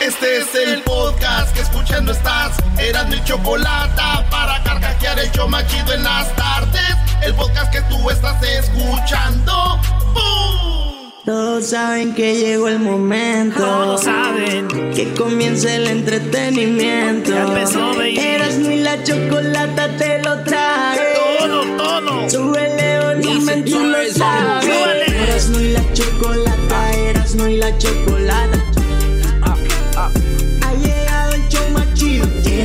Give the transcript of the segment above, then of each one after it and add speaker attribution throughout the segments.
Speaker 1: Este es el podcast que escuchando estás. Eran mi chocolate para carcajear el show machido en las tardes. El podcast que tú estás escuchando. ¡Bum!
Speaker 2: Todos saben que llegó el momento.
Speaker 3: Todos saben
Speaker 2: que comienza el entretenimiento.
Speaker 3: Ya empezó, baby.
Speaker 2: Eras ni la chocolata te lo trae.
Speaker 3: Todo, todo.
Speaker 2: Súbele volumen, tú lo sabes. Eras ni la chocolata, eras ni la chocolata.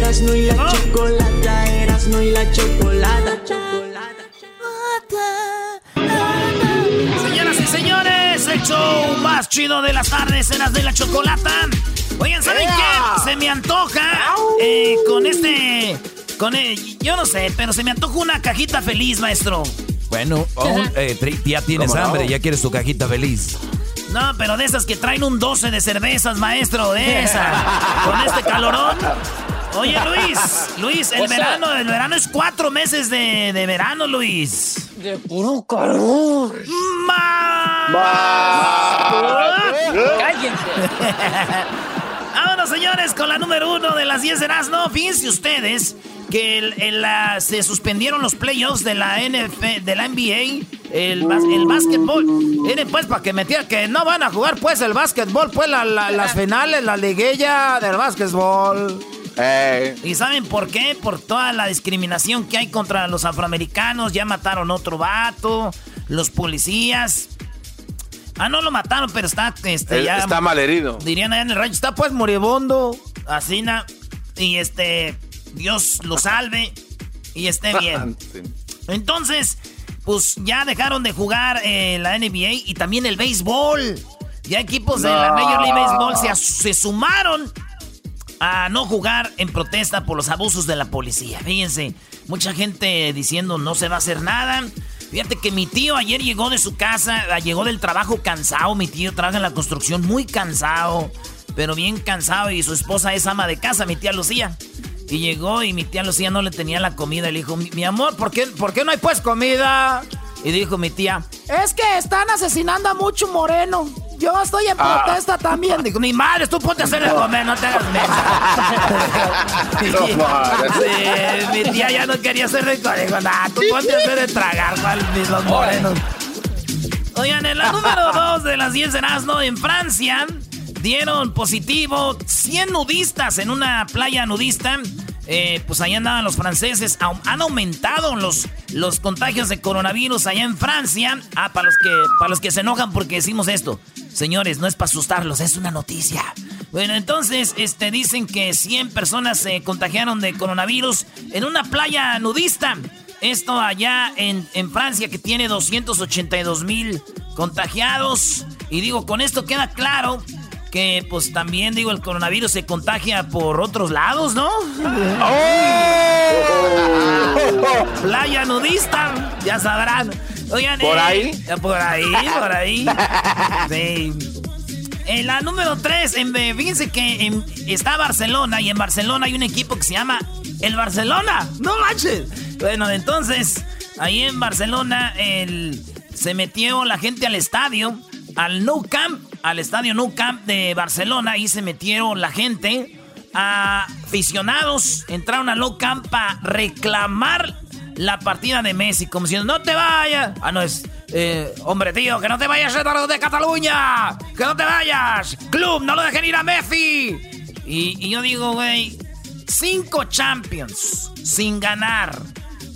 Speaker 2: Eras no y la
Speaker 3: Oh.
Speaker 2: chocolata, eras no y la chocolata.
Speaker 3: Señoras y señores, el show más chido de las tardes, eras de la chocolata. Oigan, ¿saben qué? Se me antoja eh, con este. Con el, yo no sé, pero se me antoja una cajita feliz, maestro.
Speaker 4: Bueno, aún, eh, ya tienes
Speaker 1: ¿Cómo no?
Speaker 4: hambre, ya quieres tu cajita feliz.
Speaker 3: No, pero de esas que traen un 12 de cervezas, maestro, de esas. Con este calorón. Oye, Luis, Luis, el verano, el verano es cuatro meses de, de verano, Luis.
Speaker 5: De puro calor. Cállense.
Speaker 3: Vámonos, señores, con la número uno de las 10 de no Fíjense ustedes que el- el, la- se suspendieron los playoffs de la NF, de la NBA, el, bas- el básquetbol. Miren, pues, para que metiera que no van a jugar, pues, el básquetbol, pues, la- la- las finales, la liguilla del básquetbol. ¿Y saben por qué? Por toda la discriminación que hay contra los afroamericanos. Ya mataron otro vato, los policías. Ah, no lo mataron, pero está, este,
Speaker 6: Él
Speaker 3: ya...
Speaker 6: está mal herido.
Speaker 3: Dirían allá en el rancho, está pues moribundo, así na, y este, Dios lo salve y esté bien. Entonces, pues ya dejaron de jugar eh, la NBA y también el béisbol. Ya equipos de la
Speaker 6: No.
Speaker 3: Major League Baseball se, se sumaron a no jugar en protesta por los abusos de la policía. Fíjense, mucha gente diciendo no se va a hacer nada. Fíjate que mi tío ayer llegó de su casa, ah, llegó del trabajo cansado. Mi tío trabaja en la construcción muy cansado, pero bien cansado. Y su esposa es ama de casa, mi tía Lucía. Y llegó y mi tía Lucía no le tenía la comida. Le dijo, mi, mi amor, ¿por qué, ¿por qué no hay pues comida? Y dijo mi tía, es que están asesinando a mucho moreno. Yo estoy en
Speaker 6: Ah.
Speaker 3: protesta también. Digo, mi madre, tú ponte a hacer de comer, no te hagas
Speaker 6: madre.
Speaker 3: Sí, mi tía ya no quería hacer comer. Digo, nah, tú ponte a hacer de tragar, ¿cuál los morenos? Oigan, en la número 2 de las 10 de Erasmo, en Francia, dieron positivo 100 nudistas en una playa nudista. Eh, pues allá andaban los franceses. Han aumentado los, los contagios de coronavirus allá en Francia. Ah, para los, que, para los que se enojan porque decimos esto. Señores, no es para asustarlos, es una noticia. Bueno, entonces este, dicen que 100 personas se contagiaron de coronavirus en una playa nudista. Esto allá en, en Francia que tiene 282 mil contagiados. Y digo, con esto queda claro que pues también digo el coronavirus se contagia por otros lados, ¿no? Playa nudista, ya sabrán. Oigan,
Speaker 6: ¿Por
Speaker 3: eh,
Speaker 6: ahí?
Speaker 3: Por ahí, por ahí. Sí. En la número 3, fíjense que en- está Barcelona y en Barcelona hay un equipo que se llama el Barcelona. No manches. Bueno, entonces, ahí en Barcelona el- se metió la gente al estadio, al Nou Camp, al estadio Nou Camp de Barcelona. Ahí se metieron la gente. A aficionados entraron al Nou Camp para reclamar la partida de Messi, como diciendo, no te vayas. Ah, no, es, eh, hombre, tío, que no te vayas a de Cataluña. Que no te vayas. Club, no lo dejen ir a Messi. Y, y yo digo, güey, cinco Champions sin ganar.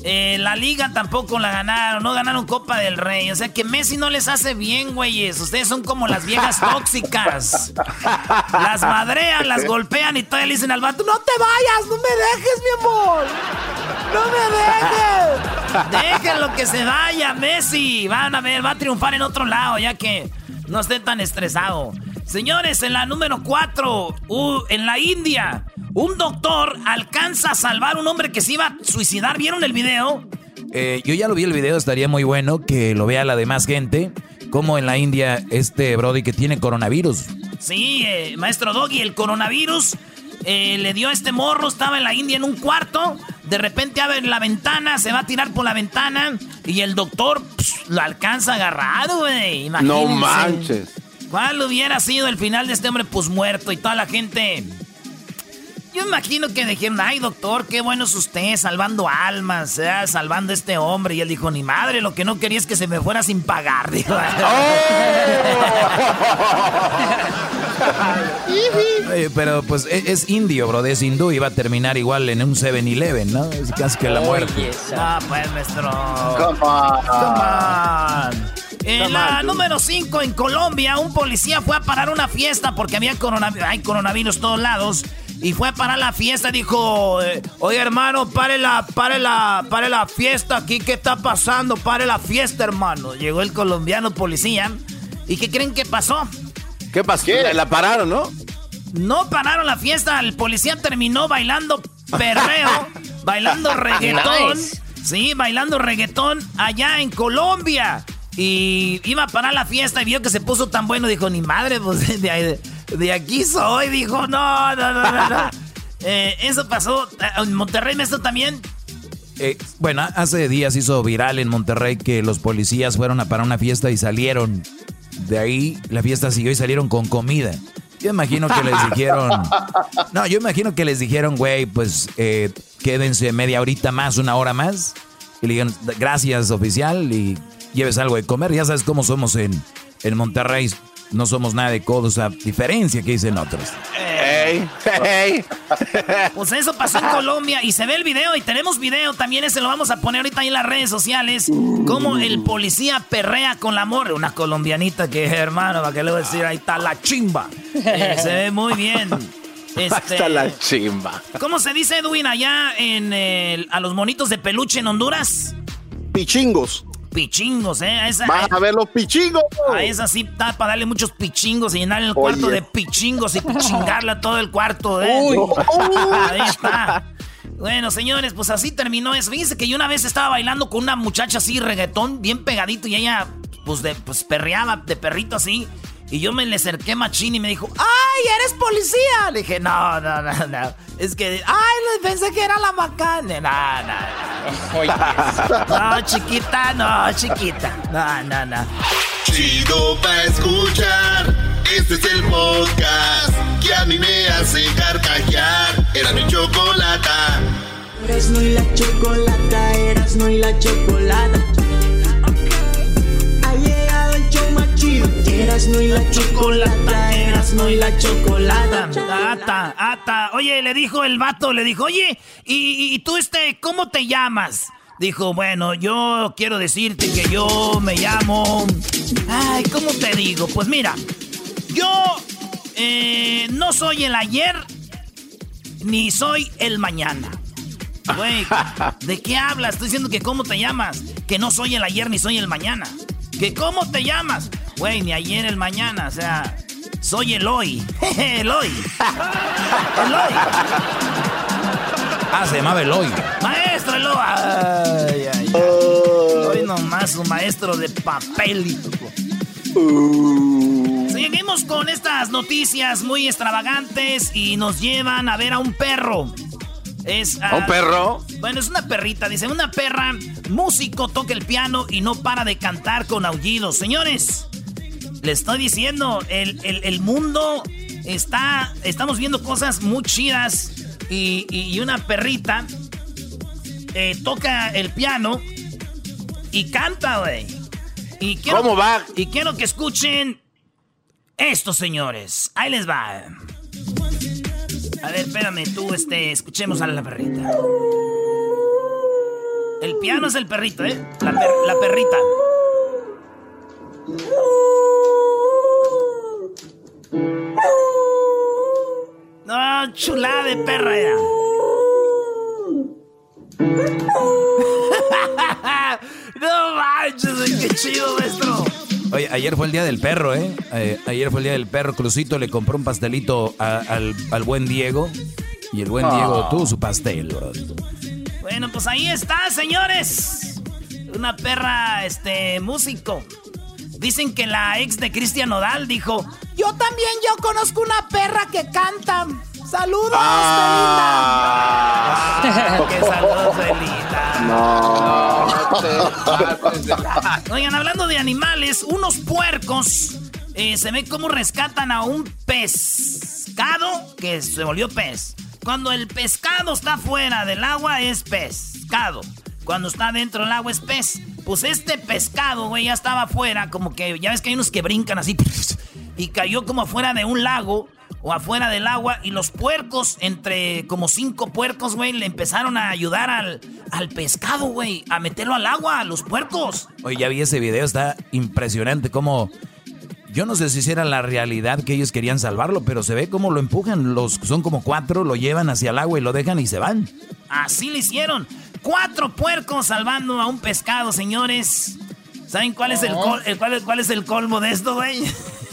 Speaker 3: Eh, la liga tampoco la ganaron, no ganaron Copa del Rey. O sea que Messi no les hace bien, güeyes. Ustedes son como las viejas tóxicas. Las madrean, las golpean y todavía le dicen al vato, no te vayas, no me dejes, mi amor. No me dejes. Déjenlo que se vaya, Messi. Van a ver, va a triunfar en otro lado, ya que no esté tan estresado. Señores, en la número 4, en la India, un doctor alcanza a salvar a un hombre que se iba a suicidar. ¿Vieron el video?
Speaker 4: Eh, yo ya lo vi el video, estaría muy bueno que lo vea la demás gente. Como en la India, este Brody que tiene coronavirus.
Speaker 3: Sí, eh, maestro Doggy, el coronavirus eh, le dio a este morro, estaba en la India en un cuarto, de repente abre la ventana, se va a tirar por la ventana y el doctor pss, lo alcanza agarrado, güey.
Speaker 6: No manches.
Speaker 3: ¿Cuál hubiera sido el final de este hombre pues muerto y toda la gente? Yo imagino que dijeron, ay doctor, qué bueno es usted, salvando almas, ¿eh? salvando a este hombre. Y él dijo, ni madre, lo que no quería es que se me fuera sin pagar. Dijo.
Speaker 4: pero pues e, es, indio, bro, es hindú y va a terminar igual en un 7-Eleven, ¿no? Es casi que la muerte.
Speaker 3: Ah, pues nuestro... Come on. Come on. En la número 5 en Colombia, un policía fue a parar una fiesta porque había coronavirus, hay coronavirus todos lados. Y fue a parar la fiesta, dijo, eh, oye hermano, pare la, pare la, pare la fiesta aquí, ¿qué está pasando? Pare la fiesta, hermano. Llegó el colombiano policía. ¿Y qué creen que pasó?
Speaker 6: ¿Qué pasó? La pararon, ¿no?
Speaker 3: No pararon la fiesta, el policía terminó bailando perreo, bailando reggaetón. Sí, bailando reggaetón allá en Colombia. Y iba a parar la fiesta y vio que se puso tan bueno. Dijo, ni madre, pues de, aquí soy. Dijo, no, no, no, no. Eh, eso pasó. ¿En Monterrey esto también?
Speaker 4: Eh, bueno, hace días hizo viral en Monterrey que los policías fueron a parar una fiesta y salieron. De ahí la fiesta siguió y salieron con comida. Yo imagino que les dijeron. No, yo imagino que les dijeron, güey, pues eh, quédense media horita más, una hora más. Y le dijeron, gracias, oficial. Y lleves algo de comer. Ya sabes cómo somos en, en Monterrey. No somos nada de codos, a diferencia que dicen otros. Hey,
Speaker 3: hey. Pues eso pasó en Colombia y se ve el video y tenemos video también, ese lo vamos a poner ahorita ahí en las redes sociales. Como el policía perrea con la morra, una colombianita que hermano, para que le voy a decir, ahí está la chimba. Eh, se ve muy bien.
Speaker 6: Este, está la chimba.
Speaker 3: ¿Cómo se dice, Edwin, allá en a los monitos de peluche en Honduras?
Speaker 6: Pichingos
Speaker 3: pichingos, ¿eh? A esa,
Speaker 6: a ver los pichingos.
Speaker 3: A esa sí está para darle muchos pichingos y llenar el cuarto de pichingos y pichingarla todo el cuarto, ¿eh? Ahí está. Bueno, señores, pues así terminó eso. Fíjense que yo una vez estaba bailando con una muchacha así, reggaetón, bien pegadito, y ella, pues, de, pues perreaba de perrito así. Y yo me le acerqué machín y me dijo, ¡ay, eres policía! Le dije, no, no, no, no. Es que, ¡ay, pensé que era la macana! No, no. No, chiquita, no, chiquita. No, no, no.
Speaker 1: Chido pa' escuchar. Este es el podcast que a mí me hace carcajear. Era mi chocolata.
Speaker 2: Eras no y la chocolata, eras no y la chocolata. Eras no y la chocolata, eras no y la chocolata.
Speaker 3: Ata, ata. Oye, le dijo el vato, le dijo, oye, ¿y, tú este, cómo te llamas? Dijo, bueno, yo quiero decirte que yo me llamo... Ay, ¿cómo te digo? Pues mira, yo eh, no soy el ayer ni soy el mañana. Güey, ¿de qué hablas? Estoy diciendo que cómo te llamas. Que no soy el ayer ni soy el mañana. ¿Que cómo te llamas? Güey, ni ayer el mañana. O sea, soy el hoy. Eloy. Eloy.
Speaker 4: Ah, se llamaba Eloy.
Speaker 3: Maestro Eloy. Ay, ay, ay. Hoy nomás un maestro de papel. Uh. Seguimos con estas noticias muy extravagantes y nos llevan a ver a un perro. Es,
Speaker 6: ¿Un perro?
Speaker 3: Bueno, es una perrita. Dice, una perra, músico, toca el piano y no para de cantar con aullidos. Señores, le estoy diciendo, el, mundo está... Estamos viendo cosas muy chidas y, una perrita eh, toca el piano y canta, güey.
Speaker 6: ¿Cómo va?
Speaker 3: Y quiero que escuchen esto, señores. Ahí les va. A ver, espérame, tú, este, escuchemos a la perrita. El piano es el perrito, ¿eh? La, la perrita. No, chulada de perra ya. no manches, qué chido, maestro.
Speaker 4: Oye, ayer fue el día del perro, ¿eh? ¿eh? ayer fue el día del perro. Crucito le compró un pastelito al, buen Diego. Y el buen Diego ah. tuvo su pastel, bro.
Speaker 3: Bueno, pues ahí está, señores. Una perra, este, músico. Dicen que la ex de Cristian Nodal dijo: Yo también, yo conozco una perra que canta. ¡Saludos, ah. ¡Qué saludos, Felita! No, Oigan, hablando de animales, unos puercos eh, se ve cómo rescatan a un pescado que se volvió pez. Cuando el pescado está fuera del agua es pescado. Cuando está dentro del agua es pez. Pues este pescado, güey, ya estaba afuera, como que ya ves que hay unos que brincan así. Y cayó como afuera de un lago o afuera del agua. Y los puercos, entre como cinco puercos, güey, le empezaron a ayudar al, al pescado, güey, a meterlo al agua, a los puercos.
Speaker 4: Oye, ya vi ese video, está impresionante como... Yo no sé si era la realidad que ellos querían salvarlo, pero se ve como lo empujan. Los son como cuatro, lo llevan hacia el agua y lo dejan y se van.
Speaker 3: Así lo hicieron. Cuatro puercos salvando a un pescado, señores. ¿Saben cuál es el, cuál, es el colmo de esto, güey?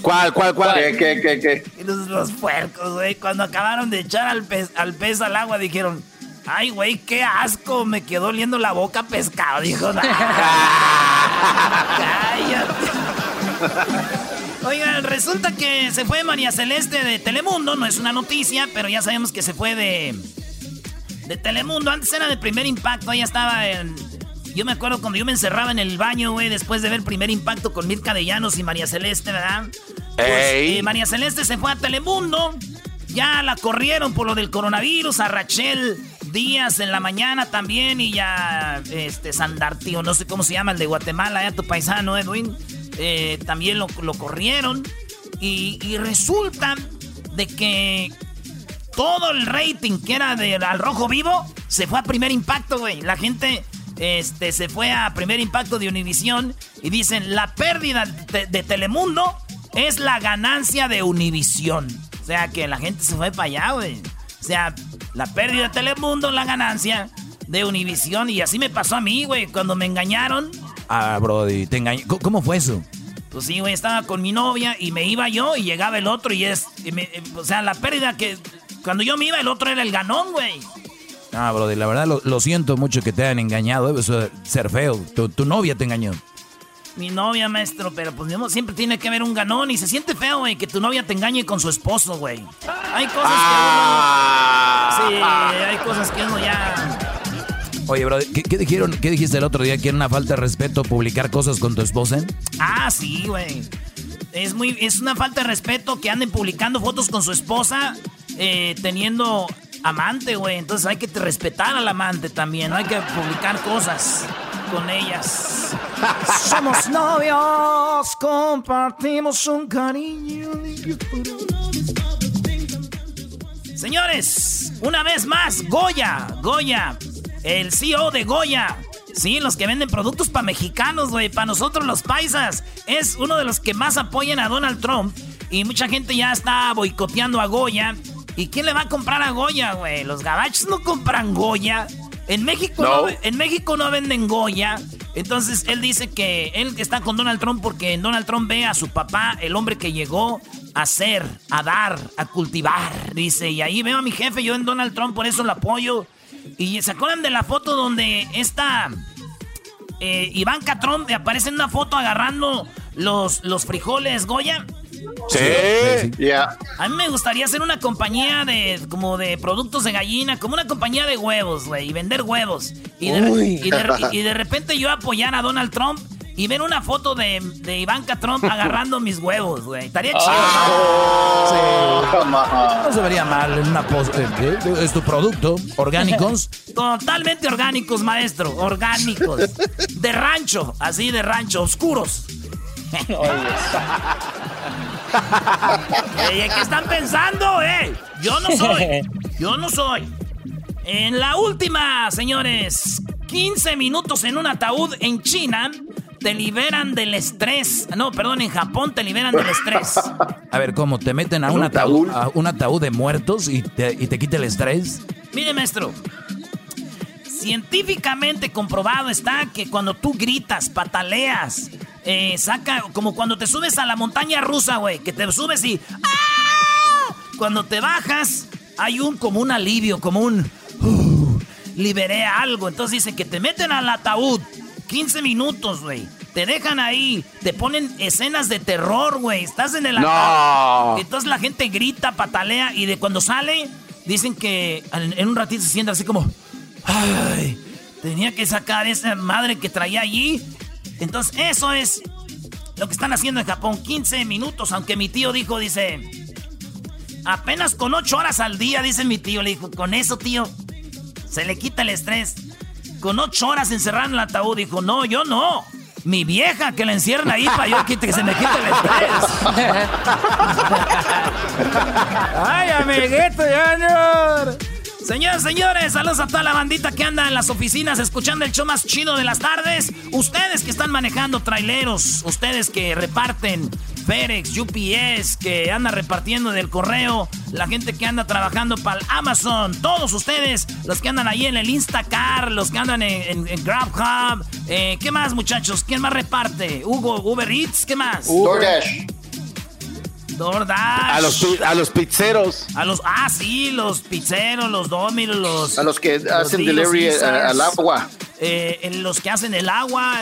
Speaker 6: ¿Cuál, cuál, cuál? ¿Qué, qué, qué, qué?
Speaker 3: Los, puercos, güey, cuando acabaron de echar al pez, al pez al agua, dijeron, ay, güey, qué asco, me quedó oliendo la boca pescado. Dijo, cállate. Oigan, resulta que se fue María Celeste de Telemundo, no es una noticia, pero ya sabemos que se fue de, de Telemundo. Antes era de primer impacto, ella estaba en... Yo me acuerdo cuando yo me encerraba en el baño, güey, después de ver primer impacto con Mirka de Llanos y María Celeste, ¿verdad? Pues, eh, María Celeste se fue a Telemundo, ya la corrieron por lo del coronavirus, a Rachel Díaz en la mañana también y ya este Sandartío, no sé cómo se llama, el de Guatemala, ya tu paisano, Edwin. Eh, también lo, corrieron. Y, resulta de que todo el rating que era de Al Rojo Vivo se fue a primer impacto, güey. La gente este, se fue a primer impacto de Univisión y dicen, la pérdida de, Telemundo es la ganancia de Univisión. O sea, que la gente se fue para allá, güey. O sea, la pérdida de Telemundo, la ganancia de Univisión. Y así me pasó a mí, güey, cuando me engañaron.
Speaker 4: Ah, Brody, te engañé. ¿Cómo fue eso?
Speaker 3: Pues sí, güey, estaba con mi novia y me iba yo y llegaba el otro y es... Eh, o sea, la pérdida que... Cuando yo me iba, el otro era el ganón, güey.
Speaker 4: Ah, Brody, la verdad lo, siento mucho que te hayan engañado. Eso es ser feo. Tu, novia te engañó.
Speaker 3: Mi novia, maestro, pero pues siempre tiene que haber un ganón y se siente feo, güey, que tu novia te engañe con su esposo, güey. Hay cosas que uno... Sí, hay cosas que uno ya...
Speaker 4: Oye, bro, ¿qué, dijeron, ¿qué dijiste el otro día? ¿Que era una falta de respeto publicar cosas con tu esposa?
Speaker 3: Ah, sí, güey. Es, muy, es una falta de respeto que anden publicando fotos con su esposa eh, teniendo amante, güey. Entonces hay que respetar al amante también. No hay que publicar cosas con ellas. Somos novios, compartimos un cariño. Señores, una vez más, Goya, Goya el CEO de Goya. Sí, los que venden productos para mexicanos, güey, para nosotros los paisas. Es uno de los que más apoyan a Donald Trump. Y mucha gente ya está boicoteando a Goya. ¿Y quién le va a comprar a Goya, güey? Los gabachos no compran Goya. En México no. en México no venden Goya. Entonces él dice que él está con Donald Trump porque Donald Trump ve a su papá, el hombre que llegó a ser, a dar, a cultivar. Dice, y ahí veo a mi jefe, yo en Donald Trump, por eso lo apoyo. Y se acuerdan de la foto donde esta eh, Ivanka Trump aparece en una foto agarrando los, los frijoles Goya.
Speaker 6: Sí, ya.
Speaker 3: A mí me gustaría hacer una compañía de como de productos de gallina, como una compañía de huevos, güey, y vender huevos. Y de, y de repente yo apoyar a Donald Trump y ver una foto de, de Ivanka Trump agarrando mis huevos, güey. Estaría chido.
Speaker 4: Ah, no se vería mal en una pos eh, es tu producto, orgánicos.
Speaker 3: Totalmente orgánicos, maestro. Orgánicos. De rancho, así de rancho, oscuros. ¿Qué están pensando, eh? Yo no soy. Yo no soy. En la última, señores. 15 minutos en un ataúd en China te liberan del estrés. No, perdón, en Japón te liberan del estrés.
Speaker 4: A ver, ¿cómo? ¿Te meten a un ataúd, a un ataúd de muertos y te, y te quita el estrés?
Speaker 3: Mire, maestro. Científicamente comprobado está que cuando tú gritas, pataleas, eh, saca, como cuando te subes a la montaña rusa, güey, que te subes y... ¡ah! Cuando te bajas, hay un como un alivio, como un... Uh, liberé algo. Entonces dice que te meten al ataúd 15 minutos, güey. Te dejan ahí, te ponen escenas de terror, güey. Estás en el
Speaker 6: no.
Speaker 3: Entonces la gente grita, patalea y de cuando sale, dicen que en, un ratito se siente así como. Ay, tenía que sacar esa madre que traía allí. Entonces, eso es lo que están haciendo en Japón. 15 minutos, aunque mi tío dijo, dice, apenas con 8 horas al día, dice mi tío. Le dijo, con eso, tío, se le quita el estrés. Con 8 horas encerrado en el ataúd, dijo, no, yo no. Mi vieja que la encierran ahí para yo que se me quite el estrés. Ay, amiguito, señor. Señores, señores, saludos a toda la bandita que anda en las oficinas escuchando el show más chido de las tardes. Ustedes que están manejando traileros, ustedes que reparten FedEx, UPS, que anda repartiendo del correo, la gente que anda trabajando para Amazon, todos ustedes, los que andan ahí en el Instacar, los que andan en, GrabHub, eh, ¿qué más muchachos? ¿Quién más reparte? Hugo, Uber Eats, ¿qué más?
Speaker 6: DoorDash. A los, a los pizzeros.
Speaker 3: A los, ah, sí, los pizzeros, los Domino's, los.
Speaker 6: A los que hacen delivery al agua.
Speaker 3: Eh, los que hacen el agua,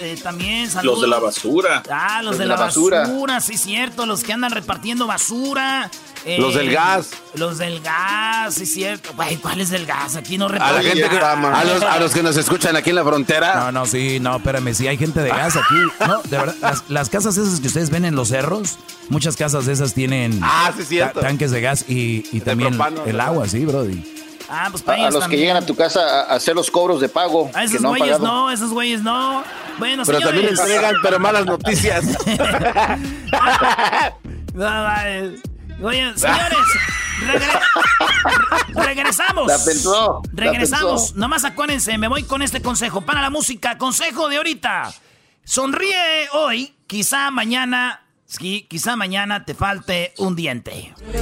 Speaker 3: eh, también
Speaker 7: Los de la basura.
Speaker 3: Ah, los, de, la, basura. basura. sí, cierto. Los que andan repartiendo basura.
Speaker 6: Eh, los del gas.
Speaker 3: Los del gas, sí, cierto. ¿cuál es el gas? Aquí no
Speaker 6: A la gente a, los, a los que nos escuchan aquí en la frontera.
Speaker 4: No, no, sí, no, espérame, sí hay gente de gas aquí. No, de verdad, las, casas esas que ustedes ven en los cerros, muchas casas de esas tienen
Speaker 6: ah, sí,
Speaker 4: tanques de gas y, y también el agua, sí, brody.
Speaker 3: Ah, pues
Speaker 6: para a, los que llegan a tu casa a hacer los cobros de pago.
Speaker 3: A esos güeyes no, esos güeyes no. Bueno,
Speaker 6: pero también entregan, pero malas noticias.
Speaker 3: no, vale. Oye, señores, regresamos.
Speaker 6: La pensó.
Speaker 3: Regresamos. Nomás acuérdense, me voy con este consejo. Para la música, consejo de ahorita. Sonríe hoy, quizá mañana Sí, quizá mañana te falte un diente.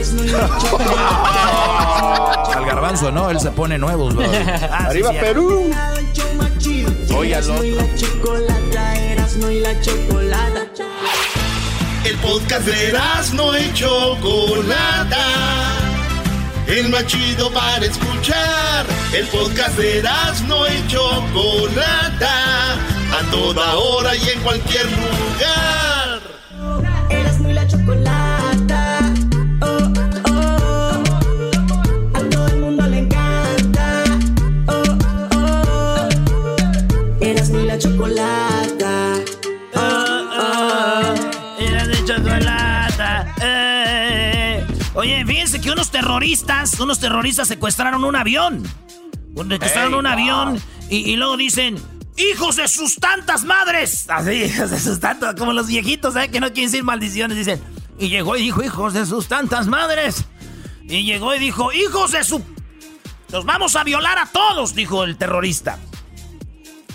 Speaker 4: al garbanzo, ¿no? Él se pone nuevos, bro.
Speaker 6: Ah, Arriba Perú.
Speaker 2: Oye.
Speaker 1: El podcast de no y Chocolata. El más chido para escuchar. El podcast de no y Chocolata. A toda hora y en cualquier lugar.
Speaker 2: Eras muy la chocolata. Oh, oh. A todo el mundo le encanta. Oh, oh. Eras muy la chocolata.
Speaker 3: Oye, fíjense que unos terroristas, unos terroristas secuestraron un avión. Secuestraron un avión y, luego dicen, hijos de sus tantas madres. Así, hijos de sus tantas, como los viejitos, ¿eh? Que no quieren decir maldiciones, dicen. Y llegó y dijo, hijos de sus tantas madres. Y llegó y dijo, hijos de su... Los vamos a violar a todos, dijo el terrorista.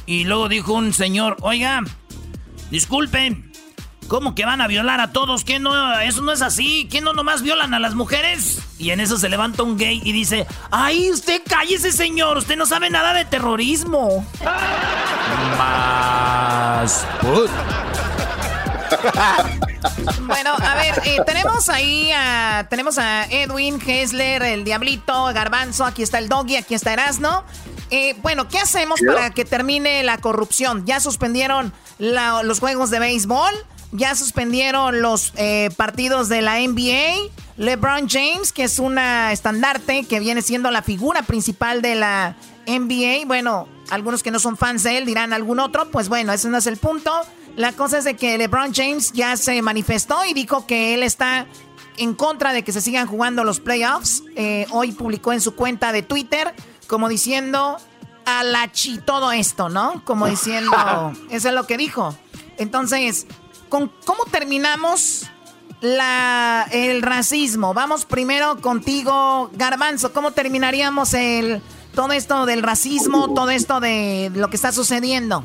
Speaker 3: Y luego dijo un señor, oiga, disculpen, ¿Cómo que van a violar a todos? ¿Qué no? Eso no es así. ¿Qué no nomás violan a las mujeres? Y en eso se levanta un gay y dice, ¡ay, usted cállese, señor! Usted no sabe nada de terrorismo.
Speaker 4: Más...
Speaker 3: bueno, a ver, eh, tenemos ahí a, tenemos a Edwin, Hessler, el Diablito, Garbanzo, aquí está el Doggy, aquí está Erasno. Eh, bueno, ¿qué hacemos para que termine la corrupción? ¿Ya suspendieron los juegos de béisbol? Ya suspendieron los eh, partidos de la NBA. LeBron James, que es una estandarte que viene siendo la figura principal de la NBA. Bueno, algunos que no son fans de él dirán algún otro. Pues bueno, ese no es el punto. La cosa es de que LeBron James ya se manifestó y dijo que él está en contra de que se sigan jugando los playoffs. Eh, hoy publicó en su cuenta de Twitter como diciendo a la chi todo esto, ¿no? Como diciendo, eso es lo que dijo. Entonces, ¿cómo terminamos la, el racismo? Vamos primero contigo, Garbanzo. ¿Cómo terminaríamos el, todo esto del racismo, todo esto de lo que está sucediendo?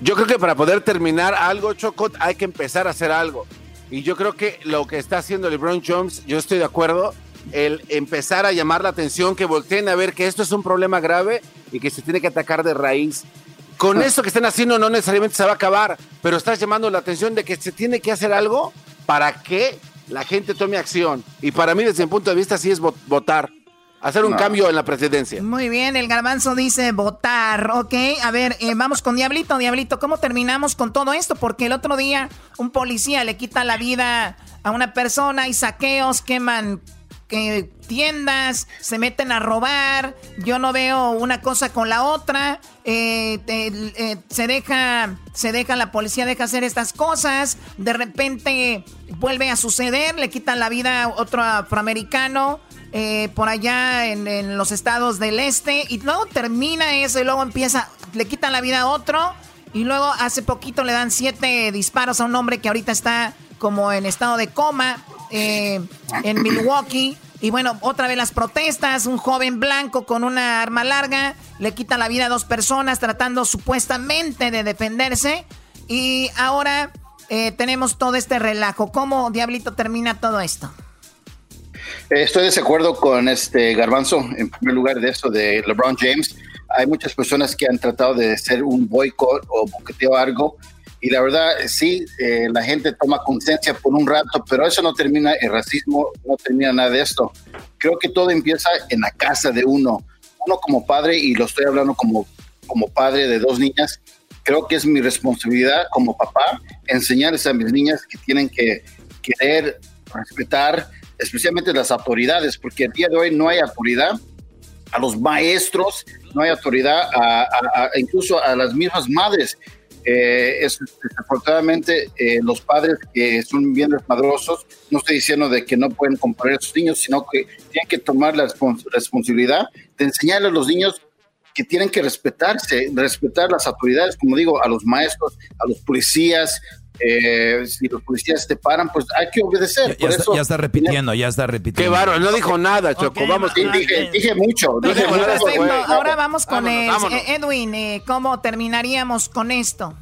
Speaker 6: Yo creo que para poder terminar algo, Choco, hay que empezar a hacer algo. Y yo creo que lo que está haciendo LeBron James, yo estoy de acuerdo, el empezar a llamar la atención, que volteen a ver que esto es un problema grave y que se tiene que atacar de raíz. Con esto que están haciendo no necesariamente se va a acabar, pero estás llamando la atención de que se tiene que hacer algo para que la gente tome acción. Y para mí, desde mi punto de vista, sí es votar. Hacer un cambio en la presidencia.
Speaker 3: Muy bien, el garbanzo dice votar, ok. A ver, eh, vamos con Diablito. Diablito, ¿cómo terminamos con todo esto? Porque el otro día un policía le quita la vida a una persona y saqueos, queman
Speaker 8: que tiendas, se meten a robar, yo no veo una cosa con la otra, eh, eh, se deja, se deja, la policía deja hacer estas cosas, de repente vuelve a suceder, le quitan la vida a otro afroamericano, eh, por allá en, los estados del este y luego termina eso y luego empieza, le quitan la vida a otro y luego hace poquito le dan siete disparos a un hombre que ahorita está como en estado de coma en Milwaukee. Y bueno, otra vez las protestas, un joven blanco con una arma larga le quita la vida a dos personas tratando supuestamente de defenderse. Y ahora eh, tenemos todo este relajo. ¿Cómo diablito termina todo esto?
Speaker 7: Eh, estoy de acuerdo con este Garbanzo, en primer lugar de eso de LeBron James. Hay muchas personas que han tratado de hacer un boicot o boqueteo algo y la verdad, sí, eh, la gente toma conciencia por un rato, pero eso no termina, el racismo no termina nada de esto. Creo que todo empieza en la casa de uno. Uno como padre, y lo estoy hablando como, como padre de dos niñas, creo que es mi responsabilidad como papá enseñarles a mis niñas que tienen que querer respetar, especialmente las autoridades, porque el día de hoy no hay autoridad a los maestros, no hay autoridad a incluso a las mismas madres eh, es, desafortunadamente eh, los padres que son bien desmadrosos, no estoy diciendo de que no pueden comprar a sus niños, sino que tienen que tomar la responsabilidad de enseñarle a los niños que tienen que respetarse, respetar las autoridades, como digo, a los maestros, a los policías, eh, si los policías te paran, pues hay que obedecer.
Speaker 4: Ya, está, ya está, repitiendo, ya está repitiendo.
Speaker 6: Qué bárbaro, no dijo nada, Choco. vamos,
Speaker 7: dije, dije, mucho.
Speaker 8: Ahora vamos con Edwin. Eh, ¿Cómo terminaríamos con esto?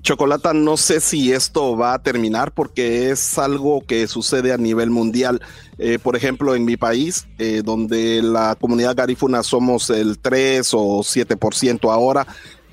Speaker 9: Chocolata, no sé si esto va a terminar porque es algo que sucede a nivel mundial. Eh, por ejemplo, en mi país, donde la comunidad garífuna somos el 3 o 7% ahora,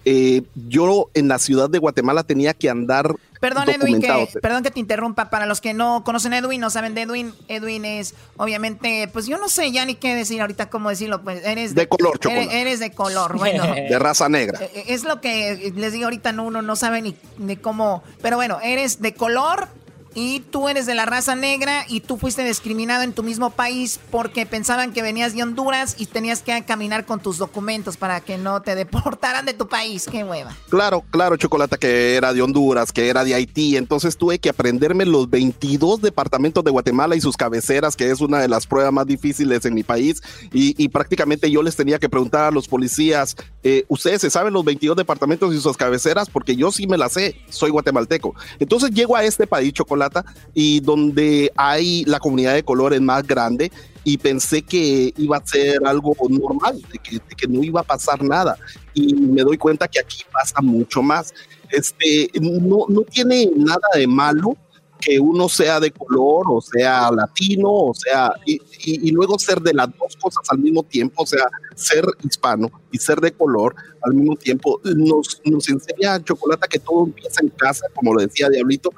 Speaker 9: eh, yo en la ciudad de Guatemala tenía que andar.
Speaker 8: Perdón, Edwin, que, perdón que te interrumpa. Para los que no conocen a Edwin, no saben de Edwin, Edwin es obviamente, pues yo no sé ya ni qué decir ahorita, cómo decirlo. Pues eres
Speaker 9: de, color, chocolate.
Speaker 8: Eres, de color, bueno.
Speaker 9: de raza negra.
Speaker 8: Eh, es lo que les digo ahorita, no, uno no sabe ni, ni cómo. Pero bueno, eres de color y tú eres de la raza negra y tú fuiste discriminado en tu mismo país porque pensaban que venías de Honduras y tenías que caminar con tus documentos para que no te deportaran de tu país. Qué hueva.
Speaker 9: Claro, claro, Chocolata, que era de Honduras, que era de Haití. Entonces tuve que aprenderme los 22 departamentos de Guatemala y sus cabeceras, que es una de las pruebas más difíciles en mi país. Y, prácticamente yo les tenía que preguntar a los policías, eh, ¿ustedes se saben los 22 departamentos y sus cabeceras? Porque yo sí me las sé, soy guatemalteco. Entonces llego a este país, Chocolata y donde hay la comunidad de colores más grande y pensé que iba a ser algo normal, de que, no iba a pasar nada. Y me doy cuenta que aquí pasa mucho más. Este, no, no tiene nada de malo que uno sea de color o sea latino o sea y, y, luego ser de las dos cosas al mismo tiempo o sea ser hispano y ser de color al mismo tiempo nos, nos enseña Chocolata que todo empieza en casa como lo decía Diablito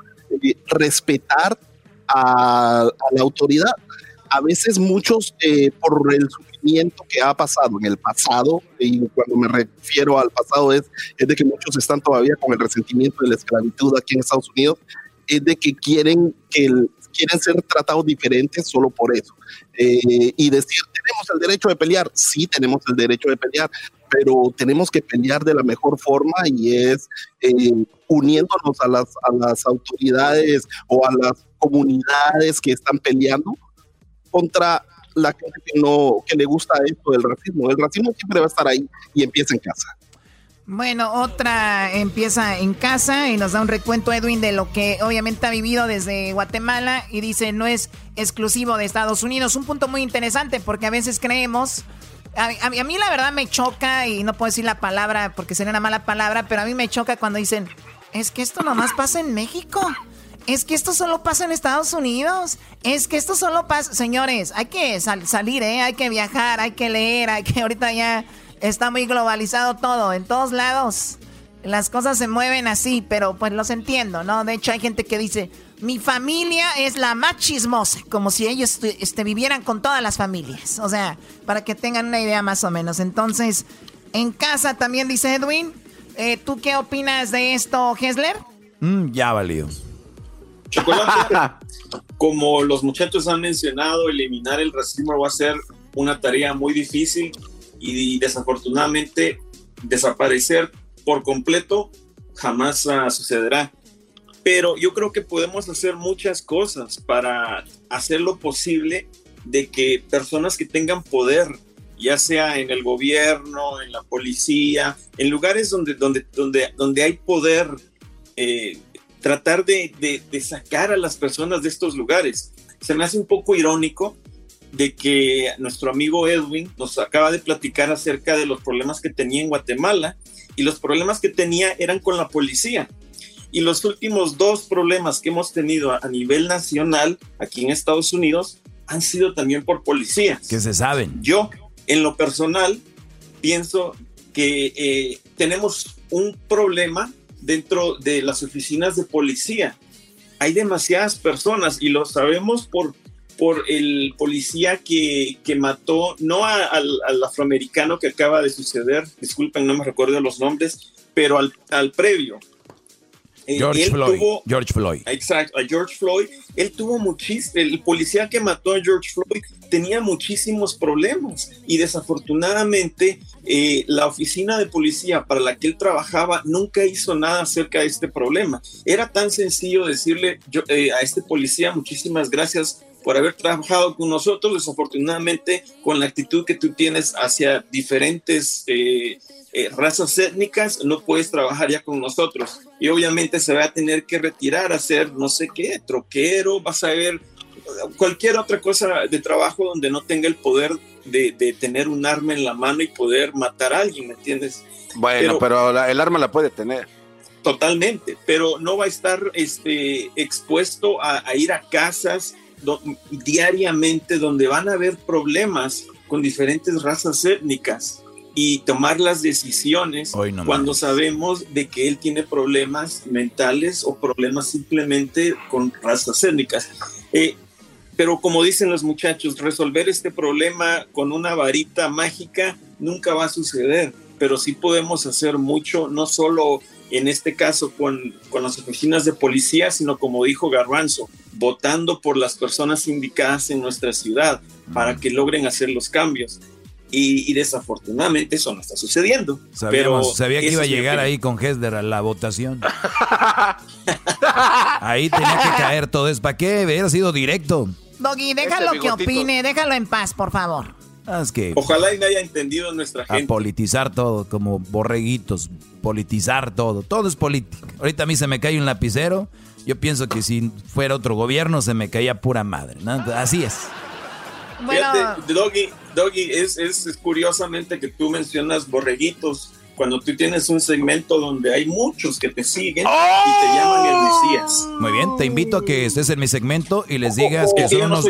Speaker 9: respetar a, la autoridad. A veces muchos, eh, por el sufrimiento que ha pasado en el pasado, y cuando me refiero al pasado es, es de que muchos están todavía con el resentimiento de la esclavitud aquí en Estados Unidos, es de que quieren que quieren ser tratados diferentes solo por eso. Eh, y decir, tenemos el derecho de pelear, sí tenemos el derecho de pelear, pero tenemos que pelear de la mejor forma y es eh, uniéndonos a las, a las autoridades o a las comunidades que están peleando contra la gente que no que le gusta esto del racismo. El racismo siempre va a estar ahí y empieza en casa.
Speaker 8: Bueno, otra empieza en casa y nos da un recuento Edwin de lo que obviamente ha vivido desde Guatemala y dice no es exclusivo de Estados Unidos. Un punto muy interesante porque a veces creemos a, mí la verdad me choca, y no puedo decir la palabra porque sería una mala palabra, pero a mí me choca cuando dicen, es que esto nomás pasa en México. Es que esto solo pasa en Estados Unidos. Es que esto solo pasa... Señores, hay que salir, ¿eh? Hay que viajar, hay que leer, hay que... Ahorita ya está muy globalizado todo, en todos lados. Las cosas se mueven así, pero pues los entiendo, ¿no? De hecho hay gente que dice, mi familia es la más chismosa, como si ellos este, vivieran con todas las familias. O sea, para que tengan una idea más o menos. Entonces, en casa también dice Edwin. Eh, ¿Tú qué opinas de esto, Hesler?
Speaker 4: Mm, ya valió.
Speaker 10: Chocolate, como los muchachos han mencionado, eliminar el racismo va a ser una tarea muy difícil y desafortunadamente desaparecer por completo jamás uh, sucederá. Pero yo creo que podemos hacer muchas cosas para hacer lo posible de que personas que tengan poder, ya sea en el gobierno, en la policía, en lugares donde, donde, donde, donde hay poder, eh, tratar de, de, sacar a las personas de estos lugares. Se me hace un poco irónico de que nuestro amigo Edwin nos acaba de platicar acerca de los problemas que tenía en Guatemala y los problemas que tenía eran con la policía. Y los últimos dos problemas que hemos tenido a, nivel nacional aquí en Estados Unidos han sido también por policías.
Speaker 4: Que se saben.
Speaker 10: Yo, en lo personal, pienso que eh, tenemos un problema dentro de las oficinas de policía. Hay demasiadas personas y lo sabemos por, por el policía que, que mató, no al, afroamericano que acaba de suceder, disculpen, no me recuerdo los nombres, pero al, al previo.
Speaker 4: Eh, George Floyd. George Floyd.
Speaker 10: Exacto, a George Floyd. Él tuvo muchísimo, el policía que mató a George Floyd tenía muchísimos problemas y desafortunadamente eh, la oficina de policía para la que él trabajaba nunca hizo nada acerca de este problema. Era tan sencillo decirle eh, a este policía muchísimas gracias por haber trabajado con nosotros, desafortunadamente con la actitud que tú tienes hacia diferentes eh, razas étnicas, no puedes trabajar ya con nosotros. Y obviamente se va a tener que retirar a ser no sé qué, troquero, vas a ver cualquier otra cosa de trabajo donde no tenga el poder de, tener un arma en la mano y poder matar a alguien, ¿me entiendes?
Speaker 6: Bueno, pero, el arma la puede tener.
Speaker 10: Totalmente, pero no va a estar este, expuesto a, ir a casas diariamente donde van a haber problemas con diferentes razas étnicas y tomar las decisiones cuando sabemos de que él tiene problemas mentales o problemas simplemente con razas étnicas. Eh, pero como dicen los muchachos, resolver este problema con una varita mágica nunca va a suceder, pero sí podemos hacer mucho, no solo en este caso con, con las oficinas de policía, sino como dijo Garbanzo, votando por las personas indicadas en nuestra ciudad para que logren hacer los cambios. Y, desafortunadamente eso no está sucediendo. pero
Speaker 4: sabía que iba a llegar ahí con Hesder a la votación. ahí tenía que caer todo. ¿Es para qué? Hubiera sido directo.
Speaker 3: Doggy, déjalo que opine, déjalo en paz, por favor.
Speaker 4: Ah, que
Speaker 10: Ojalá y no haya entendido nuestra gente.
Speaker 4: A politizar todo, como borreguitos, politizar todo. Todo es política. Ahorita a mí se me cae un lapicero. Yo pienso que si fuera otro gobierno se me caía pura madre. Así es.
Speaker 10: Bueno. Doggy, Doggy es, es curiosamente que tú mencionas borreguitos cuando tú tienes un segmento donde hay muchos que te siguen y te llaman el Mesías.
Speaker 4: Muy bien, te invito a que estés en mi segmento y les digas que son unos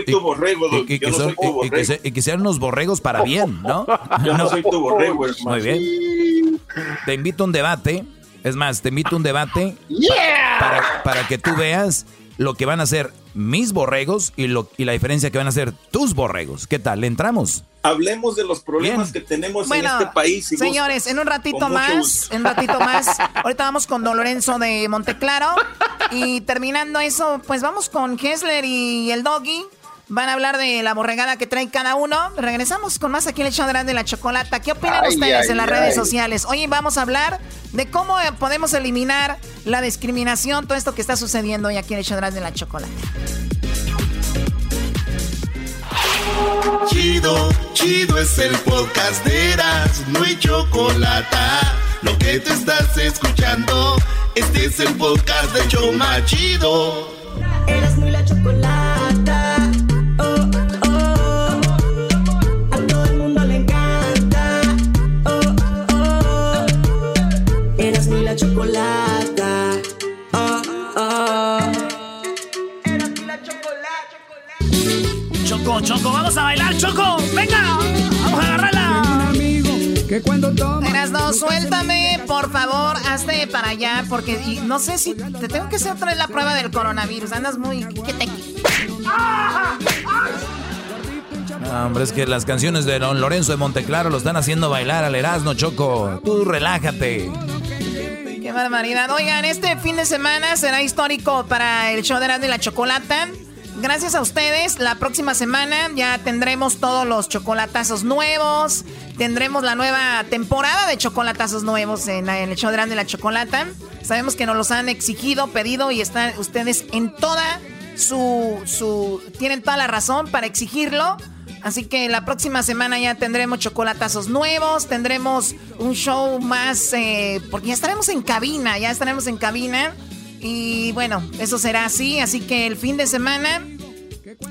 Speaker 4: y que sean unos borregos para bien, ¿no?
Speaker 10: Yo no, soy tu borrego,
Speaker 4: Muy bien. Te invito a un debate. Es más, te invito a un debate para, para que tú veas lo que van a hacer mis borregos y, lo, y la diferencia que van a hacer tus borregos. ¿Qué tal? ¿Le entramos?
Speaker 10: Hablemos de los problemas que tenemos en este país.
Speaker 3: señores, en un ratito más, en un ratito más, ahorita vamos con Don Lorenzo de Monteclaro y terminando eso, pues vamos con Kessler y el Doggy. Van a hablar de la borregada que trae cada uno. Regresamos con más aquí en el show de la chocolata. ¿Qué opinan ustedes en las redes sociales? Hoy vamos a hablar de cómo podemos eliminar la discriminación, todo esto que está sucediendo hoy aquí en el show de la chocolata.
Speaker 1: Chido, chido es el podcast de Eras, no hay chocolate. Lo que te estás escuchando, este es el podcast de Choma Chido.
Speaker 3: Choco, Choco, vamos a bailar, Choco. Venga, vamos a agarrarla.
Speaker 2: Que cuando
Speaker 3: Eras no, suéltame, por favor, hazte para allá, porque no sé si te tengo que hacer otra vez la prueba del coronavirus. Andas muy. ¿Qué te.?
Speaker 4: hombre, es que las canciones de Don Lorenzo de Monteclaro lo están haciendo bailar al Erasmo, Choco. Tú relájate
Speaker 8: barbaridad. Oigan, este fin de semana será histórico para el show de la, de la chocolata. Gracias a ustedes, la próxima semana ya tendremos todos los chocolatazos nuevos. Tendremos la nueva temporada de chocolatazos nuevos en, el show de la chocolata. Sabemos que nos los han exigido, pedido y están ustedes en toda su, su... Tienen toda la razón para exigirlo. Así que la próxima semana ya tendremos chocolatazos nuevos, tendremos un show más, eh, porque ya estaremos en cabina, ya estaremos en cabina. Y bueno, eso será así, así que el fin de semana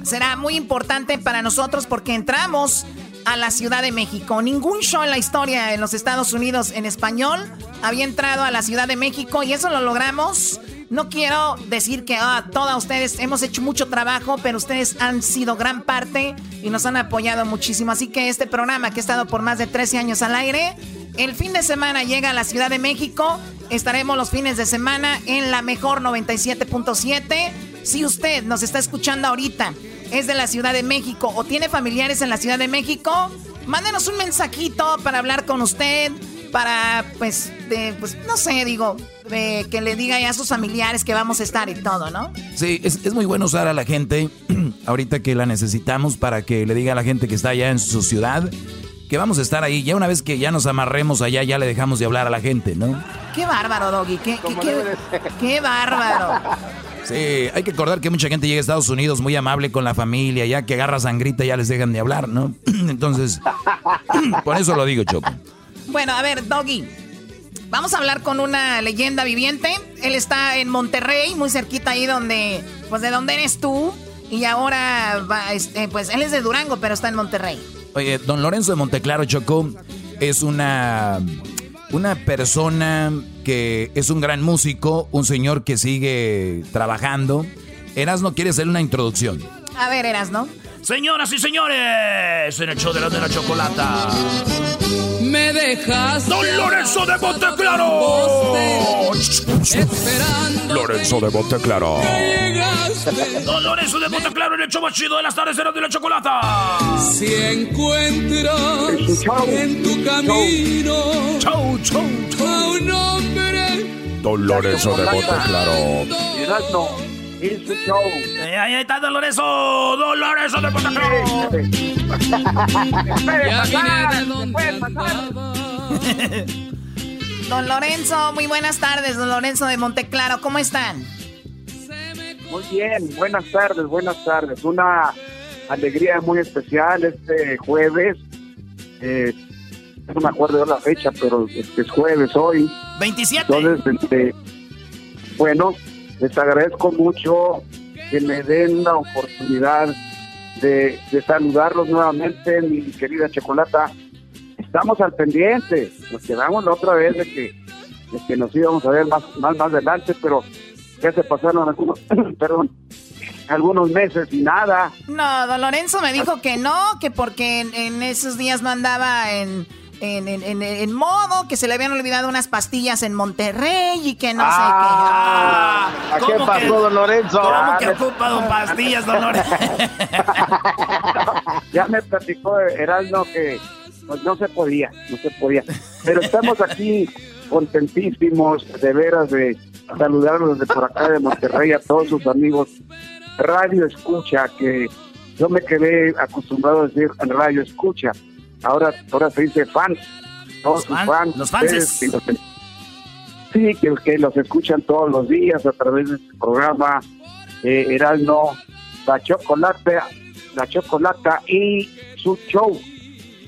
Speaker 8: será muy importante para nosotros porque entramos a la Ciudad de México. Ningún show en la historia en los Estados Unidos en español había entrado a la Ciudad de México y eso lo logramos no quiero decir que ah, todas ustedes hemos hecho mucho trabajo, pero ustedes han sido gran parte y nos han apoyado muchísimo. Así que este programa que ha estado por más de 13 años al aire, el fin de semana llega a la Ciudad de México. Estaremos los fines de semana en la mejor 97.7. Si usted nos está escuchando ahorita, es de la Ciudad de México o tiene familiares en la Ciudad de México, mándenos un mensajito para hablar con usted para, pues, de, pues, no sé, digo, de que le diga ya a sus familiares que vamos a estar y todo, ¿no?
Speaker 4: Sí, es, muy bueno usar a la gente ahorita que la necesitamos para que le diga a la gente que está allá en su ciudad que vamos a estar ahí. Ya una vez que ya nos amarremos allá, ya le dejamos de hablar a la gente, ¿no?
Speaker 8: Qué bárbaro, Doggy, qué, qué, qué, bárbaro.
Speaker 4: Sí, hay que acordar que mucha gente llega a Estados Unidos muy amable con la familia, ya que agarra sangrita ya les dejan de hablar, ¿no? Entonces, por eso lo digo, Choco.
Speaker 8: Bueno, a ver, Doggy. Vamos a hablar con una leyenda viviente. Él está en Monterrey, muy cerquita ahí donde, pues de donde eres tú. Y ahora, va, este, pues él es de Durango, pero está en Monterrey.
Speaker 4: Oye, don Lorenzo de Monteclaro Chocó es una, una persona que es un gran músico, un señor que sigue trabajando. Erasno quiere hacer una introducción.
Speaker 8: A ver, Erasno.
Speaker 3: Señoras y señores, en el show de la, de la chocolata
Speaker 11: me dejas.
Speaker 3: Don Lorenzo de Monteclaro.
Speaker 11: Esperando.
Speaker 3: Lorenzo de Monteclaro. Don Lorenzo de Monteclaro en el show chido de las tardes de la chocolata.
Speaker 11: Si encuentras en tu camino.
Speaker 3: Chau, chau, chau.
Speaker 11: A un hombre.
Speaker 3: Don Lorenzo de Monteclaro.
Speaker 12: Es su show.
Speaker 3: Eh, ahí está Don Lorenzo. Don Lorenzo de Monteclaro.
Speaker 8: Don Lorenzo, muy buenas tardes, don Lorenzo de Monteclaro, ¿cómo están?
Speaker 12: Muy bien, buenas tardes, buenas tardes. Una alegría muy especial este jueves. Eh, no me acuerdo de la fecha, pero es jueves hoy.
Speaker 8: 27.
Speaker 12: Entonces, este, bueno, les agradezco mucho que me den la oportunidad de, saludarlos nuevamente, mi querida Chocolata. Estamos al pendiente, nos quedamos la otra vez de que, nos íbamos a ver más, adelante, pero ya se pasaron algunos, algunos meses y nada.
Speaker 8: No, don Lorenzo me dijo que no, que porque en esos días no andaba en en, en, en, modo que se le habían olvidado unas pastillas en Monterrey y que no sé qué.
Speaker 12: Ah, ¿A qué pasó, don Lorenzo?
Speaker 8: ¿Cómo ah, que ocupa don pastillas, don Lorenzo?
Speaker 12: ya me platicó Heraldo que pues, no se podía, no se podía. Pero estamos aquí contentísimos de veras de saludarlos desde por acá de Monterrey a todos sus amigos. Radio Escucha, que yo me quedé acostumbrado a decir Radio Escucha ahora, ahora se dice fans, todos los fans.
Speaker 8: Los fans.
Speaker 12: sí, que, que, los escuchan todos los días a través de este programa, eh, Heraldo, la chocolate, la chocolata y su show.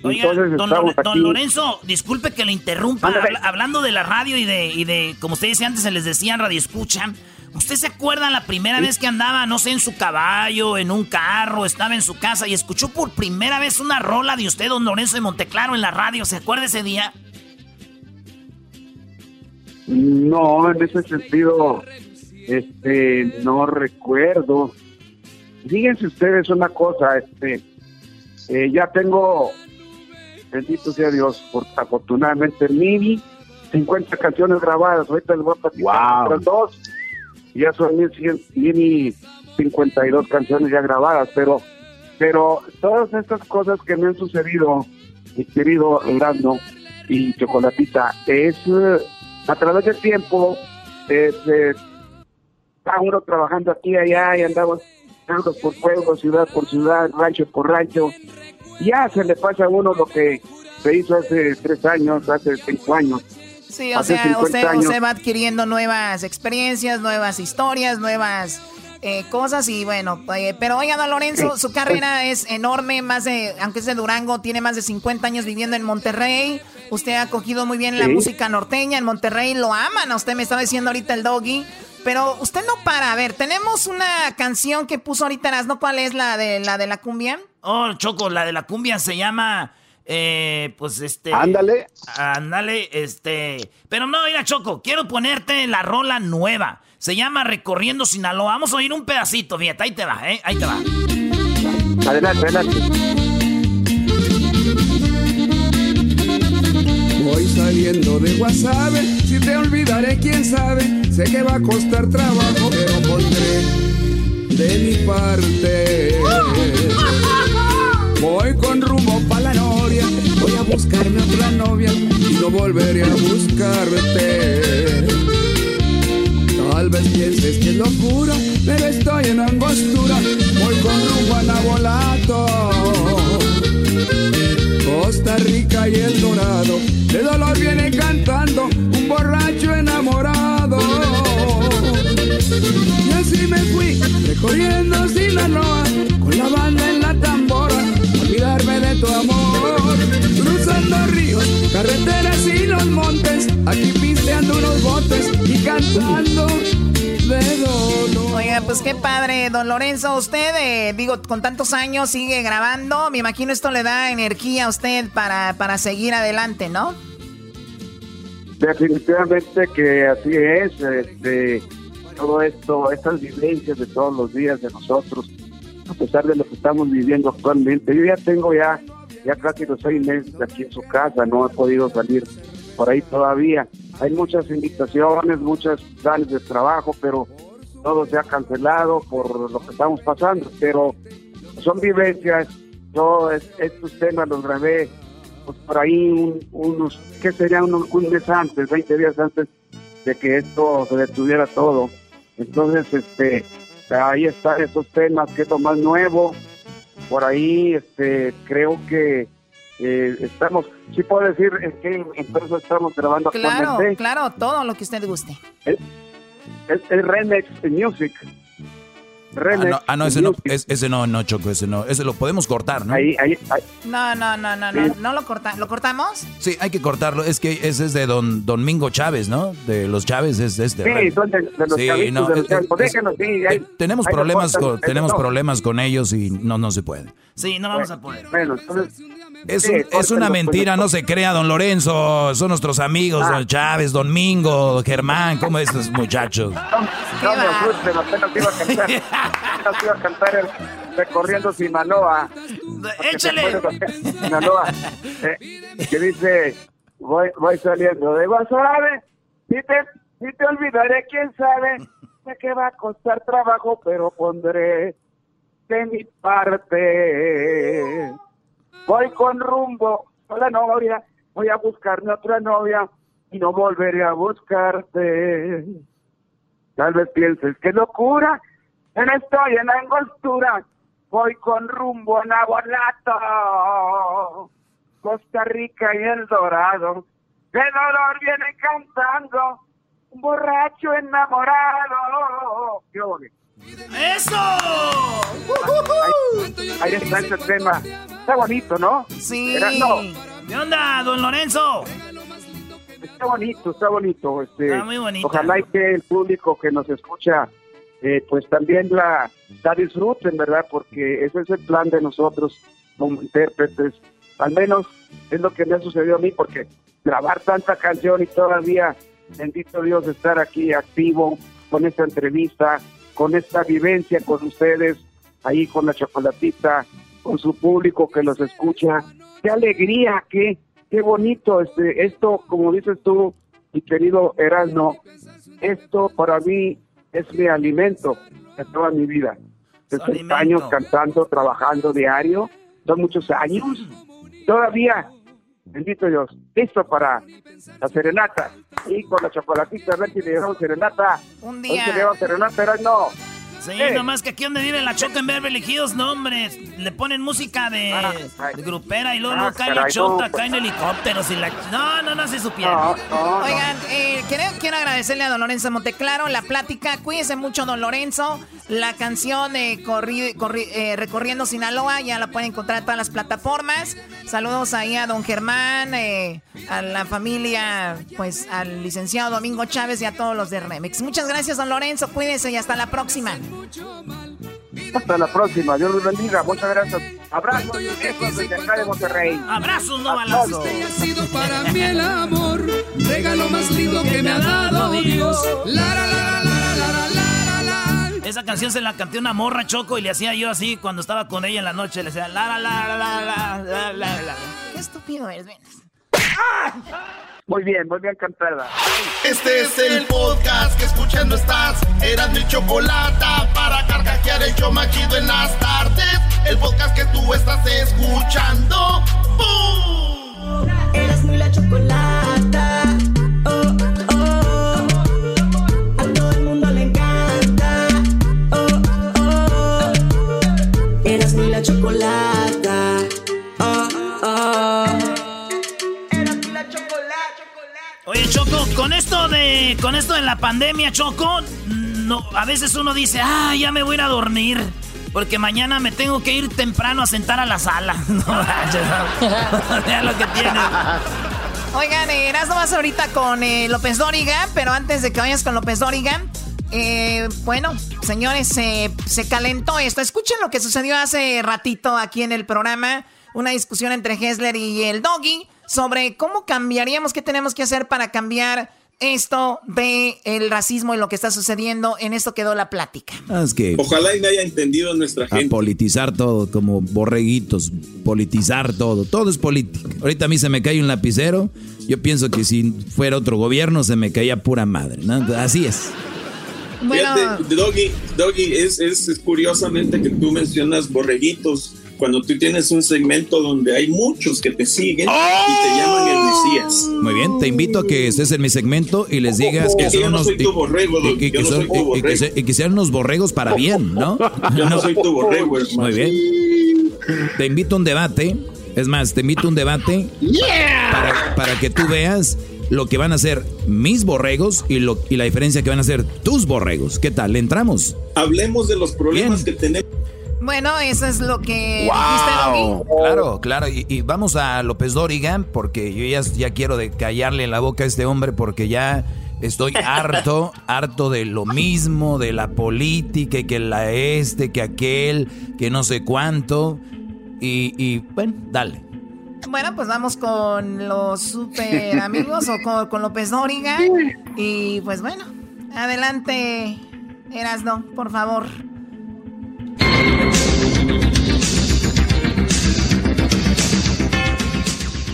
Speaker 8: Entonces, don, don, Lorenzo, disculpe que le interrumpa, hablando de la radio y de, y de, como usted decía antes, se les decía radio escucha. ¿Usted se acuerda la primera vez que andaba, no sé, en su caballo, en un carro, estaba en su casa y escuchó por primera vez una rola de usted, don Lorenzo de Monteclaro, en la radio? ¿Se acuerda ese día?
Speaker 12: No, en ese sentido, este, no recuerdo. Fíjense ustedes una cosa, este, eh, ya tengo, bendito sea Dios, por, afortunadamente, mil 50 canciones grabadas. Ahorita les voy a platicar wow. dos ya son 1052 canciones ya grabadas, pero, pero todas estas cosas que me han sucedido, mi querido Orlando y Chocolatita, es a través del tiempo, eh, eh, uno trabajando aquí y allá y andamos pueblo por pueblo, ciudad por ciudad, rancho por rancho. Ya se le pasa a uno lo que se hizo hace tres años, hace cinco años.
Speaker 8: Sí, o sea, usted, usted, va adquiriendo nuevas experiencias, nuevas historias, nuevas eh, cosas y bueno, eh, pero oiga, don Lorenzo, su carrera es enorme, más de, aunque es de Durango, tiene más de 50 años viviendo en Monterrey. Usted ha cogido muy bien la música norteña en Monterrey, lo aman, usted me estaba diciendo ahorita el doggy. Pero usted no para, a ver, tenemos una canción que puso ahorita ¿no? ¿cuál es la de la de la cumbia?
Speaker 3: Oh, Choco, la de la cumbia se llama eh, pues este.
Speaker 12: Ándale.
Speaker 3: Ándale, este. Pero no, mira, Choco, quiero ponerte la rola nueva. Se llama Recorriendo Sinaloa. Vamos a oír un pedacito, fíjate, ahí te va, ¿eh? Ahí te va.
Speaker 12: Adelante, adelante.
Speaker 13: Voy saliendo de WhatsApp, si te olvidaré, quién sabe. Sé que va a costar trabajo, pero pondré de mi parte. Voy con rumbo pa' la voy a buscarme otra novia y no volveré a buscarte. Tal vez pienses que es locura, pero estoy en angostura, voy con rumbo a Nabolato. Costa Rica y El Dorado, de dolor viene cantando un borracho enamorado. Y así me fui, recorriendo Sinaloa, con la banda carreteras y los montes, aquí pisteando unos botes y cantando de dolor.
Speaker 8: Oiga, pues qué padre, don Lorenzo. Usted, eh, digo, con tantos años sigue grabando. Me imagino esto le da energía a usted para, para seguir adelante, ¿no?
Speaker 12: Definitivamente que así es. Este, todo esto, estas vivencias de todos los días de nosotros, a pesar de lo que estamos viviendo actualmente. Yo ya tengo ya, ya casi los seis meses aquí en su casa, no he podido salir por ahí todavía. Hay muchas invitaciones, muchos planes de trabajo, pero todo se ha cancelado por lo que estamos pasando. Pero son vivencias, todos estos temas los grabé pues por ahí unos, ¿qué sería? Un, un mes antes, 20 días antes de que esto se detuviera todo. Entonces, este, ahí están esos temas, que es lo más nuevo. Por ahí este, creo que eh, estamos, sí puedo decir en qué entonces estamos grabando
Speaker 8: Claro, claro, todo lo que usted guste.
Speaker 12: Es, es, Remix Music.
Speaker 4: Ah, no, ese, no ese no, no, Choco, ese no. Ese lo podemos cortar, ¿no?
Speaker 12: Ahí, ahí,
Speaker 8: No, no, no, no, no, no lo cortamos. ¿Lo cortamos?
Speaker 4: Sí, hay que cortarlo. Es que ese es de don Domingo Chávez, ¿no? De los Chávez es, es de...
Speaker 12: Sí, son de, los sí, no, de los pues sí,
Speaker 4: tenemos problemas con, tenemos problemas con ellos y no, no se puede.
Speaker 8: Sí, no vamos a poder.
Speaker 12: Bueno, entonces...
Speaker 4: Es, es una mentira, no se crea, don Lorenzo. Son nuestros amigos, don Chávez, don Mingo, Germán, ¿cómo estos muchachos?
Speaker 12: No, me asustes, apenas iba a cantar. Apenas iba a cantar el Recorriendo Sinaloa.
Speaker 8: ¡Échale!
Speaker 12: Sinaloa. Eh, que dice, voy, voy saliendo de Guasave. Si te, si te olvidaré, quién sabe. Sé que va a costar trabajo, pero pondré de mi parte. Voy con rumbo a la novia, voy a buscarme otra novia y no volveré a buscarte. Tal vez pienses que locura, pero estoy en angostura. Voy con rumbo a Nabolato, Costa Rica y El Dorado. De dolor viene cantando un borracho enamorado. ¿Qué
Speaker 8: ¡Eso!
Speaker 12: Ahí, está ese tema. Está bonito, ¿no?
Speaker 8: Sí. ¿Qué onda, don Lorenzo?
Speaker 12: Está bonito, está bonito. Este,
Speaker 8: está muy bonito.
Speaker 12: Ojalá que el público que nos escucha, eh, pues también la, la disfruten, ¿verdad? Porque ese es el plan de nosotros como intérpretes. Al menos es lo que me ha sucedido a mí, porque grabar tanta canción y todavía, bendito Dios, estar aquí activo con esta entrevista, con esta vivencia con ustedes, ahí con la chocolatita, con su público que los escucha. Qué alegría, qué, qué bonito este, esto, como dices tú, mi querido Erasmo, esto para mí es mi alimento de toda mi vida. Desde años cantando, trabajando diario, son muchos años. Todavía, bendito Dios, listo para la serenata. y con la chocolatita, a ver si le llevamos serenata.
Speaker 3: Un día.
Speaker 12: Hoy se lleva serenata, pero no.
Speaker 3: Sí, nomás que aquí donde vive la Chota en Beverly Hills, no, hombre. Le ponen música de,
Speaker 12: Ah,
Speaker 3: de grupera y luego,
Speaker 12: Ah,
Speaker 3: luego cae la Chota,
Speaker 12: no.
Speaker 3: caen helicópteros y la... No, no, no se supiera.
Speaker 8: Oigan, eh, quiero, quiero agradecerle a Don Lorenzo Monteclaro la plática. Cuídese mucho, Don Lorenzo. La canción eh, eh, Recorriendo Sinaloa ya la pueden encontrar en todas las plataformas. Saludos ahí a don Germán, eh, a la familia, pues al licenciado Domingo Chávez y a todos los de Remex. Muchas gracias, don Lorenzo. Cuídense y hasta la próxima.
Speaker 12: Hasta la próxima. Dios los bendiga. Muchas gracias. Abrazos acá Monterrey.
Speaker 3: Abrazos, no balazos.
Speaker 13: Este ha sido para mí el amor. Regalo más lindo que me ha dado Dios. La, la, la, la, la, la, la.
Speaker 3: Esa canción se la canté una morra choco y le hacía yo así cuando estaba con ella en la noche. Le decía la la la la la la la la la.
Speaker 8: Qué estúpido eres, ven.
Speaker 12: Muy bien, muy bien cantada.
Speaker 1: Este es el podcast que escuchando estás. Eran mi chocolate para carcajear el yo machido en las tardes. El podcast que tú estás escuchando. ¡Bum!
Speaker 2: Eras muy la chocolata. Muy la chocolata. Oh, oh.
Speaker 3: Oye, Choco, con esto de con esto de la pandemia, Choco, no, a veces uno dice, ah, ya me voy a ir a dormir. Porque mañana me tengo que ir temprano a sentar a la sala. No. Vean lo que tiene.
Speaker 8: Oigan, eh, vas ahorita con eh, López Dóriga, pero antes de que vayas con López Dóriga, eh, bueno, señores, se- se calentó esto. Escuchen lo que sucedió hace ratito aquí en el programa, una discusión entre Hessler y el Doggy sobre cómo cambiaríamos, qué tenemos que hacer para cambiar esto de el racismo y lo que está sucediendo. En esto quedó la plática.
Speaker 4: Ah, Es que
Speaker 10: Ojalá y me haya entendido nuestra
Speaker 4: a
Speaker 10: gente.
Speaker 4: politizar todo, como borreguitos, politizar todo, todo es política. Ahorita a mí se me cae un lapicero, yo pienso que si fuera otro gobierno se me caía pura madre, ¿no? Así es.
Speaker 10: Fíjate, Doggy, Doggy, es, es, es curiosamente que tú mencionas borreguitos cuando tú tienes un segmento donde hay muchos que te siguen y te llaman el Mesías.
Speaker 4: Muy bien, te invito a que estés en mi segmento y les digas que son unos y- que sean unos borregos para bien, ¿no?
Speaker 10: Yo no soy tu borrego, hermano.
Speaker 4: Muy bien. Te invito a un debate. Es más, te invito a un debate para, para que tú veas lo que van a hacer mis borregos y, lo, y la diferencia que van a hacer tus borregos. ¿Qué tal? ¿Le entramos?
Speaker 10: Hablemos de los problemas que tenemos.
Speaker 8: Bueno, eso es lo que dijiste, Doggy.
Speaker 4: Claro, claro. Y, y vamos a López Dóriga, porque yo ya, ya quiero de callarle la boca a este hombre, porque ya estoy harto, harto de lo mismo, de la política, y que la este, que aquel, que no sé cuánto. Y, y bueno, dale.
Speaker 8: Bueno, pues vamos con los super amigos o con, con López Dóriga. Y pues bueno, adelante, Erasno, por favor.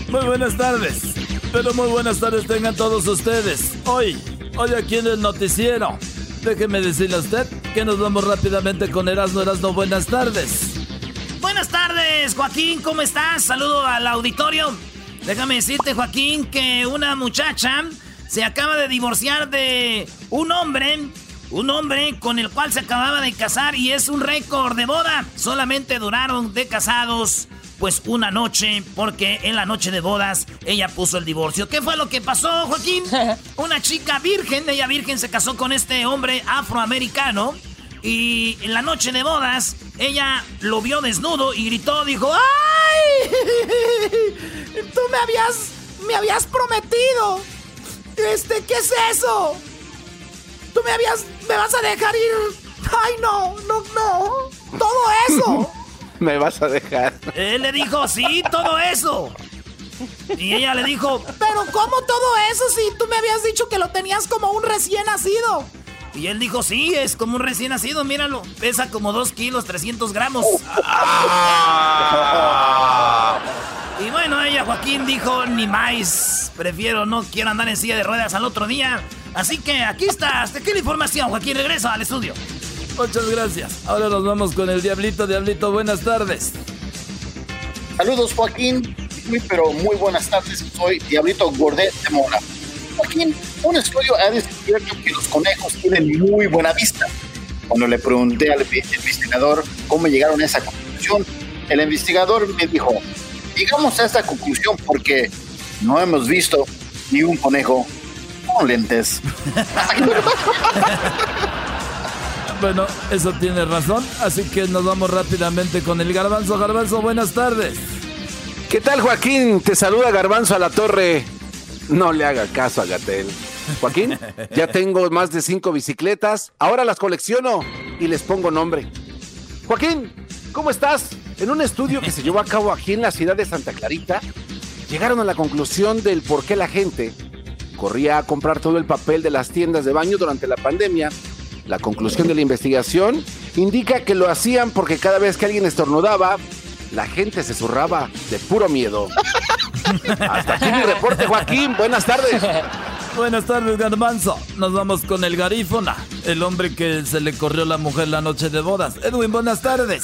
Speaker 14: Muy buenas tardes, pero muy buenas tardes tengan todos ustedes. Hoy, hoy aquí en el noticiero, déjeme decirle a usted que nos vamos rápidamente con Erasmo Erasmo. Buenas tardes.
Speaker 3: Buenas tardes, Joaquín, ¿cómo estás? Saludo al auditorio. Déjame decirte, Joaquín, que una muchacha se acaba de divorciar de un hombre, un hombre con el cual se acababa de casar y es un récord de boda. Solamente duraron de casados pues una noche, porque en la noche de bodas ella puso el divorcio. ¿Qué fue lo que pasó, Joaquín? Una chica virgen, ella virgen se casó con este hombre afroamericano. Y en la noche de bodas, ella lo vio desnudo y gritó, dijo, ¡ay! Tú me habías, me habías prometido. Este, ¿qué es eso? Tú me habías, me vas a dejar ir. ¡Ay, no, no, no! Todo eso.
Speaker 6: Me vas a dejar.
Speaker 3: Él le dijo, sí, todo eso. Y ella le dijo, pero ¿cómo todo eso si tú me habías dicho que lo tenías como un recién nacido? Y él dijo, sí, es como un recién nacido, míralo, pesa como 2 kilos, 300 gramos. Y bueno, ella, Joaquín, dijo, ni más, prefiero, no quiero andar en silla de ruedas al otro día. Así que aquí está, hasta aquí la información, Joaquín, regresa al estudio.
Speaker 14: Muchas gracias. Ahora nos vamos con el Diablito. Diablito, buenas tardes.
Speaker 7: Saludos, Joaquín. Muy, pero muy buenas tardes. Soy Diablito Gordet de Mora. Joaquín, un estudio ha descubierto que los conejos tienen muy buena vista. Cuando le pregunté al investigador cómo llegaron a esa conclusión, el investigador me dijo, llegamos a esta conclusión porque no hemos visto ni un conejo con lentes.
Speaker 14: bueno, eso tiene razón, así que nos vamos rápidamente con el garbanzo. Garbanzo, buenas tardes.
Speaker 6: ¿Qué tal, Joaquín? Te saluda Garbanzo a la torre. No le haga caso a Gatel. Joaquín, ya tengo más de cinco bicicletas. Ahora las colecciono y les pongo nombre. Joaquín, ¿cómo estás? En un estudio que se llevó a cabo aquí en la ciudad de Santa Clarita, llegaron a la conclusión del por qué la gente corría a comprar todo el papel de las tiendas de baño durante la pandemia. La conclusión de la investigación indica que lo hacían porque cada vez que alguien estornudaba, la gente se zurraba de puro miedo. Hasta aquí mi reporte, Joaquín. Buenas tardes.
Speaker 14: Buenas tardes, Garbanzo. Nos vamos con el garífona, el hombre que se le corrió la mujer la noche de bodas. Edwin, buenas tardes.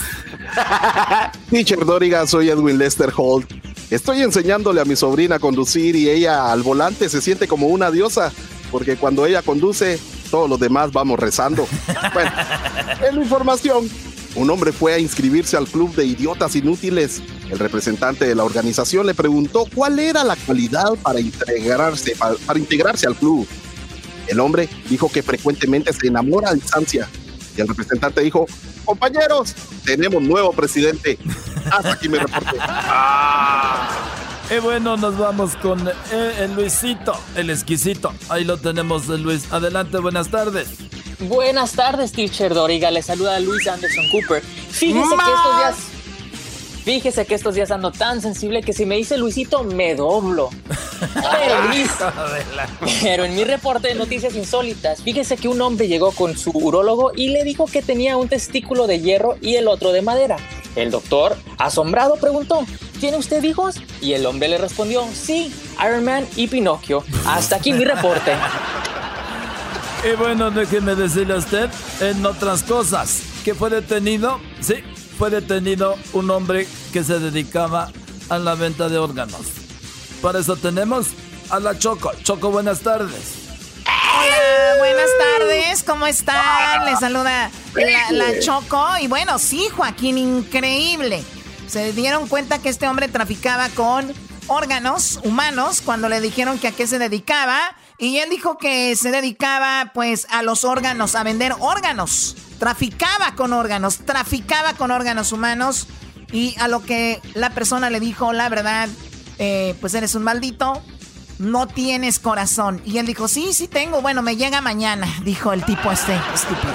Speaker 9: Teacher Doriga, soy Edwin Lester Holt. Estoy enseñándole a mi sobrina a conducir y ella al volante se siente como una diosa, porque cuando ella conduce, todos los demás vamos rezando. Bueno, en la información, un hombre fue a inscribirse al club de idiotas inútiles. El representante de la organización le preguntó cuál era la cualidad para integrarse, para, integrarse al club. El hombre dijo que frecuentemente se enamora a distancia. Y el representante dijo, compañeros, tenemos nuevo presidente. Hasta aquí me reporte.
Speaker 14: Y bueno, nos vamos con eh, el Luisito, el exquisito. Ahí lo tenemos, Luis. Adelante, buenas tardes.
Speaker 15: Buenas tardes, teacher Doriga. Le saluda Luis Anderson Cooper. Fíjese que estos días. Fíjese que estos días ando tan sensible que si me dice Luisito, me doblo. Pero, en mi reporte de noticias insólitas, fíjese que un hombre llegó con su urólogo y le dijo que tenía un testículo de hierro y el otro de madera. El doctor, asombrado, preguntó, ¿tiene usted hijos? Y el hombre le respondió, sí, Iron Man y Pinocchio. Hasta aquí mi reporte.
Speaker 14: Y bueno, déjeme decirle a usted, en otras cosas, que fue detenido, sí, fue detenido un hombre que se dedicaba a la venta de órganos. Para eso tenemos a la Choco. Choco, buenas tardes.
Speaker 8: Hola, buenas tardes, ¿cómo están? Les saluda la, la, Choco. Y bueno, sí, Joaquín, increíble. Se dieron cuenta que este hombre traficaba con órganos humanos cuando le dijeron que a qué se dedicaba. Y él dijo que se dedicaba pues a los órganos, a vender órganos. Traficaba con órganos, traficaba con órganos humanos. Y a lo que la persona le dijo, la verdad, eh, pues eres un maldito, no tienes corazón. Y él dijo, sí, sí tengo, bueno, me llega mañana, dijo el tipo este, estúpido.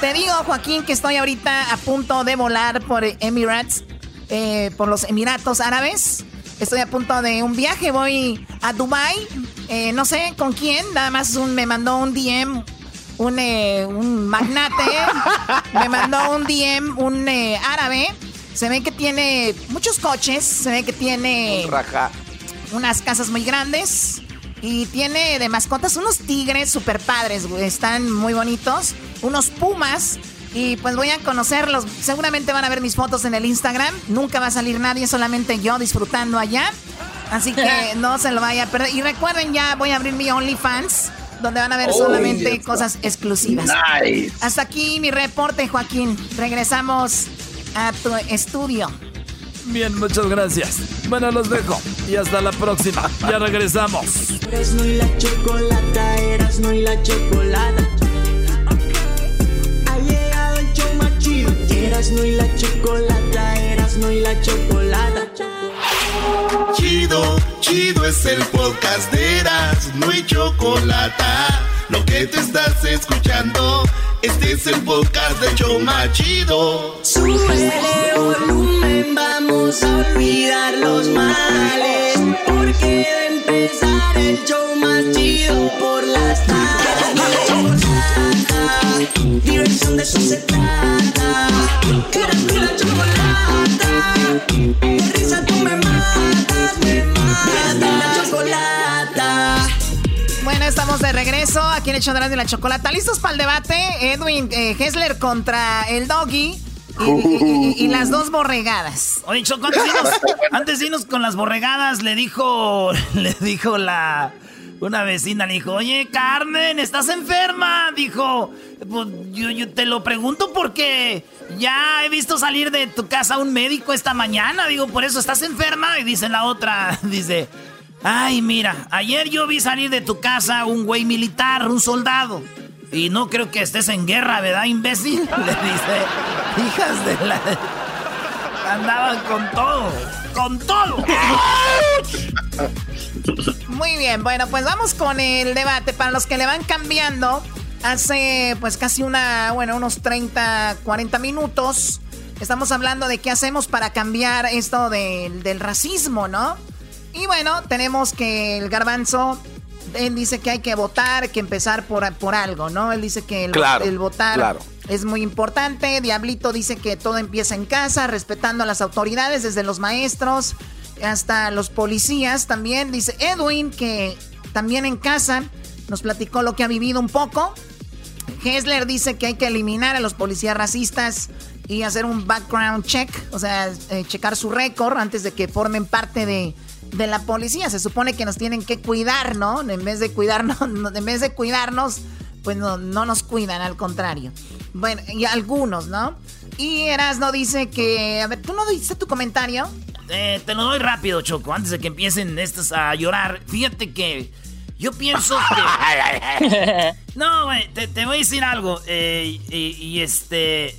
Speaker 8: Te digo, Joaquín, que estoy ahorita a punto de volar por Emirates, eh, por los Emiratos Árabes. Estoy a punto de un viaje, voy a Dubai. Eh, no sé con quién, nada más me mandó un DM, un, eh, un magnate, me mandó un DM, un eh, árabe. Se ve que tiene muchos coches, se ve que tiene unas casas muy grandes. Y tiene de mascotas unos tigres super padres, Están muy bonitos. Unos pumas. Y pues voy a conocerlos. Seguramente van a ver mis fotos en el Instagram. Nunca va a salir nadie, solamente yo disfrutando allá. Así que no se lo vaya a perder. Y recuerden, ya voy a abrir mi OnlyFans, donde van a ver solamente cosas exclusivas. Hasta aquí mi reporte, Joaquín. Regresamos a tu estudio.
Speaker 14: Bien, muchas gracias. Bueno, los dejo. Y hasta la próxima. Ya regresamos.
Speaker 2: Y la chocolata, Erasno y la chocolata. Chido. Erasno y la chocolata, Erasno y la chocolata.
Speaker 1: Chido, chido es el podcast de Erasno y chocolata. Lo que te estás escuchando, este es el podcast de Choma Chido.
Speaker 2: Sube volumen, vamos a olvidar los males. Porque de empezar el show más chido por las tardes. Diversión de eso se trata. Y la chocolata. De risa tú me matas, me matas. La chocolata.
Speaker 8: Bueno, estamos de regreso aquí en el de la chocolata. ¿Listos para el debate? Edwin eh, Hessler contra el Doggy. Y, las dos borregadas.
Speaker 3: Oye, Choco, antes de, irnos, con las borregadas, le dijo, le dijo la, una vecina, le dijo, oye, Carmen, ¿estás enferma? Dijo, pues yo, yo, te lo pregunto porque ya he visto salir de tu casa un médico esta mañana. Digo, por eso estás enferma. Y dice la otra, dice, ay, mira, ayer yo vi salir de tu casa un güey militar, un soldado. Y no creo que estés en guerra, ¿verdad, imbécil? Le dice, hijas de la... Andaban con todo, con todo.
Speaker 8: Muy bien, bueno, pues vamos con el debate. Para los que le van cambiando, hace pues casi una, bueno, unos 30, 40 minutos, estamos hablando de qué hacemos para cambiar esto del racismo, ¿no? Y bueno, tenemos que el garbanzo él dice que hay que votar, que empezar por, por algo, ¿no? Él dice que el, votar es muy importante. Diablito dice que todo empieza en casa, respetando a las autoridades, desde los maestros hasta los policías también. Dice Edwin que también en casa nos platicó lo que ha vivido un poco. Hessler dice que hay que eliminar a los policías racistas y hacer un background check, o sea, eh, checar su récord antes de que formen parte de de la policía. Se supone que nos tienen que cuidar, ¿no? En vez de cuidarnos, en vez de cuidarnos, pues no, nos cuidan, al contrario. Bueno, y algunos, ¿no? Y Erasno dice que. A ver, ¿tú no dices tu comentario?
Speaker 3: Eh, te lo doy rápido, Choco, antes de que empiecen estos a llorar. Fíjate que. Yo pienso que. no, güey, te, voy a decir algo. Eh, y, este.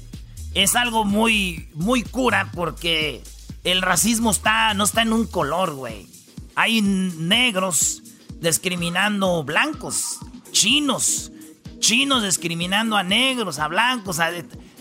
Speaker 3: Es algo muy. Muy cura porque el racismo está, no está en un color, güey. Hay negros discriminando blancos, chinos, chinos discriminando a negros, a blancos,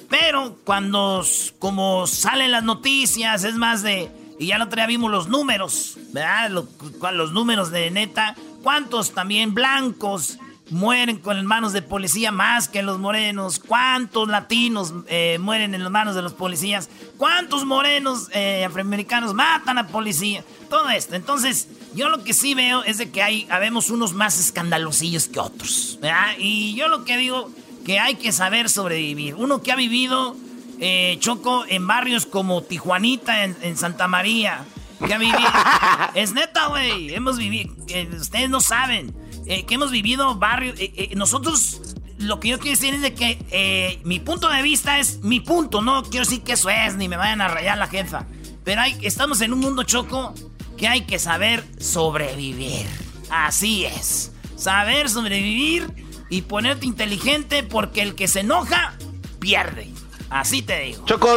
Speaker 3: pero cuando como salen las noticias es más de y ya no otro vimos los números, ¿verdad? Los, los números de neta, cuántos también blancos mueren con manos de policía más que los morenos? ¿Cuántos latinos eh, mueren en las manos de los policías? ¿Cuántos morenos eh, afroamericanos matan a policía? Todo esto. Entonces, yo lo que sí veo es de que hay, habemos unos más escandalosillos que otros. Y yo lo que digo, que hay que saber sobrevivir. Uno que ha vivido, eh, Choco, en barrios como Tijuanita, en, Santa María, que ha vivido... es neta, güey. Hemos vivido... ustedes no saben eh, que hemos vivido barrios. Eh, eh, nosotros, lo que yo quiero decir es que mi punto de vista es mi punto. No quiero decir que eso es, ni me vayan a rayar la jefa. Pero hay, estamos en un mundo choco que hay que saber sobrevivir. Así es. Saber sobrevivir y ponerte inteligente porque el que se enoja, pierde. Así te digo.
Speaker 6: Choco,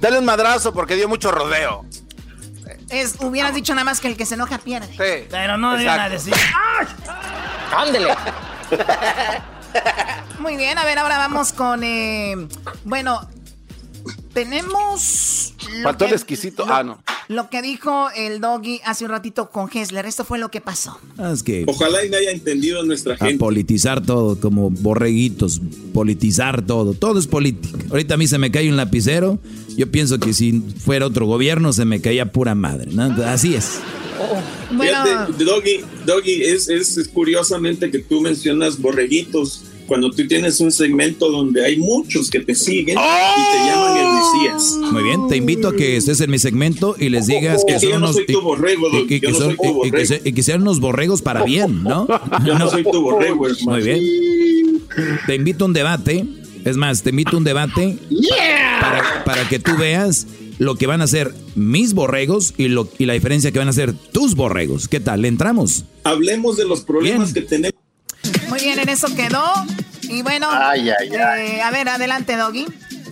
Speaker 6: dale un madrazo porque dio mucho rodeo.
Speaker 8: Es, hubieras dicho nada más que el que se enoja pierde.
Speaker 3: Sí. Pero no iban a decir.
Speaker 15: ¡Ándele!
Speaker 8: Muy bien, a ver, ahora vamos con. Eh, bueno, tenemos.
Speaker 6: Faltó el exquisito. ah, no.
Speaker 8: Lo que dijo el doggy hace un ratito con Hessler. Esto fue lo que pasó.
Speaker 10: Ah, Ojalá y no haya entendido nuestra gente.
Speaker 4: A politizar todo, como borreguitos. Politizar todo. Todo es política. Ahorita a mí se me cae un lapicero. Yo pienso que si fuera otro gobierno se me caía pura madre. Así es.
Speaker 10: Bueno. Doggy, Doggy es, es curiosamente que tú mencionas borreguitos cuando tú tienes un segmento donde hay muchos que te siguen y te llaman el Mesías.
Speaker 4: Muy bien, te invito a que estés en mi segmento y les digas que son unos y, que sean unos borregos para bien, ¿no?
Speaker 10: Yo no, soy tu borrego,
Speaker 4: Muy bien. Te invito a un debate. Es más, te invito a un debate para, para que tú veas lo que van a hacer mis borregos y, lo, y la diferencia que van a hacer tus borregos. ¿Qué tal? ¿Le entramos?
Speaker 10: Hablemos de los problemas que tenemos
Speaker 8: muy bien, en eso quedó. Y bueno, eh, a ver, adelante, Doggy.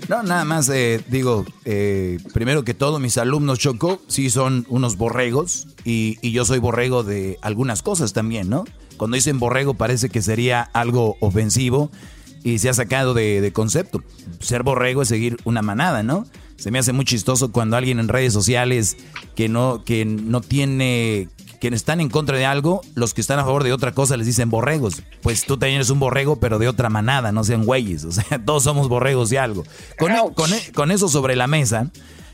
Speaker 4: No, nada más eh, digo, eh, primero que todo, mis alumnos Choco sí son unos borregos y, yo soy borrego de algunas cosas también, ¿no? Cuando dicen borrego parece que sería algo ofensivo y se ha sacado de, de, concepto. Ser borrego es seguir una manada, ¿no? Se me hace muy chistoso cuando alguien en redes sociales que no, que no tiene quienes están en contra de algo, los que están a favor de otra cosa les dicen borregos. Pues tú también eres un borrego, pero de otra manada, no sean güeyes. O sea, todos somos borregos de algo. Con, e, e, con, eso sobre la mesa,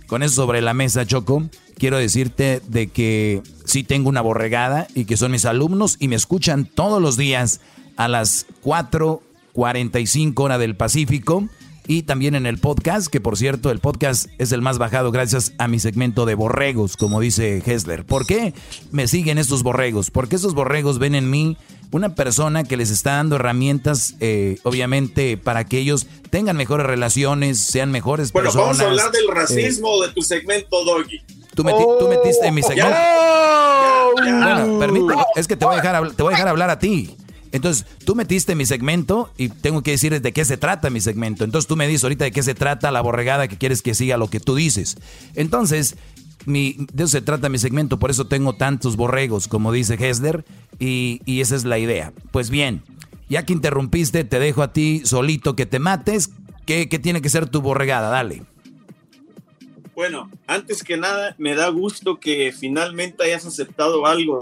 Speaker 4: con eso sobre la mesa, Choco, quiero decirte de que sí tengo una borregada y que son mis alumnos y me escuchan todos los días a las 4.45 hora del Pacífico y también en el podcast, que por cierto, el podcast es el más bajado gracias a mi segmento de borregos, como dice Hessler. ¿Por qué me siguen estos borregos? Porque esos borregos ven en mí una persona que les está dando herramientas, eh, obviamente, para que ellos tengan mejores relaciones, sean mejores
Speaker 10: bueno,
Speaker 4: personas.
Speaker 10: Bueno, vamos a hablar del racismo de tu segmento, Doggy.
Speaker 4: Tú, metiste en mi segmento. Bueno, permíteme, es que te voy, a dejar, te voy a dejar hablar a ti. Entonces, tú metiste mi segmento y tengo que decir de qué se trata mi segmento. Entonces, tú me dices ahorita de qué se trata la borregada que quieres que siga lo que tú dices. Entonces, mi, de eso se trata mi segmento, por eso tengo tantos borregos, como dice Hesler, y, esa es la idea. Pues bien, ya que interrumpiste, te dejo a ti solito que te mates. ¿Qué, qué tiene que ser tu borregada? Dale.
Speaker 10: Bueno, antes que nada, me da gusto que finalmente hayas aceptado algo.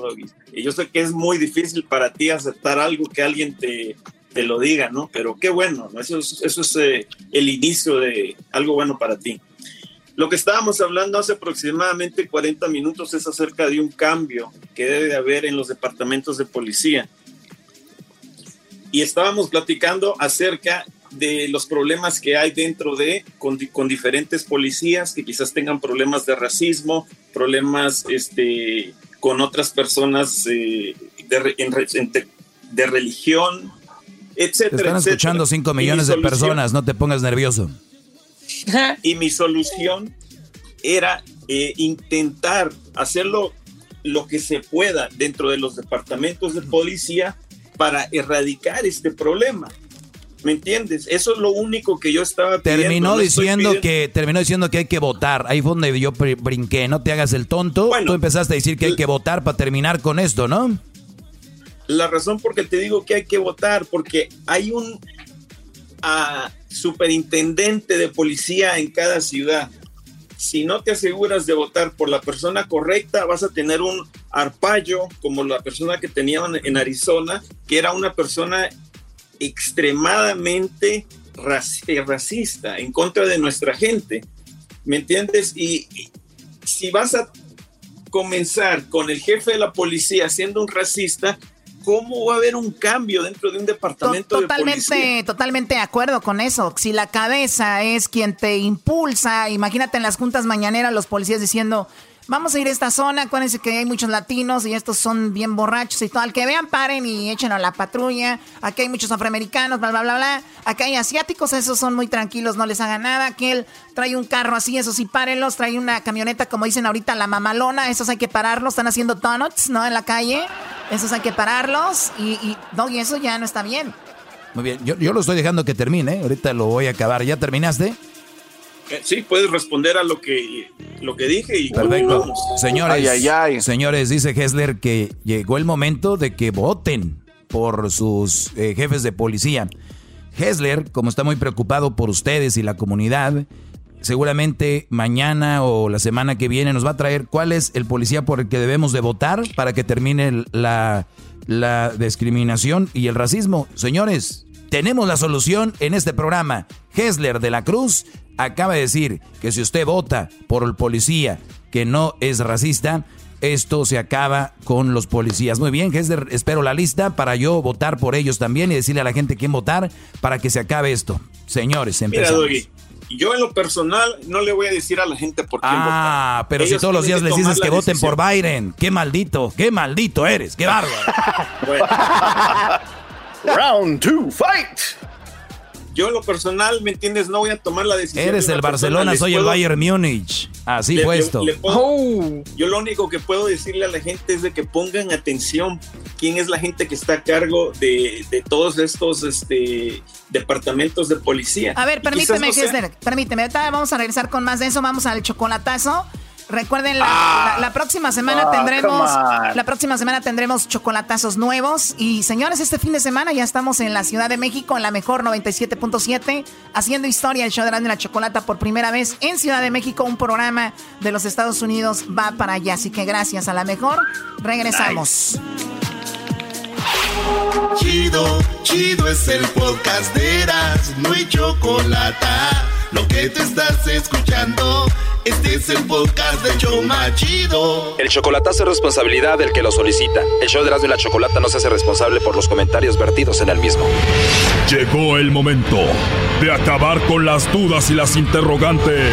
Speaker 10: Y yo sé que es muy difícil para ti aceptar algo que alguien te, te lo diga, ¿no? Pero qué bueno, ¿no? eso es, eso es eh, el inicio de algo bueno para ti. Lo que estábamos hablando hace aproximadamente 40 minutos es acerca de un cambio que debe de haber en los departamentos de policía. Y estábamos platicando acerca de los problemas que hay dentro de, con, con, diferentes policías que quizás tengan problemas de racismo, problemas este, con otras personas eh, de, en, de, religión, etcétera.
Speaker 4: Te están escuchando 5 millones de personas, no te pongas nervioso.
Speaker 10: Y mi solución era eh, intentar hacerlo lo que se pueda dentro de los departamentos de policía para erradicar este problema. ¿Me entiendes? Eso es lo único que yo estaba
Speaker 4: terminó diciendo que terminó diciendo que hay que votar. Ahí fue donde yo brinqué. No te hagas el tonto. Tú empezaste a decir que hay que votar para terminar con esto, ¿no?
Speaker 10: La razón por que te digo que hay que votar porque hay un uh, superintendente de policía en cada ciudad. Si no te aseguras de votar por la persona correcta, vas a tener un arpallo como la persona que tenían en Arizona, que era una persona extremadamente eh, racista en contra de nuestra gente. ¿Me entiendes? Y, si vas a comenzar con el jefe de la policía siendo un racista, ¿cómo va a haber un cambio dentro de un departamento
Speaker 8: totalmente,
Speaker 10: de policía?
Speaker 8: Totalmente de acuerdo con eso. Si la cabeza es quien te impulsa, imagínate en las juntas mañaneras los policías diciendo, Vamos a ir a esta zona, acuérdense que hay muchos latinos y estos son bien borrachos y todo. Al que vean, paren y echen a la patrulla. Aquí hay muchos afroamericanos, bla, bla, bla, bla. Acá hay asiáticos, esos son muy tranquilos, no les hagan nada. Aquel trae un carro así, esos sí, párenlos. Trae una camioneta, como dicen ahorita, la mamalona, esos hay que pararlos. Están haciendo donuts, ¿no? En la calle. Esos hay que pararlos y, y no, y eso ya no está bien.
Speaker 4: Muy bien, yo, yo lo estoy dejando que termine, ahorita lo voy a acabar. ¿Ya terminaste?
Speaker 10: Eh, sí, puedes responder a lo que, lo que dije y
Speaker 4: Perfecto. Señores, señores, dice Hessler que llegó el momento de que voten por sus eh, jefes de policía. Hessler, como está muy preocupado por ustedes y la comunidad, seguramente mañana o la semana que viene nos va a traer cuál es el policía por el que debemos de votar para que termine la, la discriminación y el racismo. Señores, tenemos la solución en este programa. Hessler de la Cruz acaba de decir que si usted vota por el policía que no es racista, esto se acaba con los policías. Muy bien, Hessler, espero la lista para yo votar por ellos también y decirle a la gente quién votar para que se acabe esto. Señores, empezamos. Mira,
Speaker 10: yo en lo personal no le voy a decir a la gente por quién votar.
Speaker 4: Ah, pero si todos los días les dices que voten por Biden, qué maldito, qué maldito eres, qué bárbaro.
Speaker 1: Round two, fight.
Speaker 10: Yo lo personal, ¿me entiendes? No voy a tomar la decisión.
Speaker 4: Eres el Barcelona, soy el Bayern Múnich. Así puesto.
Speaker 10: Oh. Yo lo único que puedo decirle a la gente es de que pongan atención quién es la gente que está a cargo de, todos estos este, departamentos de policía.
Speaker 8: A ver, permíteme, no permíteme. vamos a regresar con más de eso. Vamos al chocolatazo. Recuerden, la, ah. próxima semana ah, tendremos la próxima semana tendremos chocolatazos nuevos. Y señores, este fin de semana ya estamos en la Ciudad de México, en la mejor 97.7, haciendo historia el show de la chocolata por primera vez en Ciudad de México. Un programa de los Estados Unidos va para allá. Así que gracias a la mejor. Regresamos.
Speaker 1: Chido, chido es el podcast de Eras, no hay chocolate. Lo que te estás escuchando. Este es el podcast de Choma Chido.
Speaker 16: El chocolatazo es responsabilidad del que lo solicita. El show de Erasmo y la Chocolata no se hace responsable por los comentarios vertidos en el mismo.
Speaker 17: Llegó el momento de acabar con las dudas y las interrogantes.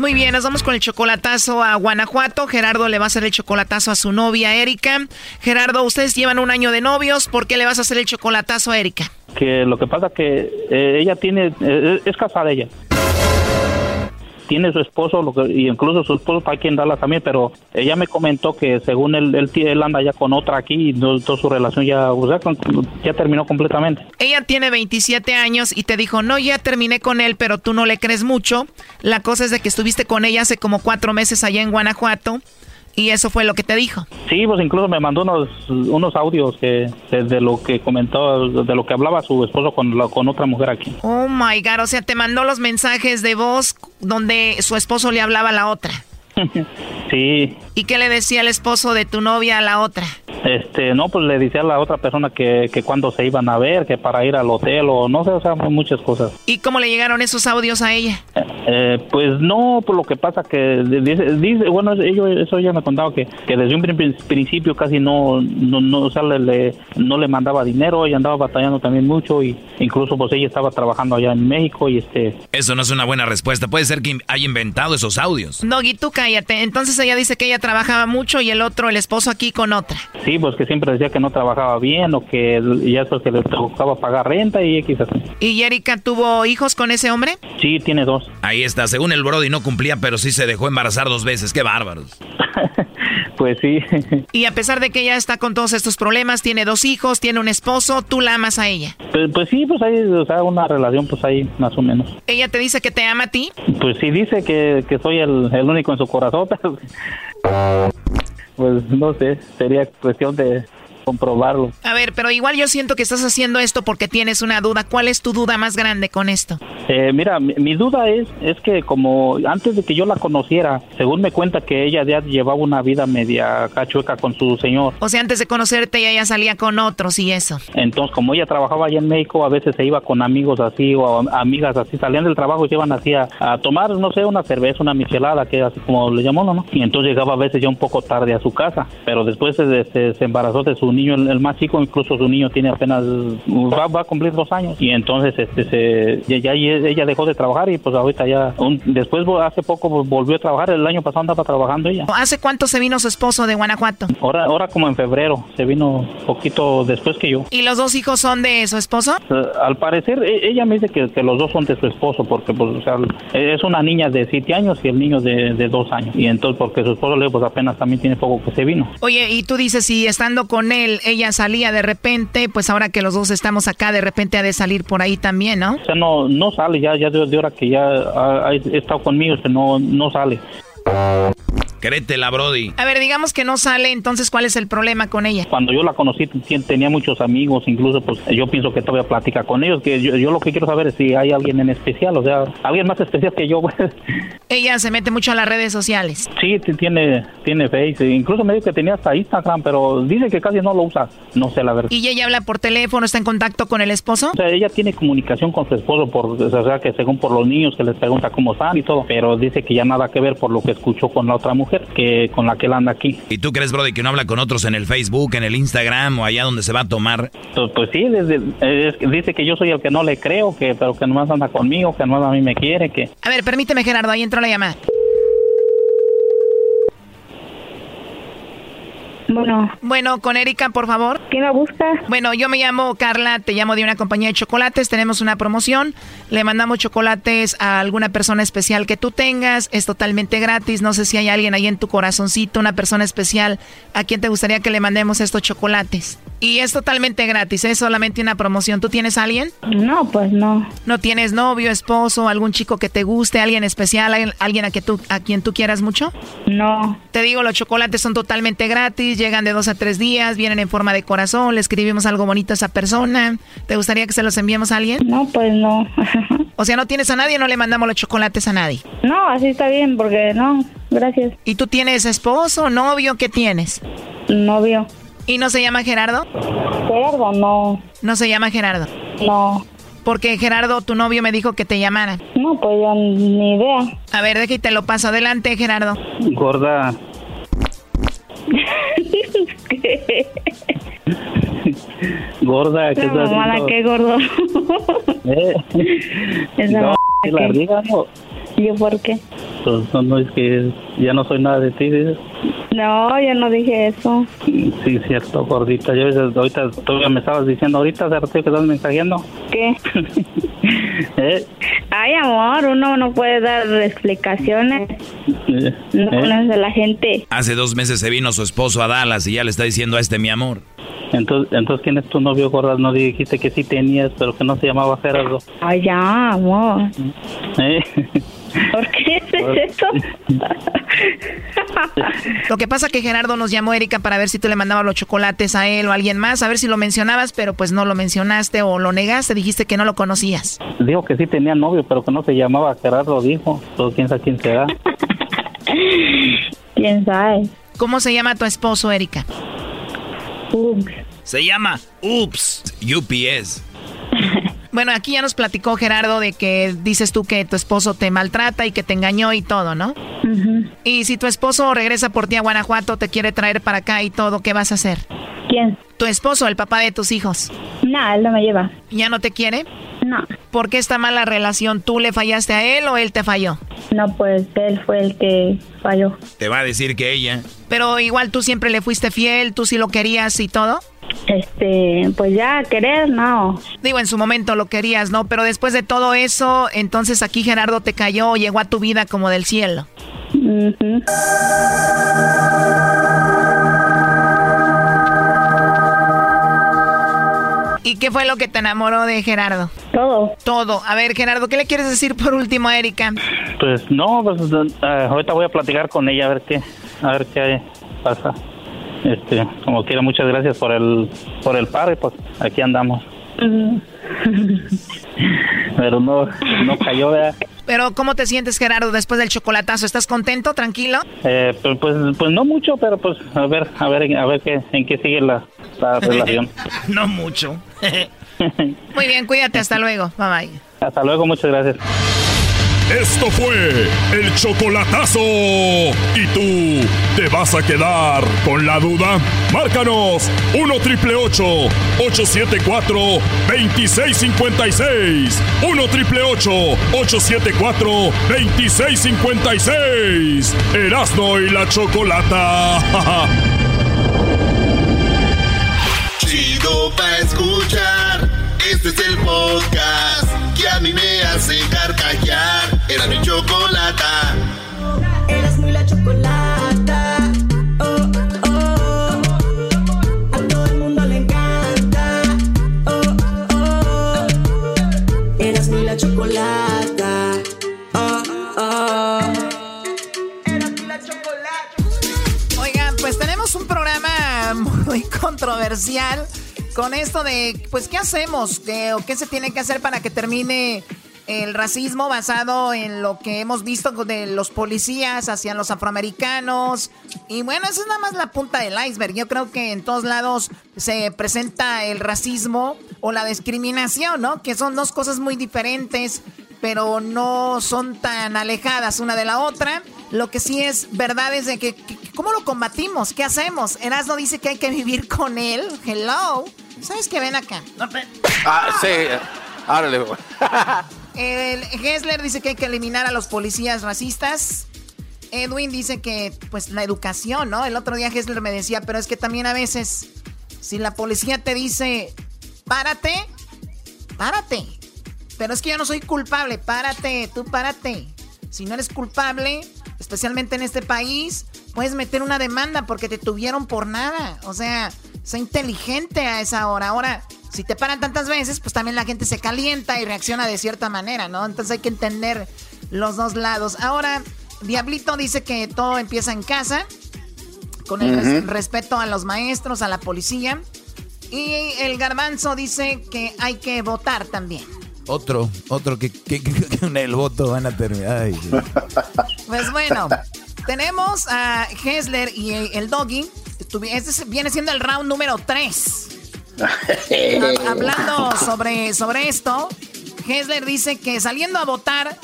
Speaker 8: Muy bien, nos vamos con el chocolatazo a Guanajuato. Gerardo le va a hacer el chocolatazo a su novia Erika. Gerardo, ustedes llevan un año de novios. ¿Por qué le vas a hacer el chocolatazo a Erika?
Speaker 18: Que lo que pasa que eh, ella tiene, eh, es casada ella tiene su esposo, lo que, y incluso su esposo está aquí en también, pero ella me comentó que según él, él, anda ya con otra aquí y toda su relación ya, ya terminó completamente.
Speaker 8: Ella tiene 27 años y te dijo, no, ya terminé con él, pero tú no le crees mucho. La cosa es de que estuviste con ella hace como cuatro meses allá en Guanajuato y eso fue lo que te dijo.
Speaker 18: Sí, pues incluso me mandó unos, unos audios que, de, lo que comentó, de lo que hablaba su esposo con, con otra mujer aquí.
Speaker 8: Oh my God, o sea, te mandó los mensajes de voz donde su esposo le hablaba a la otra.
Speaker 18: sí.
Speaker 8: ¿Y qué le decía el esposo de tu novia a la otra?
Speaker 18: Este, no, pues le decía a la otra persona que, que cuando se iban a ver, que para ir al hotel o no sé, o sea, muchas cosas.
Speaker 8: ¿Y cómo le llegaron esos audios a ella?
Speaker 18: Eh, pues no, por lo que pasa que dice, bueno, ellos, eso ella me contaba que, que desde un principio casi no, no, no, o sea, le, no le mandaba dinero, ella andaba batallando también mucho y incluso pues ella estaba trabajando allá en México y este...
Speaker 4: Eso no es una buena respuesta, puede ser que haya inventado esos audios.
Speaker 8: No, y tú cállate, entonces ella dice que ella trabajaba mucho y el otro, el esposo aquí con otra.
Speaker 18: Sí, pues que siempre decía que no trabajaba bien o que ya eso que le tocaba pagar renta y X así.
Speaker 8: ¿Y Erika tuvo hijos con ese hombre?
Speaker 18: Sí, tiene dos.
Speaker 4: Ahí está, según el Brody no cumplía, pero sí se dejó embarazar dos veces, qué bárbaros.
Speaker 18: pues sí.
Speaker 8: y a pesar de que ella está con todos estos problemas, tiene dos hijos, tiene un esposo, ¿tú la amas a ella?
Speaker 18: Pues, pues sí, pues hay o sea, una relación pues ahí más o menos.
Speaker 8: ¿Ella te dice que te ama a ti?
Speaker 18: Pues sí, dice que, que soy el, el único en su corazón, pero pues no sé, sería cuestión de comprobarlo.
Speaker 8: A ver, pero igual yo siento que estás haciendo esto porque tienes una duda. ¿Cuál es tu duda más grande con esto?
Speaker 18: Eh, mira, mi, duda es, es que como antes de que yo la conociera, según me cuenta que ella ya llevaba una vida media cachueca con su señor.
Speaker 8: O sea, antes de conocerte ella ya salía con otros y eso.
Speaker 18: Entonces, como ella trabajaba allá en México, a veces se iba con amigos así o amigas así, salían del trabajo y se iban así a, tomar, no sé, una cerveza, una michelada, que así como le llamó, ¿no? Y entonces llegaba a veces ya un poco tarde a su casa, pero después se, se embarazó de su niño, el, más chico, incluso su niño tiene apenas, va, a cumplir dos años. Y entonces este, se, ya, ella dejó de trabajar y pues ahorita ya, después hace poco volvió a trabajar, el año pasado andaba trabajando ella.
Speaker 8: ¿Hace cuánto se vino su esposo de Guanajuato?
Speaker 18: Ahora, ahora como en febrero, se vino poquito después que yo.
Speaker 8: ¿Y los dos hijos son de su esposo?
Speaker 18: Eh, al parecer, e, ella me dice que, los dos son de su esposo, porque pues, o sea, es una niña de siete años y el niño de, de dos años. Y entonces, porque su esposo le pues apenas también tiene poco que se vino.
Speaker 8: Oye, y tú dices, si estando con él, ella salía de repente, pues ahora que los dos estamos acá, de repente ha de salir por ahí también, ¿no?
Speaker 18: O sea, no, no sale, ya, ya de, de hora que ya ha, estado conmigo, que no, no sale.
Speaker 4: Créetela, Brody.
Speaker 8: A ver, digamos que no sale, entonces, ¿cuál es el problema con ella?
Speaker 18: Cuando yo la conocí, tenía muchos amigos, incluso, pues, yo pienso que todavía platica con ellos, que yo, yo lo que quiero saber es si hay alguien en especial, o sea, alguien más especial que yo. Pues.
Speaker 8: ella se mete mucho a las redes sociales.
Speaker 18: Sí, tiene, tiene Face, incluso me dijo que tenía hasta Instagram, pero dice que casi no lo usa, no sé la verdad.
Speaker 8: ¿Y ella habla por teléfono, está en contacto con el esposo?
Speaker 18: O sea, ella tiene comunicación con su esposo, por, o sea, que según por los niños, que les pregunta cómo están y todo, pero dice que ya nada que ver por lo que escuchó con la otra mujer, que con la que él anda aquí.
Speaker 4: ¿Y tú crees, Brody, que no habla con otros en el Facebook, en el Instagram o allá donde se va a tomar?
Speaker 18: Pues, pues sí, dice que yo soy el que no le creo, que pero que nomás anda conmigo, que nomás a mí me quiere, que...
Speaker 8: A ver, permíteme, Gerardo, ahí entró la llamada.
Speaker 19: Bueno.
Speaker 8: Bueno, con Erika, por favor.
Speaker 19: ¿Quién la busca?
Speaker 8: Bueno, yo me llamo Carla, te llamo de una compañía de chocolates, tenemos una promoción, le mandamos chocolates a alguna persona especial que tú tengas, es totalmente gratis, no sé si hay alguien ahí en tu corazoncito, una persona especial, ¿a quién te gustaría que le mandemos estos chocolates? Y es totalmente gratis, es solamente una promoción. ¿Tú tienes a alguien?
Speaker 19: No, pues no.
Speaker 8: ¿No tienes novio, esposo, algún chico que te guste, alguien especial, alguien a, que tú, a quien tú quieras mucho?
Speaker 19: No.
Speaker 8: Te digo, los chocolates son totalmente gratis, llegan de dos a tres días, vienen en forma de corazón, le escribimos algo bonito a esa persona. ¿Te gustaría que se los enviemos a alguien?
Speaker 19: No, pues no.
Speaker 8: o sea, ¿no tienes a nadie no le mandamos los chocolates a nadie?
Speaker 19: No, así está bien, porque no, gracias.
Speaker 8: ¿Y tú tienes esposo, novio? ¿Qué tienes?
Speaker 19: Novio.
Speaker 8: ¿Y no se llama Gerardo?
Speaker 19: Gerardo, no.
Speaker 8: ¿No se llama Gerardo?
Speaker 19: No.
Speaker 8: Porque Gerardo, tu novio, me dijo que te llamara.
Speaker 19: No, pues ya ni idea.
Speaker 8: A ver, déjate te lo paso. Adelante, Gerardo.
Speaker 18: Gorda. Gorda, ¿qué
Speaker 19: estás haciendo? qué gordo.
Speaker 18: ¿Eh?
Speaker 19: Esa
Speaker 18: no, la riga, no.
Speaker 19: ¿Yo por qué?
Speaker 18: Pues no, no, es que ya no soy nada de ti, dices.
Speaker 19: No, yo no dije eso.
Speaker 18: Sí, cierto, gordita. Yo ahorita tú me estabas diciendo ahorita, hace rato que estás mensajeando.
Speaker 19: ¿Qué?
Speaker 18: ¿Eh?
Speaker 19: Ay, amor, uno no puede dar explicaciones.
Speaker 18: ¿Eh?
Speaker 19: No conoce a la gente.
Speaker 4: Hace dos meses se vino su esposo a Dallas y ya le está diciendo a este mi amor.
Speaker 18: Entonces, entonces ¿quién es tu novio, gorda? No dijiste que sí tenías, pero que no se llamaba Gerardo.
Speaker 19: Ay, ya, amor.
Speaker 18: ¿Eh?
Speaker 19: ¿Por qué es eso?
Speaker 8: lo que pasa que Gerardo nos llamó Erika para ver si tú le mandabas los chocolates a él o a alguien más, a ver si lo mencionabas, pero pues no lo mencionaste o lo negaste, dijiste que no lo conocías.
Speaker 18: Dijo que sí tenía novio, pero que no se llamaba Gerardo, dijo. Todo quién sabe quién será.
Speaker 19: ¿Quién sabe?
Speaker 8: ¿Cómo se llama tu esposo, Erika?
Speaker 19: Ups.
Speaker 4: Se llama Ups, UPS.
Speaker 8: Bueno, aquí ya nos platicó Gerardo de que dices tú que tu esposo te maltrata y que te engañó y todo, ¿no? Y si tu esposo regresa por ti a Guanajuato, te quiere traer para acá y todo, ¿qué vas a hacer?
Speaker 19: ¿Quién?
Speaker 8: Tu esposo, el papá de tus hijos.
Speaker 19: No, él no me lleva.
Speaker 8: ¿Ya no te quiere?
Speaker 19: No.
Speaker 8: ¿Por qué está mala relación? ¿Tú le fallaste a él o él te falló?
Speaker 19: No, pues él fue el que falló.
Speaker 4: Te va a decir que ella.
Speaker 8: Pero igual tú siempre le fuiste fiel, tú sí lo querías y todo.
Speaker 19: Este, pues ya querer, no.
Speaker 8: Digo, en su momento lo querías, ¿no? Pero después de todo eso, entonces aquí Gerardo te cayó, llegó a tu vida como del cielo. ¿Y qué fue lo que te enamoró de Gerardo?
Speaker 19: Todo.
Speaker 8: Todo. A ver, Gerardo, ¿qué le quieres decir por último a Erika?
Speaker 18: Pues no, pues eh, ahorita voy a platicar con ella a ver qué, a ver qué pasa. Este, como quiera, muchas gracias por el, por el par, pues aquí andamos. Pero no, no cayó, ¿verdad?
Speaker 8: Pero ¿cómo te sientes, Gerardo, después del chocolatazo? ¿Estás contento, tranquilo?
Speaker 18: Eh, pues, pues, pues, no mucho, pero pues a ver, a ver, a ver qué, en qué sigue la, la relación.
Speaker 4: no mucho.
Speaker 8: Muy bien, cuídate, hasta luego. Bye bye.
Speaker 18: Hasta luego, muchas gracias.
Speaker 17: Esto fue el chocolatazo. ¿Y tú te vas a quedar con la duda? Márcanos 1 triple 874 2656. 1 triple 874 2656. Erasno y la chocolata.
Speaker 1: Chido pa escuchar. Este es el podcast que a mí me hace carcajear. Era mi chocolata.
Speaker 2: Eras muy la chocolata. Oh, oh. A todo el mundo le encanta. Oh, oh. Eras muy la chocolata. Oh, oh.
Speaker 8: Oigan, pues tenemos un programa muy controversial con esto de, pues, ¿qué hacemos? ¿Qué, ¿O qué se tiene que hacer para que termine el racismo basado en lo que hemos visto de los policías hacia los afroamericanos? Y bueno, esa es nada más la punta del iceberg. Yo creo que en todos lados se presenta el racismo o la discriminación, ¿no? Que son dos cosas muy diferentes pero no son tan alejadas una de la otra. Lo que sí es verdad es de que, ¿cómo lo combatimos? ¿Qué hacemos? Erasmo dice que hay que vivir con él. Hello. ¿Sabes qué? Ven acá.
Speaker 6: Ah, sí. Árale.
Speaker 8: El Hessler dice que hay que eliminar a los policías racistas. Edwin dice que, pues, la educación, ¿no? El otro día Hessler me decía, pero es que también a veces, si la policía te dice, párate, párate. Pero es que yo no soy culpable, párate, tú párate. Si no eres culpable, especialmente en este país, puedes meter una demanda porque te tuvieron por nada. O sea, Sé inteligente a esa hora. Ahora, si te paran tantas veces, pues también la gente se calienta y reacciona de cierta manera, ¿no? Entonces hay que entender los dos lados. Ahora, Diablito dice que todo empieza en casa, con el respeto a los maestros, a la policía. Y el garbanzo dice que hay que votar también.
Speaker 4: Otro, otro que, con el voto van a terminar.
Speaker 8: pues bueno, tenemos a Hessler y el Doggy. Este viene siendo el round número 3. Hablando sobre, sobre esto, Hessler dice que saliendo a votar,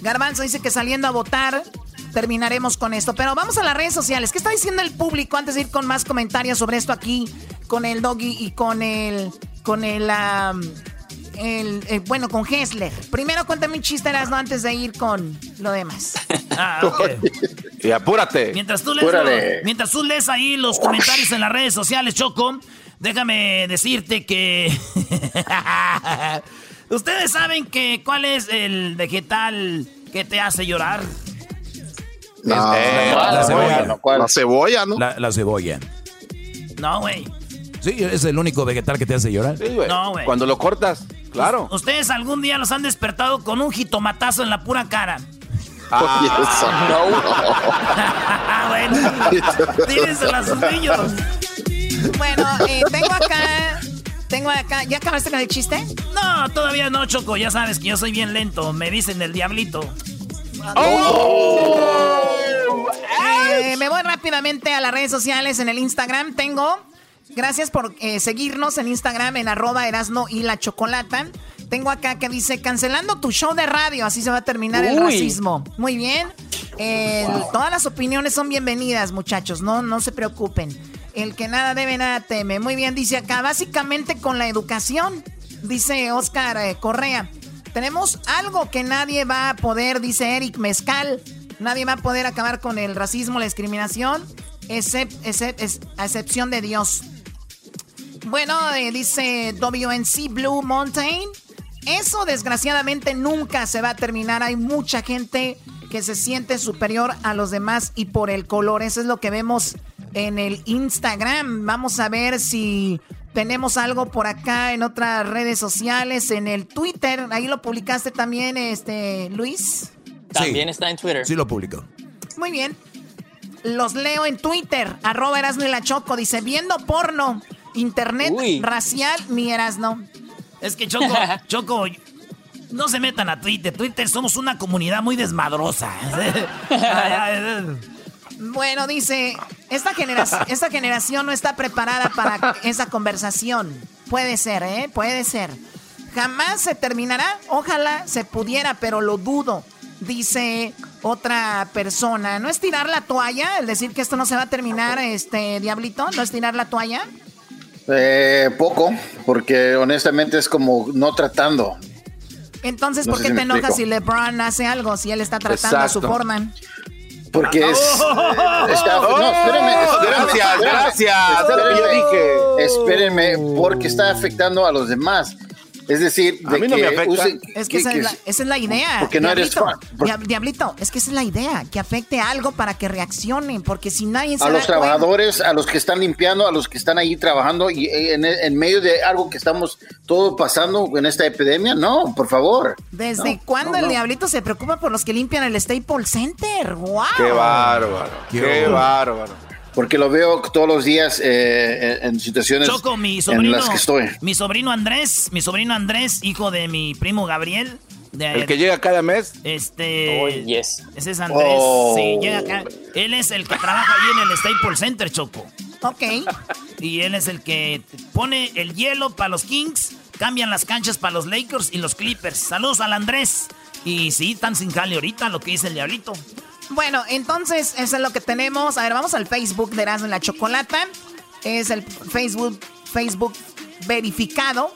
Speaker 8: Garbanzo dice que saliendo a votar terminaremos con esto. Pero vamos a las redes sociales. ¿Qué está diciendo el público antes de ir con más comentarios sobre esto aquí con el Doggy y con el con el, el, eh, bueno con Hessler? Primero cuéntame un chiste ¿no? antes de ir con lo demás.
Speaker 6: Ah, y apúrate.
Speaker 3: Mientras tú, lees, mientras tú lees ahí los comentarios en las redes sociales, Choco, déjame decirte que ustedes saben que cuál es el vegetal que te hace llorar.
Speaker 9: No, la, cebolla. la cebolla, ¿no?
Speaker 4: La, cebolla.
Speaker 3: No, güey.
Speaker 4: Sí, es el único vegetal que te hace llorar.
Speaker 6: Sí, güey. No, güey. Cuando lo cortas, claro.
Speaker 3: Ustedes algún día los han despertado con un jitomatazo en la pura cara.
Speaker 9: Ah, no.
Speaker 3: bueno. Tírenselo a sus niños.
Speaker 8: Bueno, eh, tengo acá tengo acá. ¿Ya acabaste con el chiste?
Speaker 3: No, todavía no, Choco. Ya sabes que yo soy bien lento. Me dicen el diablito. Oh.
Speaker 8: Eh, me voy rápidamente a las redes sociales. En el Instagram tengo. Gracias por eh, seguirnos en Instagram en arroba erasno y la chocolata. Tengo acá que dice cancelando tu show de radio, así se va a terminar el racismo. Muy bien. Todas las opiniones son bienvenidas, muchachos. No, no se preocupen. El que nada debe, nada teme. Muy bien, dice acá. Básicamente con la educación, dice Oscar eh, Correa. Tenemos algo que nadie va a poder, dice Eric Mezcal. Nadie va a poder acabar con el racismo, la discriminación, except, a excepción de Dios. Bueno, eh, dice WNC Blue Mountain. Eso desgraciadamente nunca se va a terminar. Hay mucha gente que se siente superior a los demás y por el color. Eso es lo que vemos en el Instagram. Vamos a ver si tenemos algo por acá en otras redes sociales, en el Twitter. Ahí lo publicaste también, este Luis.
Speaker 15: También está en Twitter.
Speaker 4: Sí, lo publicó.
Speaker 8: Muy bien. Los leo en Twitter. Arroba Erasno y la Choco. Dice, viendo porno, internet racial, mi Erasno.
Speaker 3: Es que Choco, Choco, no se metan a Twitter. Twitter somos una comunidad muy desmadrosa.
Speaker 8: Bueno, dice, esta, generación, esta generación no está preparada para esa conversación. Puede ser, ¿eh? Puede ser. Jamás se terminará. Ojalá se pudiera, pero lo dudo. Dice otra persona. ¿No es tirar la toalla? El decir que esto no se va a terminar, este diablito. ¿No es tirar la toalla?
Speaker 7: Eh, poco, porque honestamente es como no tratando.
Speaker 8: Entonces, ¿por qué te enojas si LeBron hace algo? Si él está tratando a su forma.
Speaker 7: Porque es. no, espérenme,
Speaker 6: Gracias, gracias.
Speaker 7: Espérenme, yo dije. Espérenme, porque está afectando a los demás. Es decir,
Speaker 6: a mí no me afecta.
Speaker 8: es que, esa, es la, idea.
Speaker 7: Porque no eres fan.
Speaker 8: Diablito, es que esa es la idea, que afecte algo para que reaccionen, porque si nadie se
Speaker 7: A los trabajadores, a los que están limpiando, a los que están ahí trabajando y eh, en, medio de algo que estamos todo pasando en esta epidemia, no, por favor.
Speaker 8: ¿Desde cuándo el Diablito se preocupa por los que limpian el Staples Center? ¡Wow!
Speaker 6: ¡Qué bárbaro! ¡Qué, bárbaro!
Speaker 7: Porque lo veo todos los días eh, en situaciones en las que estoy.
Speaker 3: Mi sobrino Andrés, mi sobrino Andrés, hijo de mi primo Gabriel.
Speaker 6: el que llega cada mes.
Speaker 3: Este.
Speaker 15: Oh, yes.
Speaker 3: Ese es Andrés. Oh. Sí, llega acá. Él es el que trabaja ahí en el Staples Center, Choco.
Speaker 8: Ok.
Speaker 3: Y él es el que pone el hielo para los Kings, cambian las canchas para los Lakers y los Clippers. Saludos al Andrés. Y sí, están sin jale ahorita, lo que dice el diablito.
Speaker 8: Bueno, entonces eso es lo que tenemos. A ver, vamos al Facebook de Erasmo la Chocolata. Es el Facebook, Facebook verificado.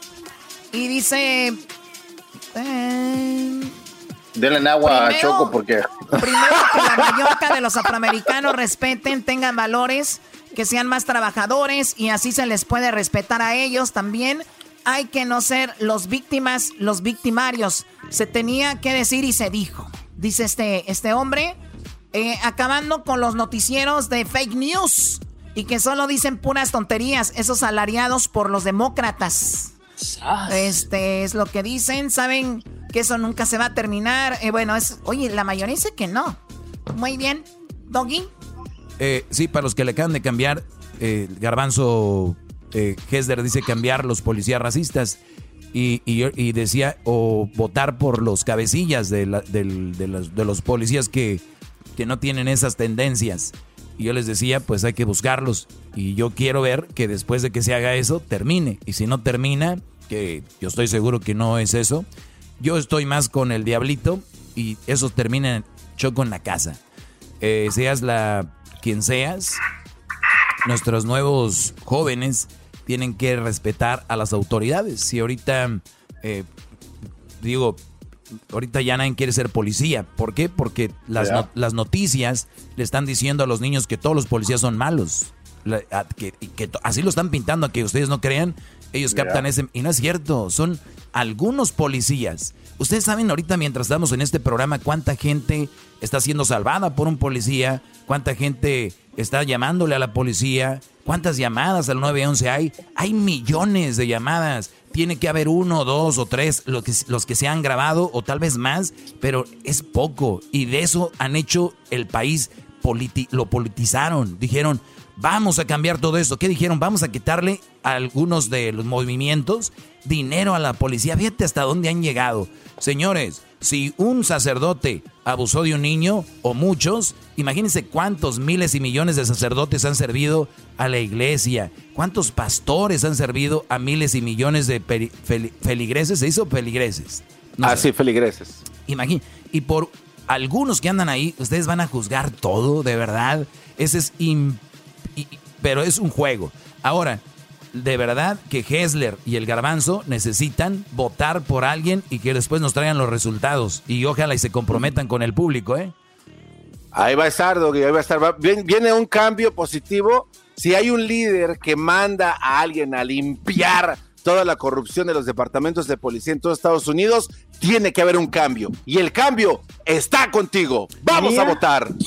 Speaker 8: Y dice...
Speaker 7: Eh, Denle agua a Choco porque...
Speaker 8: Primero que la mayoría de los afroamericanos respeten, tengan valores, que sean más trabajadores y así se les puede respetar a ellos también. Hay que no ser los víctimas, los victimarios. Se tenía que decir y se dijo. Dice este, este hombre. Eh, acabando con los noticieros de fake news. y que solo dicen puras tonterías, esos salariados por los demócratas. Este es lo que dicen, saben que eso nunca se va a terminar. Eh, bueno, es, oye, la mayoría dice que no. Muy bien, Doggy.
Speaker 4: Eh, sí, para los que le acaban de cambiar, eh, Garbanzo eh, Hesder dice cambiar los policías racistas y, y, decía o votar por los cabecillas de, de, los, de los, policías que, que no tienen esas tendencias. Y yo les decía, pues hay que buscarlos. Y yo quiero ver que después de que se haga eso, termine. Y si no termina, que yo estoy seguro que no es eso, yo estoy más con el diablito y eso termina choco en la casa. Eh, seas la quien seas, nuestros nuevos jóvenes tienen que respetar a las autoridades. Si ahorita, eh, digo, ahorita ya nadie quiere ser policía. ¿Por qué? Porque las, las, noticias le están diciendo a los niños que todos los policías son malos. que, que, así lo están pintando a que ustedes no crean. Ellos captan ese... Y no es cierto, son algunos policías. Ustedes saben ahorita mientras estamos en este programa cuánta gente está siendo salvada por un policía, cuánta gente está llamándole a la policía, cuántas llamadas al 911 hay. Hay millones de llamadas. Tiene que haber uno, dos o tres los que, los que se han grabado o tal vez más, pero es poco. Y de eso han hecho el país, lo politizaron. Dijeron, vamos a cambiar todo esto. ¿Qué dijeron? Vamos a quitarle a algunos de los movimientos dinero a la policía. Fíjate hasta dónde han llegado. Señores, si un sacerdote abusó de un niño o muchos, imagínense cuántos miles y millones de sacerdotes han servido a la iglesia, cuántos pastores han servido a miles y millones de feligreses, ¿se hizo feligreses?
Speaker 6: ah, sí, feligreses.
Speaker 4: Imagínense, y por algunos que andan ahí, ustedes van a juzgar todo, de verdad. Ese es pero es un juego. Ahora, de verdad que Hessler y el Garbanzo necesitan votar por alguien y que después nos traigan los resultados. Y ojalá y se comprometan con el público, ¿eh?
Speaker 6: Ahí va a estar, Doggy, ahí va a estar. Viene un cambio positivo. Si hay un líder que manda a alguien a limpiar toda la corrupción de los departamentos de policía en todos Estados Unidos, tiene que haber un cambio. Y el cambio está contigo. Vamos a votar.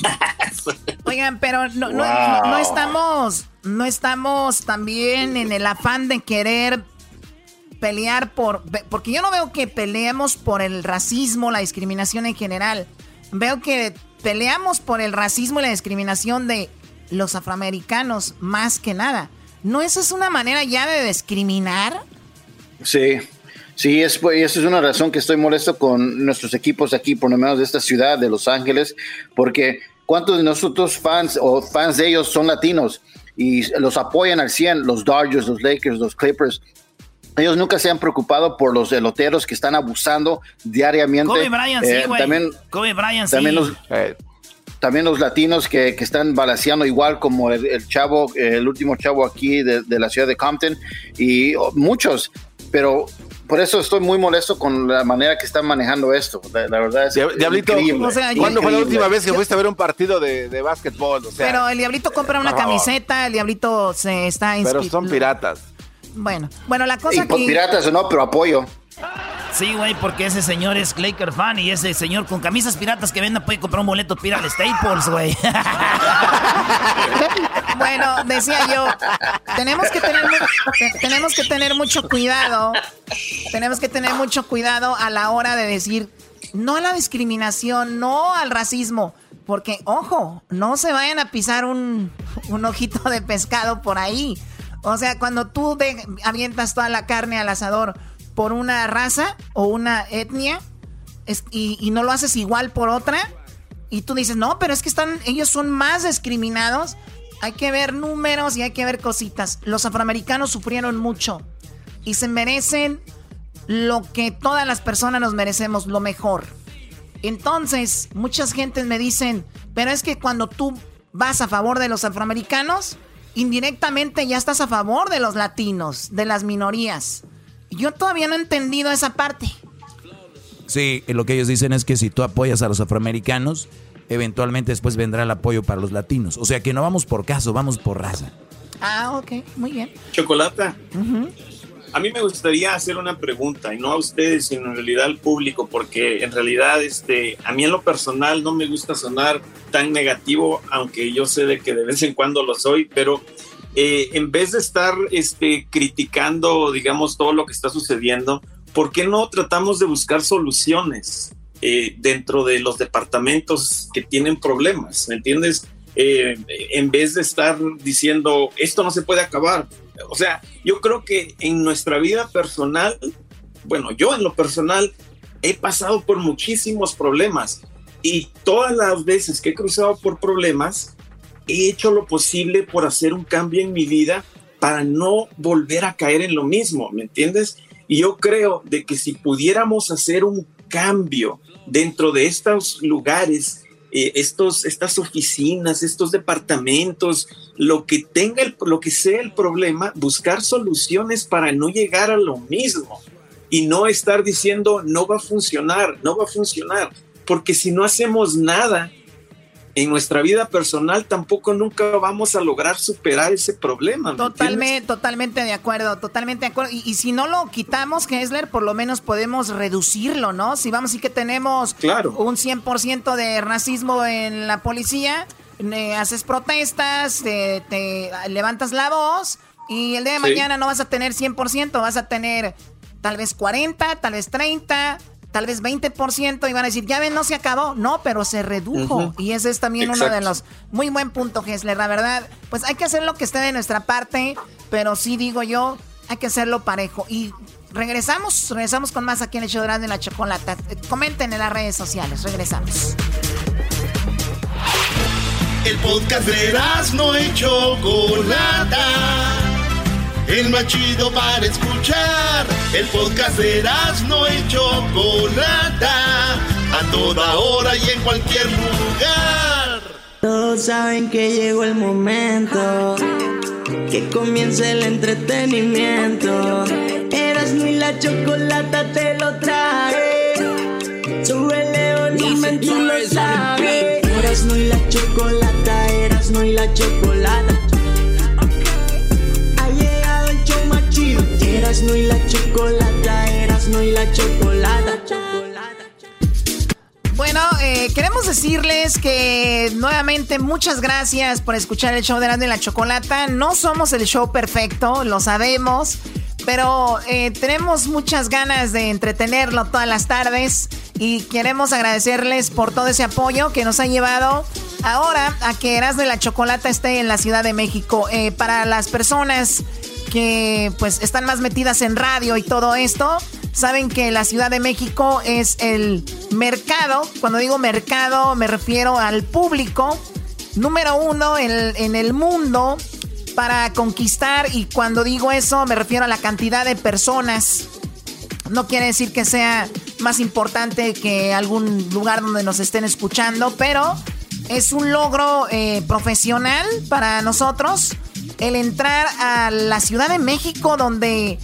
Speaker 8: Oigan, pero no, no, estamos, no estamos también en el afán de querer pelear por, porque yo no veo que peleemos por el racismo, la discriminación en general. Veo que peleamos por el racismo y la discriminación de los afroamericanos más que nada. ¿No esa es una manera ya de discriminar?
Speaker 7: Sí, sí, es, pues, esa es una razón que estoy molesto con nuestros equipos aquí, por lo menos de esta ciudad, de Los Ángeles, porque ¿cuántos de nosotros fans o fans de ellos son latinos y los apoyan al 100? Los Dodgers, los Lakers, los Clippers. Ellos nunca se han preocupado por los eloteros que están abusando diariamente.
Speaker 3: Kobe Bryant, sí, eh, güey. También, Kobe Bryant, también
Speaker 7: Los, eh, también los latinos que, que están balanceando igual como el, chavo, el último chavo aquí de, de, la ciudad de Compton y oh, muchos, pero por eso estoy muy molesto con la manera que están manejando esto. La, verdad es
Speaker 6: Diablito, ¿cuándo fue la última vez que fuiste a ver un partido de, de básquetbol?
Speaker 8: pero el Diablito compra una camiseta, el Diablito se está
Speaker 6: Pero son piratas.
Speaker 8: Bueno, bueno, la cosa
Speaker 7: y piratas o no, pero apoyo.
Speaker 3: Sí, güey, porque ese señor es Laker fan y ese señor con camisas piratas que venda puede comprar un boleto pirata Staples, güey.
Speaker 8: bueno, decía yo, tenemos que tener tenemos que tener mucho cuidado. Tenemos que tener mucho cuidado a la hora de decir no a la discriminación, no al racismo, porque ojo, no se vayan a pisar un, un ojito de pescado por ahí. O sea, cuando tú avientas toda la carne al asador, por una raza o una etnia y, no lo haces igual por otra y tú dices, no, pero es que están, ellos son más discriminados. Hay que ver números y hay que ver cositas. Los afroamericanos sufrieron mucho y se merecen lo que todas las personas nos merecemos, lo mejor. Entonces, muchas gentes me dicen, pero es que cuando tú vas a favor de los afroamericanos, indirectamente ya estás a favor de los latinos, de las minorías. Yo todavía no he entendido esa parte.
Speaker 4: Sí, lo que ellos dicen es que si tú apoyas a los afroamericanos, eventualmente después vendrá el apoyo para los latinos. O sea que no vamos por caso, vamos por raza.
Speaker 8: Ah, ok, muy bien.
Speaker 10: Chocolata. a mí me gustaría hacer una pregunta, y no a ustedes, sino en realidad al público, porque en realidad este, a mí en lo personal no me gusta sonar tan negativo, aunque yo sé de que de vez en cuando lo soy, pero eh, en vez de estar este, criticando, digamos, todo lo que está sucediendo, ¿por qué no tratamos de buscar soluciones eh, dentro de los departamentos que tienen problemas? ¿Me entiendes? Eh, en vez de estar diciendo, esto no se puede acabar, o sea, yo creo que en nuestra vida personal, bueno, yo en lo personal he pasado por muchísimos problemas y todas las veces que he cruzado por problemas, he hecho lo posible por hacer un cambio en mi vida para no volver a caer en lo mismo, ¿me entiendes? Y yo creo de que si pudiéramos hacer un cambio dentro de estos lugares eh, estos, estas oficinas, estos departamentos, lo que tenga, el, lo que sea el problema, buscar soluciones para no llegar a lo mismo y no estar diciendo no va a funcionar, no va a funcionar, porque si no hacemos nada, en nuestra vida personal tampoco nunca vamos a lograr superar ese problema.
Speaker 8: Totalmente, totalmente de acuerdo, totalmente de acuerdo. Y, si no lo quitamos, Kessler, por lo menos podemos reducirlo, ¿no? Si vamos y que tenemos un 100% de racismo en la policía, haces protestas, te, levantas la voz y el día de mañana no vas a tener 100%, vas a tener tal vez 40, tal vez 30, tal vez 20% y van a decir, ya ven, no se acabó. No, pero se redujo. Y ese es también uno de los muy buen punto, Gessler. La verdad, pues hay que hacer lo que esté de nuestra parte, pero sí digo yo, hay que hacerlo parejo. Y regresamos, regresamos con más aquí en el show de la chocolata. Comenten en las redes sociales, regresamos.
Speaker 1: El podcast de no hecho Chocolata el más chido para escuchar. El podcast de no y Chocolata, a toda hora y en cualquier lugar.
Speaker 2: Todos saben que llegó el momento, que comience el entretenimiento. Eras y la chocolata te lo trae. Súbele volumen, tú lo sabes. Eras y la chocolata, eras y la chocolata no y la chocolata, no y la chocolata.
Speaker 8: Bueno, eh, queremos decirles que nuevamente muchas gracias por escuchar el show de Erasmo y la Chocolata. No somos el show perfecto, lo sabemos, pero eh, tenemos muchas ganas de entretenerlo todas las tardes y queremos agradecerles por todo ese apoyo que nos ha llevado ahora a que Erasmo y la Chocolata esté en la Ciudad de México. Eh, para las personas que pues están más metidas en radio y todo esto, saben que la Ciudad de México es el mercado, cuando digo mercado me refiero al público número uno en, el mundo para conquistar y cuando digo eso me refiero a la cantidad de personas. No quiere decir que sea más importante que algún lugar donde nos estén escuchando, pero es un logro eh, profesional para nosotros el entrar a la Ciudad de México donde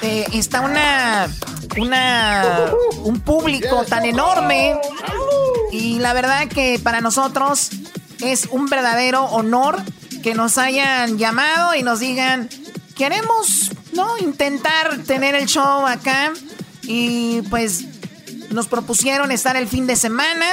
Speaker 8: eh, está una, una, un público tan enorme. Y la verdad que para nosotros es un verdadero honor que nos hayan llamado y nos digan queremos no intentar tener el show acá y pues nos propusieron estar el fin de semana.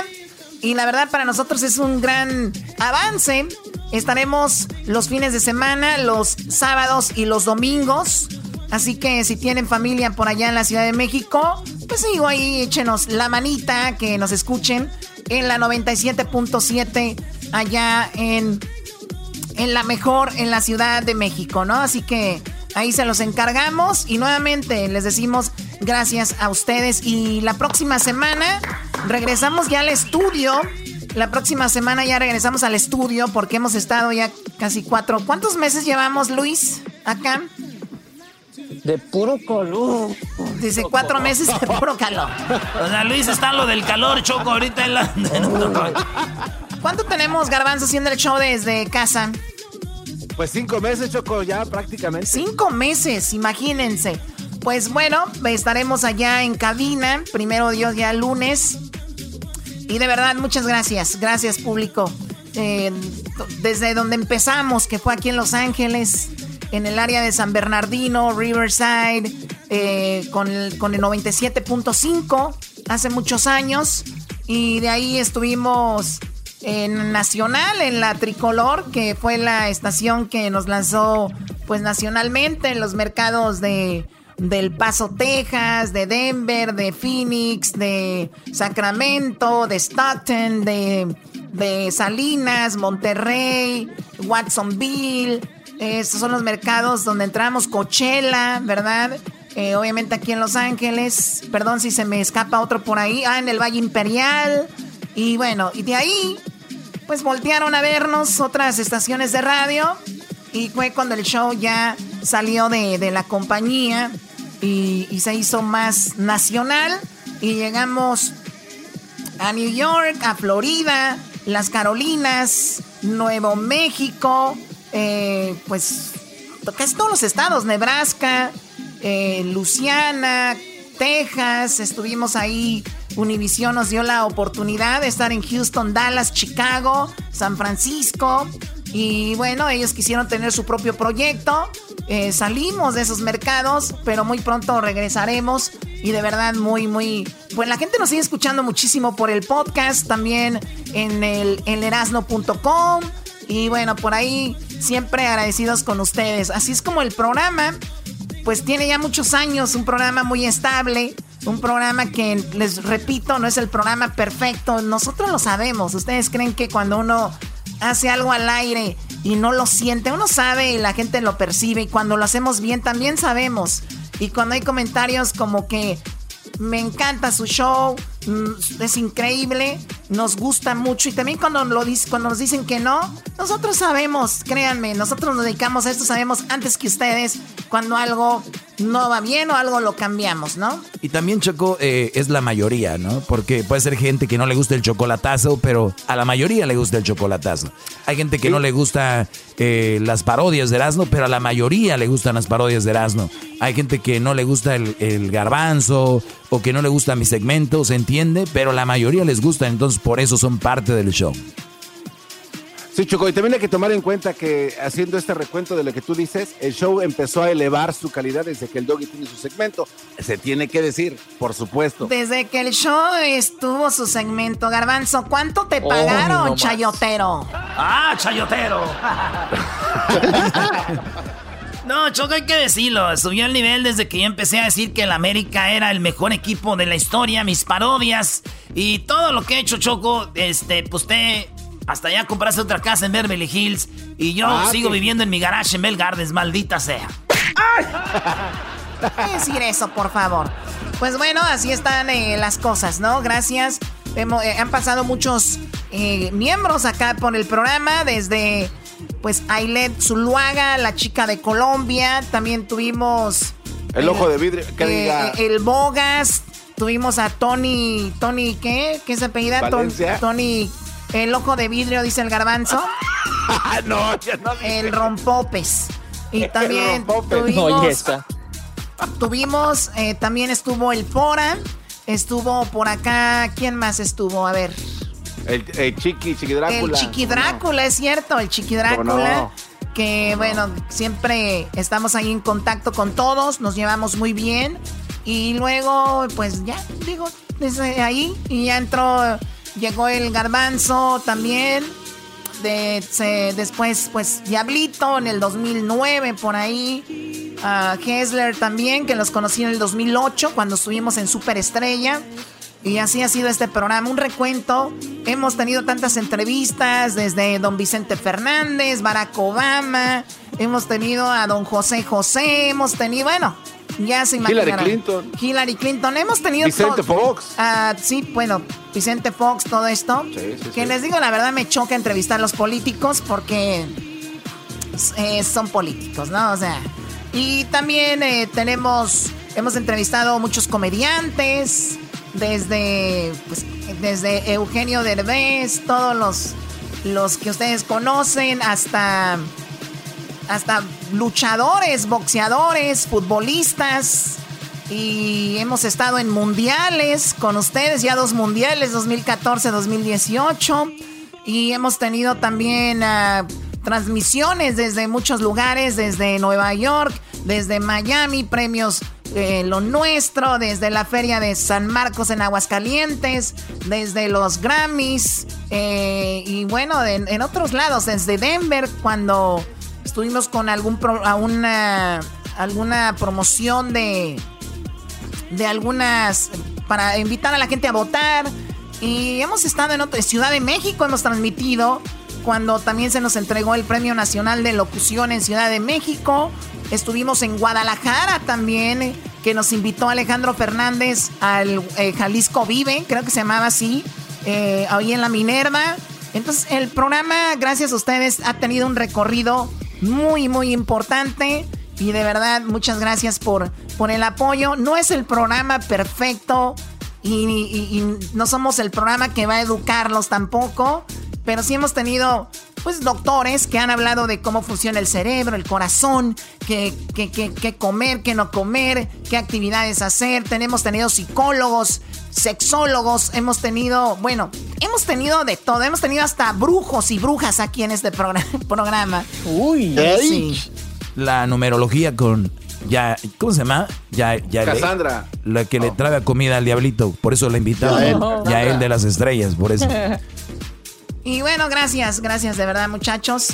Speaker 8: Y la verdad para nosotros es un gran avance. Estaremos los fines de semana, los sábados y los domingos. Así que si tienen familia por allá en la Ciudad de México, pues digo ahí échenos la manita, que nos escuchen en la 97.7 allá en, en la mejor en la Ciudad de México, ¿no? Así que ahí se los encargamos y nuevamente les decimos gracias a ustedes y la próxima semana regresamos ya al estudio. La próxima semana ya regresamos al estudio porque hemos estado ya casi cuatro. ¿Cuántos meses llevamos, Luis, acá?
Speaker 15: De puro calor.
Speaker 8: Dice cuatro meses de puro calor.
Speaker 3: O sea, Luis está lo del calor, Choco, ahorita en la...
Speaker 8: ¿Cuánto tenemos, Garbanzo, haciendo el show desde casa?
Speaker 6: Pues cinco meses, Choco, ya prácticamente.
Speaker 8: Cinco meses, imagínense. Pues bueno, estaremos allá en cabina. Primero Dios, ya lunes. Y de verdad, muchas gracias. Gracias, público. Eh, desde donde empezamos, que fue aquí en Los Ángeles, en el área de San Bernardino, Riverside, eh, con, el, con el 97.5 hace muchos años. Y de ahí estuvimos en Nacional, en la Tricolor, que fue la estación que nos lanzó pues nacionalmente en los mercados de del Paso, Texas, de Denver, de Phoenix, de Sacramento, de Stockton, de, de Salinas, Monterrey, Watsonville. Estos son los mercados donde entramos, Coachella, ¿verdad? Eh, obviamente aquí en Los Ángeles, perdón si se me escapa otro por ahí, ah, en el Valle Imperial. Y bueno, y de ahí, pues voltearon a vernos otras estaciones de radio. Y fue cuando el show ya salió de, la compañía y, y, se hizo más nacional. Y llegamos a New York, a Florida, las Carolinas, Nuevo México, eh, pues casi todos los estados, Nebraska, eh, Texas, estuvimos ahí. Univision nos dio la oportunidad de estar en Houston, Dallas, Chicago, San Francisco. Y bueno, ellos quisieron tener su propio proyecto. Eh, salimos de esos mercados, pero muy pronto regresaremos. Y de verdad, muy, muy. Pues la gente nos sigue escuchando muchísimo por el podcast, también en el erasno.com. Y bueno, por ahí siempre agradecidos con ustedes. Así es como el programa, pues tiene ya muchos años, un programa muy estable. Un programa que, les repito, no es el programa perfecto. Nosotros lo sabemos. Ustedes creen que cuando uno hace algo al aire y no lo siente. Uno sabe y la gente lo percibe y cuando lo hacemos bien también sabemos. Y cuando hay comentarios como que me encanta su show, es increíble, nos gusta mucho y también cuando, lo, cuando nos dicen que no, nosotros sabemos, créanme, nosotros nos dedicamos a esto, sabemos antes que ustedes cuando algo no va bien o algo lo cambiamos, ¿no?
Speaker 4: Y también, Choco, eh, es la mayoría, ¿no? Porque puede ser gente que no le gusta el chocolatazo, pero a la mayoría le gusta el chocolatazo. Hay gente que no le gusta eh, las parodias de Erasmo, pero a la mayoría le gustan las parodias de Erasmo. Hay gente que no le gusta el, el garbanzo o que no le gusta mi segmento, ¿se entiende? Pero la mayoría les gusta, entonces por eso son parte del show.
Speaker 6: Sí, Choco, y también hay que tomar en cuenta que haciendo este recuento de lo que tú dices, el show empezó a elevar su calidad desde que el Doggy tiene su segmento. Se tiene que decir, por supuesto.
Speaker 8: Desde que el show estuvo su segmento, Garbanzo, ¿cuánto te pagaron, chayotero?
Speaker 11: Ah, chayotero. No, Choco, hay que decirlo. Subió el nivel desde que yo empecé a decir que el América era el mejor equipo de la historia, mis parodias y todo lo que he hecho, Choco. Este, pues te hasta ya compraste otra casa en Beverly Hills y yo ah, sigo viviendo en mi garage en Bell Gardens, maldita sea.
Speaker 8: ¡Ay! decir eso, por favor. Pues bueno, así están eh, las cosas, ¿no? Gracias. Eh, han pasado muchos eh, miembros acá por el programa, desde pues Ailet Zuluaga, la chica de Colombia. También tuvimos.
Speaker 6: El ojo de vidrio,
Speaker 8: El Bogas. Tuvimos a Tony. ¿Tony qué? ¿Qué se apellida? Tony el ojo de vidrio, dice el garbanzo.
Speaker 6: no, ya no
Speaker 8: El rompopes. Y también tuvimos... tuvimos, eh, también estuvo el Pora. Estuvo por acá, ¿quién más estuvo? A ver.
Speaker 6: El, Chiqui, Chiqui Drácula.
Speaker 8: El Chiqui Drácula, es cierto, el Chiqui Drácula. Que bueno, siempre estamos ahí en contacto con todos, nos llevamos muy bien. Y luego, pues ya, digo, desde ahí, y ya entró Llegó el garbanzo también. De, después, pues, Diablito en el 2009, por ahí. Uh, Hessler también, que los conocí en el 2008, cuando estuvimos en Superestrella. Y así ha sido este programa, un recuento. Hemos tenido tantas entrevistas, desde don Vicente Fernández, Barack Obama, hemos tenido a don José José, hemos tenido, bueno, ya se
Speaker 6: Hillary Clinton.
Speaker 8: Hillary Clinton. Hemos tenido.
Speaker 6: Vicente Fox.
Speaker 8: Ah, sí, bueno, Vicente Fox, todo esto. Sí, sí, que les digo, la verdad me choca entrevistar a los políticos porque eh, son políticos, ¿no? O sea. Y también eh, tenemos. Hemos entrevistado muchos comediantes. Desde. Pues, desde Eugenio Derbez, todos los, los que ustedes conocen, hasta hasta luchadores, boxeadores, futbolistas. Y hemos estado en mundiales con ustedes, ya dos mundiales, 2014, 2018. Y hemos tenido también transmisiones desde muchos lugares, desde Nueva York, desde Miami, premios eh, Lo Nuestro, desde la Feria de San Marcos en Aguascalientes, desde los Grammys eh, y bueno, en, otros lados, desde Denver, cuando estuvimos con algún una, alguna promoción de, de algunas, para invitar a la gente a votar. Y hemos estado en otra Ciudad de México, hemos transmitido cuando también se nos entregó el Premio Nacional de Locución en Ciudad de México. Estuvimos en Guadalajara también, que nos invitó Alejandro Fernández al eh, Jalisco Vive, creo que se llamaba así, eh, ahí en la Minerva. Entonces, el programa, gracias a ustedes, ha tenido un recorrido muy, muy importante. Y de verdad, muchas gracias por, por el apoyo. No es el programa perfecto y, y no somos el programa que va a educarlos tampoco. Pero sí hemos tenido, pues, doctores que han hablado de cómo funciona el cerebro, el corazón, qué, qué, comer, qué no comer, qué actividades hacer. Tenemos tenido psicólogos, sexólogos, hemos tenido, bueno, hemos tenido de todo. Hemos tenido hasta brujos y brujas aquí en este programa.
Speaker 4: Uy, sí. La numerología con ya, ¿cómo se llama? Ya, ya
Speaker 6: Cassandra.
Speaker 4: la que le trae comida al diablito, por eso la invitamos. Ya él de las estrellas, por eso.
Speaker 8: Y bueno, gracias, gracias de verdad muchachos.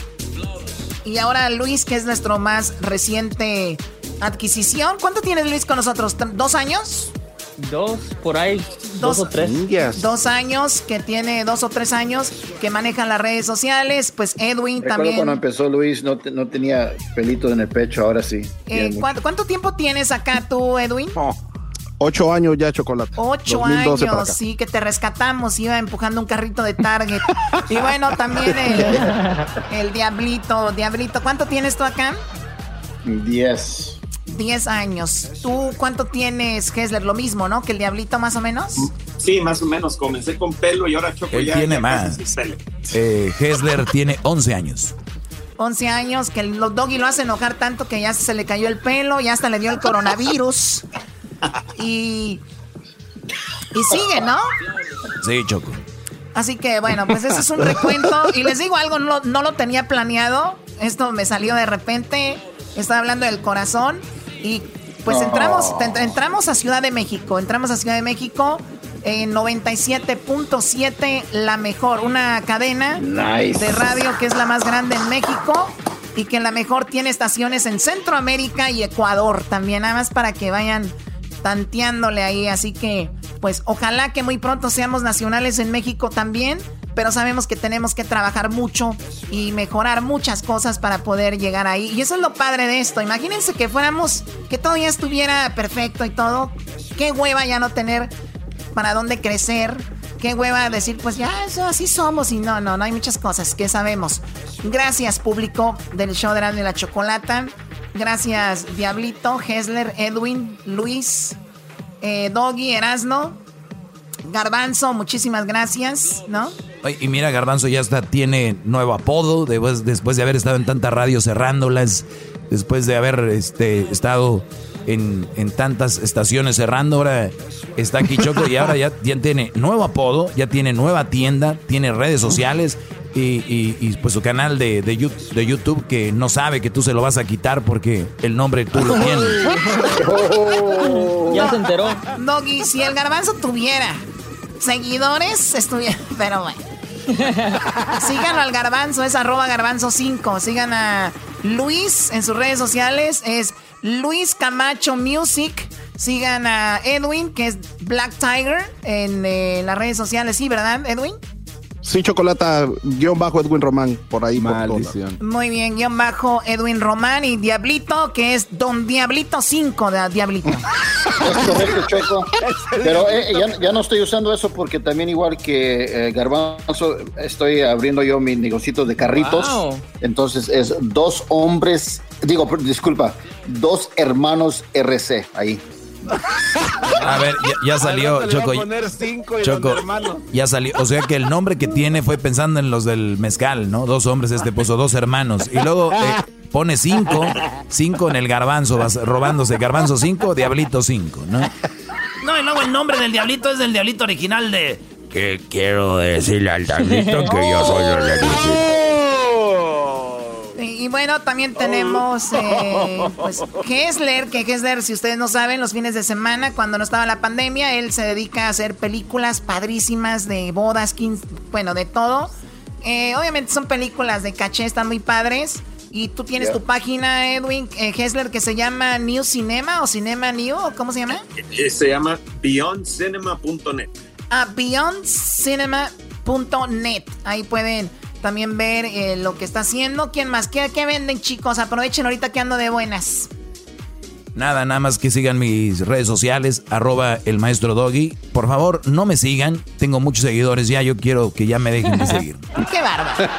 Speaker 8: Y ahora Luis, que es nuestro más reciente adquisición. ¿Cuánto tienes Luis con nosotros? ¿Dos años?
Speaker 15: Dos, por ahí, dos, o tres.
Speaker 8: Dos años, que tiene dos o tres años, que manejan las redes sociales. Pues Edwin
Speaker 7: Recuerdo
Speaker 8: también.
Speaker 7: cuando empezó Luis no, no tenía pelitos en el pecho, ahora sí.
Speaker 8: Eh, ¿cuánto, tiempo tienes acá tú, Edwin?
Speaker 9: Oh. Ocho años ya, Chocolate.
Speaker 8: Ocho años, sí, que te rescatamos. Iba empujando un carrito de Target. y bueno, también el, Diablito. Diablito, ¿cuánto tienes tú acá?
Speaker 7: Diez.
Speaker 8: Diez años. ¿Tú cuánto tienes, Hesler? Lo mismo, ¿no? Que el Diablito, más o menos.
Speaker 10: Sí, más o menos. Comencé con pelo y ahora Choco
Speaker 4: Él
Speaker 10: ya.
Speaker 4: tiene más. Eh, Hesler tiene once años.
Speaker 8: 11 años, que el doggy lo hace enojar tanto que ya se le cayó el pelo, ya hasta le dio el coronavirus. Y, y sigue, ¿no?
Speaker 4: Sí, Choco.
Speaker 8: Así que bueno, pues ese es un recuento. Y les digo algo, no, no lo tenía planeado. Esto me salió de repente. Estaba hablando del corazón. Y pues entramos, entramos a Ciudad de México. Entramos a Ciudad de México en 97.7, la mejor. Una cadena de radio que es la más grande en México. Y que la mejor tiene estaciones en Centroamérica y Ecuador también. Nada más para que vayan tanteándole ahí. Así que, pues ojalá que muy pronto seamos nacionales en México también. Pero sabemos que tenemos que trabajar mucho y mejorar muchas cosas para poder llegar ahí. Y eso es lo padre de esto. Imagínense que fuéramos, que todo ya estuviera perfecto y todo. Qué hueva ya no tener para dónde crecer. Qué hueva decir, pues ya, eso así somos. Y no, no, no hay muchas cosas que sabemos. Gracias, público del show de la Chocolata. Gracias, Diablito, Hesler, Edwin, Luis, eh, Doggy, Erasno, Garbanzo, muchísimas gracias, ¿no?
Speaker 4: Y mira, Garbanzo ya está, tiene nuevo apodo después, después de haber estado en tantas radios cerrándolas, después de haber este, estado en, tantas estaciones cerrando, ahora está aquí Choco y ahora ya, ya tiene nuevo apodo, ya tiene nueva tienda, tiene redes sociales y, pues su canal de, de, YouTube que no sabe que tú se lo vas a quitar porque el nombre tú lo tienes.
Speaker 15: ya se enteró.
Speaker 8: Doggy, si el garbanzo tuviera seguidores, estuviera. Pero bueno. Síganlo al garbanzo, es arroba garbanzo 5. Sigan a Luis en sus redes sociales, es Luis Camacho Music. Sigan a Edwin, que es Black Tiger, en eh, las redes sociales. Sí, ¿verdad, Edwin?
Speaker 9: Sí, Chocolata, guion bajo Edwin Román, por ahí.
Speaker 8: Maldición. Muy bien, guion bajo Edwin Román y Diablito, que es Don Diablito 5 de Diablito.
Speaker 7: Es correcto, Choco. Pero eh, ya, no estoy usando eso porque también igual que eh, Garbanzo, estoy abriendo yo mi negocito de carritos. Entonces es dos hombres, digo, disculpa, dos hermanos RC ahí.
Speaker 4: A ver, ya, salió, Choco. Choco, ya salió. O sea que el nombre que tiene fue pensando en los del mezcal, ¿no? Dos hombres, este puso dos hermanos. Y luego eh, pone cinco, cinco en el garbanzo, vas robándose garbanzo cinco, diablito cinco, ¿no?
Speaker 3: No, y luego el nombre del diablito es del diablito original de...
Speaker 4: Que quiero decirle al diablito que yo soy el
Speaker 8: bueno, también tenemos eh, pues, Hessler, que Hessler, si ustedes no saben, los fines de semana, cuando no estaba la pandemia, él se dedica a hacer películas padrísimas de bodas, bueno, de todo. Eh, obviamente son películas de caché, están muy padres. Y tú tienes tu página, Edwin eh, Hessler, que se llama New Cinema o Cinema New, ¿cómo se llama?
Speaker 10: Eh, se llama beyondcinema.net.
Speaker 8: Ah, beyondcinema.net. Ahí pueden también ver eh, lo que está haciendo. ¿Quién más? ¿Qué, ¿Qué, venden, chicos? Aprovechen ahorita que ando de buenas.
Speaker 4: Nada, nada más que sigan mis redes sociales, arroba el maestro Doggy. Por favor, no me sigan. Tengo muchos seguidores ya. Yo quiero que ya me dejen de seguir.
Speaker 8: ¡Qué bárbaro!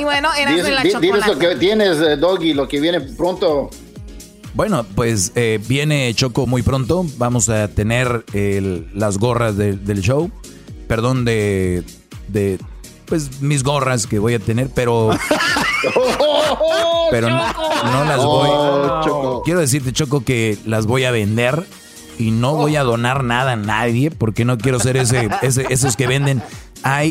Speaker 8: y bueno, eras de la
Speaker 7: Diles lo que tienes, eh, Doggy, lo que viene pronto.
Speaker 4: Bueno, pues eh, viene Choco muy pronto. Vamos a tener las gorras del show. Perdón de, de pues mis gorras que voy a tener, pero pero no, las voy. Oh, quiero decirte Choco que las voy a vender y no voy a donar nada a nadie porque no quiero ser ese, esos que venden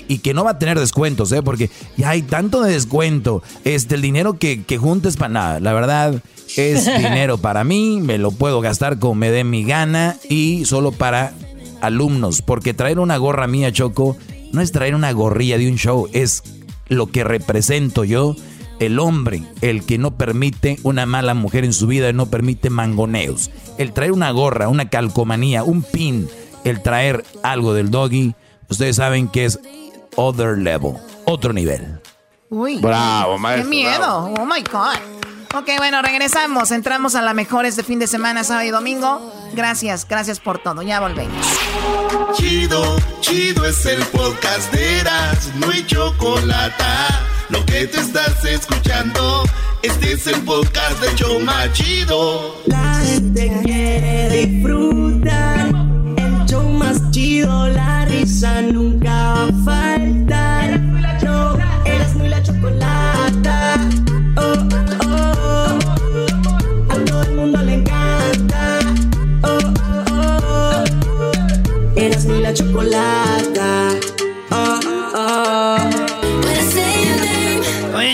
Speaker 4: y que no va a tener descuentos, ¿eh? Porque ya hay tanto de descuento. Este, el dinero que, que juntes para nada. La verdad, es dinero para mí. Me lo puedo gastar como me dé mi gana y solo para alumnos. Porque traer una gorra mía, Choco, no es traer una gorrilla de un show, es lo que represento yo, el hombre, el que no permite una mala mujer en su vida, y no permite mangoneos. El traer una gorra, una calcomanía, un pin, el traer algo del doggy, ustedes saben que es other level, otro nivel.
Speaker 8: Uy,
Speaker 6: bravo, maestro.
Speaker 8: Qué miedo, oh my god. Ok, bueno, regresamos. Entramos a la mejor este fin de semana, sábado y domingo. Gracias, gracias por todo. Ya volvemos.
Speaker 1: Chido, chido es el podcast de Eras, no hay chocolate. Lo que te estás escuchando, este es el podcast de Choma Chido.
Speaker 2: La gente quiere disfrutar. El show más chido, la risa nunca va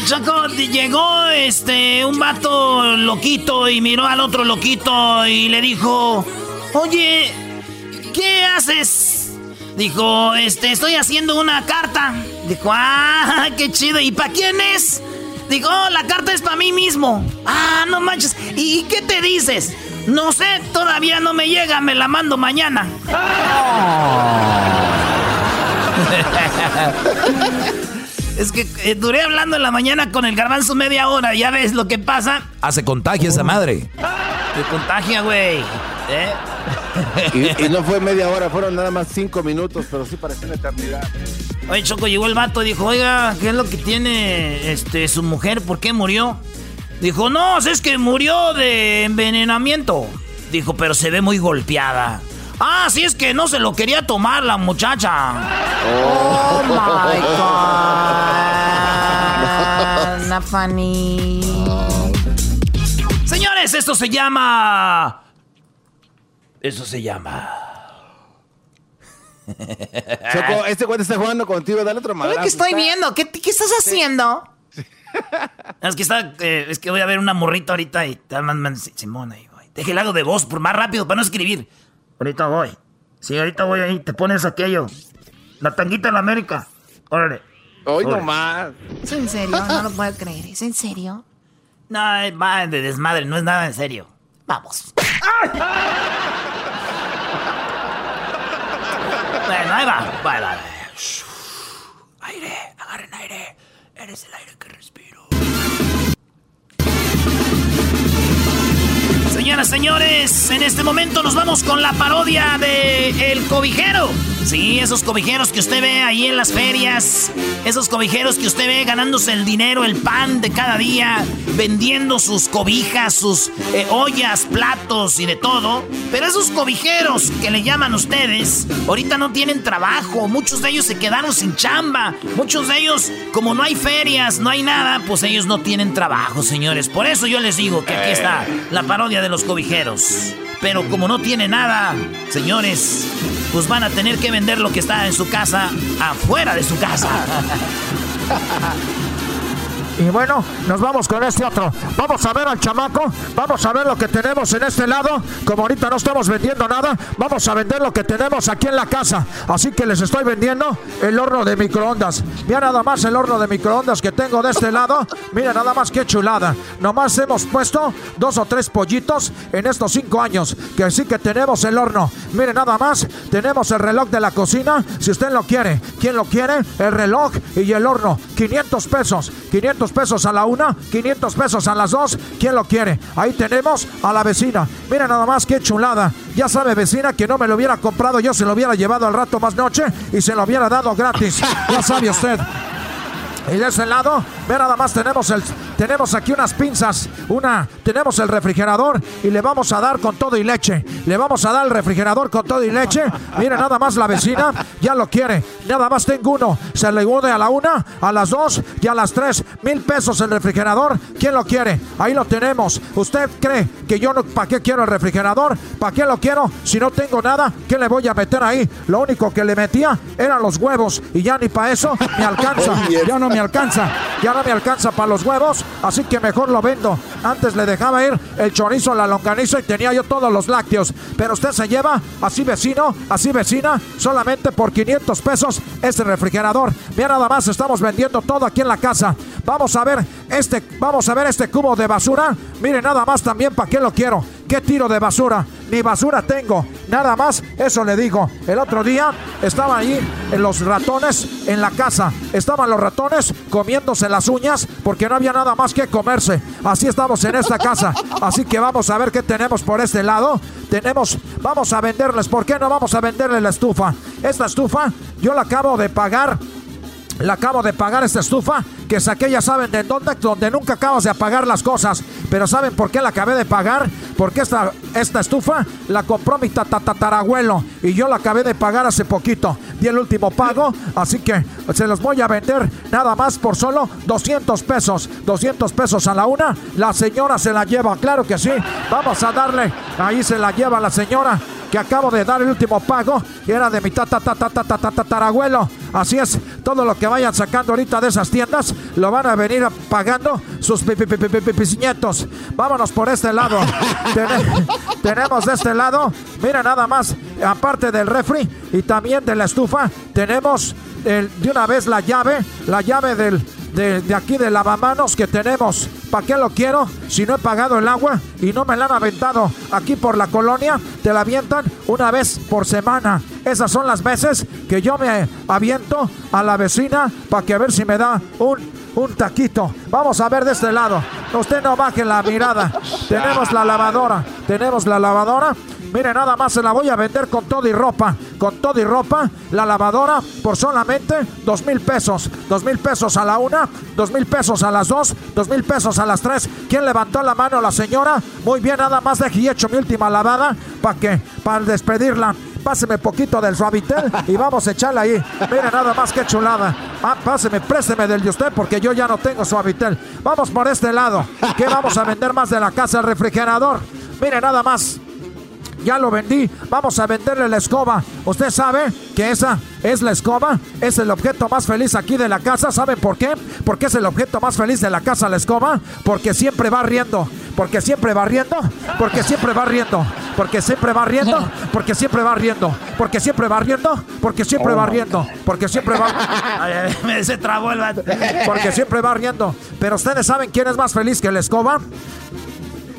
Speaker 3: Choco, llegó este un vato loquito y miró al otro loquito y le dijo, oye, ¿qué haces? Dijo, este, estoy haciendo una carta. Dijo, ah, qué chido. ¿Y para quién es? Dijo, oh, la carta es para mí mismo. Ah, no manches. ¿Y qué te dices? No sé, todavía no me llega, me la mando mañana. es que eh, duré hablando en la mañana con el garbanzo media hora, ya ves lo que pasa.
Speaker 4: Ah, se contagia esa madre.
Speaker 3: Se contagia, güey. ¿Eh?
Speaker 6: Y, no fue media hora, fueron nada más cinco minutos, pero sí pareció una eternidad.
Speaker 3: Oye, Choco, llegó el vato y dijo, oiga, ¿qué es lo que tiene este, su mujer? ¿Por qué murió? Dijo, no, es que murió de envenenamiento. Dijo, pero se ve muy golpeada. Ah, sí, es que no se lo quería tomar la muchacha. Oh, my God. Nafani. Señores, esto se llama. Eso se llama.
Speaker 6: Choco, este cuate está jugando contigo, dale otro
Speaker 8: madrazo. ¿Qué estoy viendo? ¿Qué, qué estás haciendo?
Speaker 3: es que está, eh, es que voy a ver una morrita ahorita y te mandan Simón ahí voy. Deje el de voz por más rápido para no escribir. Ahorita voy. Sí, ahorita voy ahí, te pones aquello. La tanguita en la América. Órale.
Speaker 6: Hoy nomás.
Speaker 8: ¿Es en serio? No lo puedo creer. ¿Es en serio?
Speaker 3: No, va de desmadre, no es nada en serio. Vamos. bueno, ahí va. Vale, vale. Aire, agarren aire. Eres el aire que respiro. Señoras, señores, en este momento nos vamos con la parodia de El Cobijero. Sí, esos cobijeros que usted ve ahí en las ferias, esos cobijeros que usted ve ganándose el dinero, el pan de cada día, vendiendo sus cobijas, sus eh, ollas, platos y de todo. Pero esos cobijeros que le llaman ustedes, ahorita no tienen trabajo, muchos de ellos se quedaron sin chamba, muchos de ellos, como no hay ferias, no hay nada, pues ellos no tienen trabajo, señores. Por eso yo les digo que aquí está la parodia de los cobijeros. Pero como no tiene nada, señores, pues van a tener que vender lo que está en su casa afuera de su casa.
Speaker 20: Y bueno, nos vamos con este otro. Vamos a ver al chamaco. Vamos a ver lo que tenemos en este lado. Como ahorita no estamos vendiendo nada, vamos a vender lo que tenemos aquí en la casa. Así que les estoy vendiendo el horno de microondas. Mira nada más el horno de microondas que tengo de este lado. Mira nada más qué chulada. Nomás hemos puesto dos o tres pollitos en estos cinco años. Que sí que tenemos el horno. Mire nada más. Tenemos el reloj de la cocina. Si usted lo quiere. ¿Quién lo quiere? El reloj y el horno. 500 pesos. 500 pesos a la una. 500 pesos a las dos. ¿Quién lo quiere? Ahí tenemos a la vecina. Mira nada más qué chulada. Ya sabe, vecina, que no me lo hubiera comprado. Yo se lo hubiera llevado al rato más noche y se lo hubiera dado gratis. Ya sabe usted. Y de ese lado, ve nada más tenemos el tenemos aquí unas pinzas, una tenemos el refrigerador y le vamos a dar con todo y leche. Le vamos a dar el refrigerador con todo y leche. Mira nada más la vecina ya lo quiere. Nada más tengo uno. Se le une a la una, a las dos y a las tres. Mil pesos el refrigerador. ¿Quién lo quiere? Ahí lo tenemos. ¿Usted cree que yo no para qué quiero el refrigerador? ¿Para qué lo quiero? Si no tengo nada, ¿qué le voy a meter ahí? Lo único que le metía eran los huevos y ya ni para eso me alcanza. Ya no me alcanza. Ya me alcanza para los huevos, así que mejor lo vendo. Antes le dejaba ir el chorizo, la longaniza y tenía yo todos los lácteos. Pero usted se lleva, así vecino, así vecina, solamente por 500 pesos este refrigerador. Mira nada más, estamos vendiendo todo aquí en la casa. Vamos a ver este, vamos a ver este cubo de basura. Mire nada más también para qué lo quiero. ¿Qué tiro de basura? Ni basura tengo. Nada más, eso le digo. El otro día estaban ahí los ratones en la casa. Estaban los ratones comiéndose las uñas porque no había nada más que comerse. Así estamos en esta casa. Así que vamos a ver qué tenemos por este lado. Tenemos, vamos a venderles. ¿Por qué no vamos a venderles la estufa? Esta estufa yo la acabo de pagar le acabo de pagar esta estufa que saqué, ya saben de dónde, donde nunca acabas de apagar las cosas. Pero ¿saben por qué la acabé de pagar? Porque esta, estufa la compró mi tatatarabuelo y yo la acabé de pagar hace poquito. Di el último pago, así que se los voy a vender nada más por solo 200 pesos. 200 pesos a la una. La señora se la lleva, claro que sí. Vamos a darle, ahí se la lleva la señora que acabo de dar el último pago y era de mi tatarabuelo. Así es, todo lo que vayan sacando ahorita de esas tiendas lo van a venir pagando sus nietos. Vámonos por este lado. tenemos de este lado, mira nada más, aparte del refri y también de la estufa, tenemos de una vez la llave, la llave del de, aquí de lavamanos que tenemos. ¿Para qué lo quiero si no he pagado el agua y no me la han aventado aquí por la colonia? Te la avientan una vez por semana. Esas son las veces que yo me aviento a la vecina para que a ver si me da un, un taquito. Vamos a ver de este lado. Usted no baje la mirada. Tenemos la lavadora. Tenemos la lavadora Mire, nada más se la voy a vender con todo y ropa. Con todo y ropa, la lavadora por solamente dos mil pesos. Dos mil pesos a la una, dos mil pesos a las dos, dos mil pesos a las tres. ¿Quién levantó la mano? La señora. Muy bien, nada más de y hecho mi última lavada. ¿Para qué? Para despedirla páseme poquito del suavitel y vamos a echarle ahí. Mire nada más que chulada. Ah, páseme, présteme del de usted porque yo ya no tengo suavitel. Vamos por este lado. ¿Qué vamos a vender más de la casa? El refrigerador. Mire nada más ya lo vendí, vamos a venderle la escoba. Usted sabe que esa es la escoba, es el objeto más feliz aquí de la casa. ¿Saben por qué? Porque es el objeto más feliz de la casa, la escoba, porque siempre va riendo, porque siempre va riendo, porque siempre va riendo, porque siempre va riendo, porque siempre va riendo, porque siempre va riendo, porque siempre va riendo, porque siempre va.
Speaker 3: Se trabó el
Speaker 20: Porque siempre va riendo. Pero ustedes saben quién es más feliz que la escoba.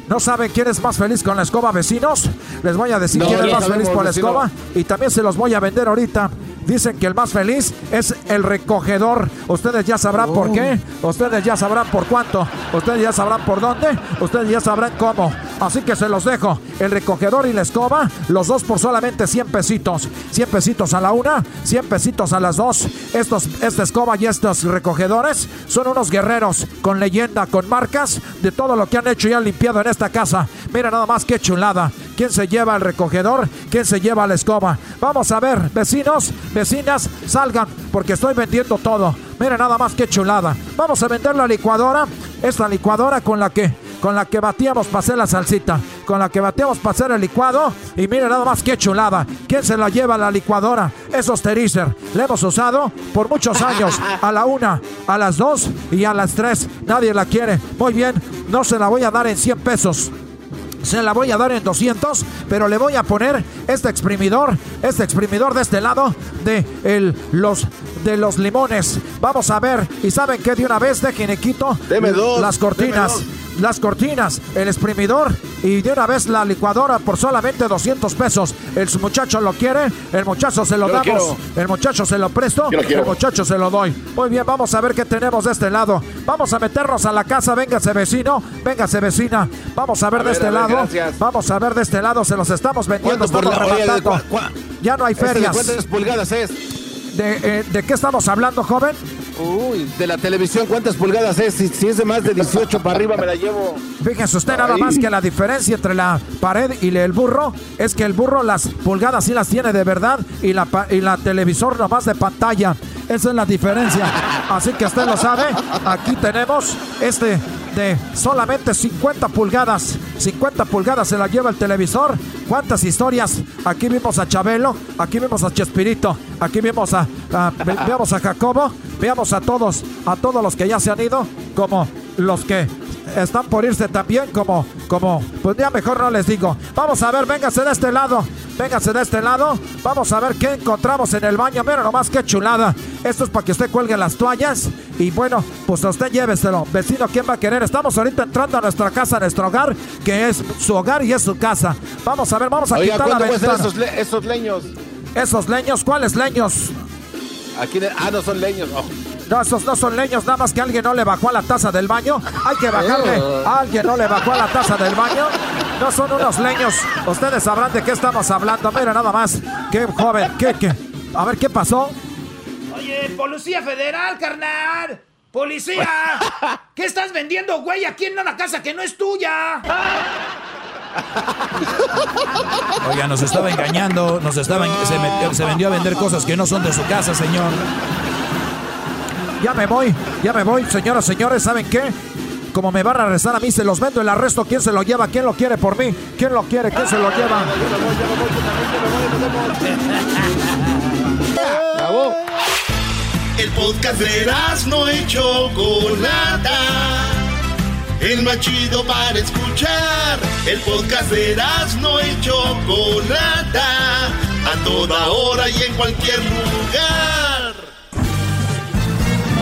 Speaker 20: ¿No saben quién es más feliz con la escoba, vecinos? Les voy a decir quién es más feliz con la escoba y también se los voy a vender ahorita. Dicen que el más feliz es el recogedor. Ustedes ya sabrán por qué. Oh. Ustedes ya sabrán por cuánto. Ustedes ya sabrán por dónde. Ustedes ya sabrán cómo. Así que se los dejo. El recogedor y la escoba, los dos por solamente 100 pesitos. 100 pesitos a la una, 100 pesitos a las dos. Estos, esta escoba y estos recogedores son unos guerreros con leyenda, con marcas de todo lo que han hecho y han limpiado en esta casa. Mira nada más qué chulada. ¿Quién se lleva el recogedor? ¿Quién se lleva la escoba? Vamos a ver, vecinos, vecinas, salgan, porque estoy vendiendo todo. Mira nada más qué chulada. Vamos a vender la licuadora. Esta licuadora con la que con la que batíamos para hacer la salsita, con la que batíamos para hacer el licuado. Y mira nada más qué chulada. ¿Quién se la lleva la licuadora? Esos Terizer le hemos usado por muchos años. A la una, a las dos y a las tres. Nadie la quiere. Muy bien, no se la voy a dar en 100 pesos se la voy a dar en 200, pero le voy a poner este exprimidor, este exprimidor de este lado de el, los de los limones. Vamos a ver, y saben que de una vez dejen quito las cortinas las cortinas, el exprimidor y de una vez la licuadora por solamente 200 pesos. El muchacho lo quiere, el muchacho se lo damos, el muchacho se lo presto, el muchacho se lo doy. Muy bien, vamos a ver qué tenemos de este lado. Vamos a meternos a la casa, véngase vecino, véngase vecina. Vamos a ver de este lado, vamos a ver de este lado, se los estamos vendiendo, estamos rematando. Ya no hay ferias.
Speaker 6: ¿Cuántas pulgadas es?
Speaker 20: ¿De, eh, ¿De qué estamos hablando, joven?
Speaker 6: Uy, de la televisión, ¿cuántas pulgadas es? Si, es de más de 18 para arriba, me la llevo.
Speaker 20: Fíjese usted nada más que la diferencia entre la pared y el burro es que el burro las pulgadas sí las tiene de verdad y la, y la televisor nomás de pantalla. Esa es la diferencia. Así que usted lo sabe. Aquí tenemos este de solamente 50 pulgadas. 50 pulgadas se la lleva el televisor. ¿Cuántas historias? Aquí vimos a Chabelo, aquí vemos a Chespirito, aquí vemos a, veamos a Jacobo, veamos a todos, a todos los que ya se han ido, como los que están por irse también, como, como, pues ya mejor no les digo. Vamos a ver, véngase de este lado, véngase de este lado. Vamos a ver qué encontramos en el baño. Mira nomás qué chulada. Esto es para que usted cuelgue las toallas. Y bueno, pues a usted lléveselo. Vecino, ¿quién va a querer? Estamos ahorita entrando a nuestra casa, a nuestro hogar, que es su hogar y es su casa. Vamos a ver, vamos a quitar la ventana.
Speaker 6: Esos, esos, leños?
Speaker 20: ¿Esos leños? ¿Cuáles leños?
Speaker 6: Aquí, ah, no son leños. Oh.
Speaker 20: No, esos no son leños, nada más que alguien no le bajó a la taza del baño. Hay que bajarle. Oh. Alguien no le bajó a la taza del baño. No son unos leños. Ustedes sabrán de qué estamos hablando. Mira, nada más. Qué joven, qué, qué. A ver, ¿qué pasó?
Speaker 3: Oye, Policía Federal, carnal. ¡Policía! ¿Qué estás vendiendo, güey, aquí en una casa que no es tuya?
Speaker 4: Oiga, nos estaba engañando, nos estaba, se, se vendió a vender cosas que no son de su casa, señor.
Speaker 20: Ya me voy, ya me voy, señoras, señores, ¿saben qué? Como me van a arrestar a mí, se los vendo el arresto. ¿Quién se lo lleva? ¿Quién lo quiere por mí? ¿Quién lo quiere? ¿Quién se lo lleva?
Speaker 1: El podcast de no hecho Chocolata. El más chido para escuchar. El podcast de no hecho Chocolata. A toda hora y en cualquier lugar.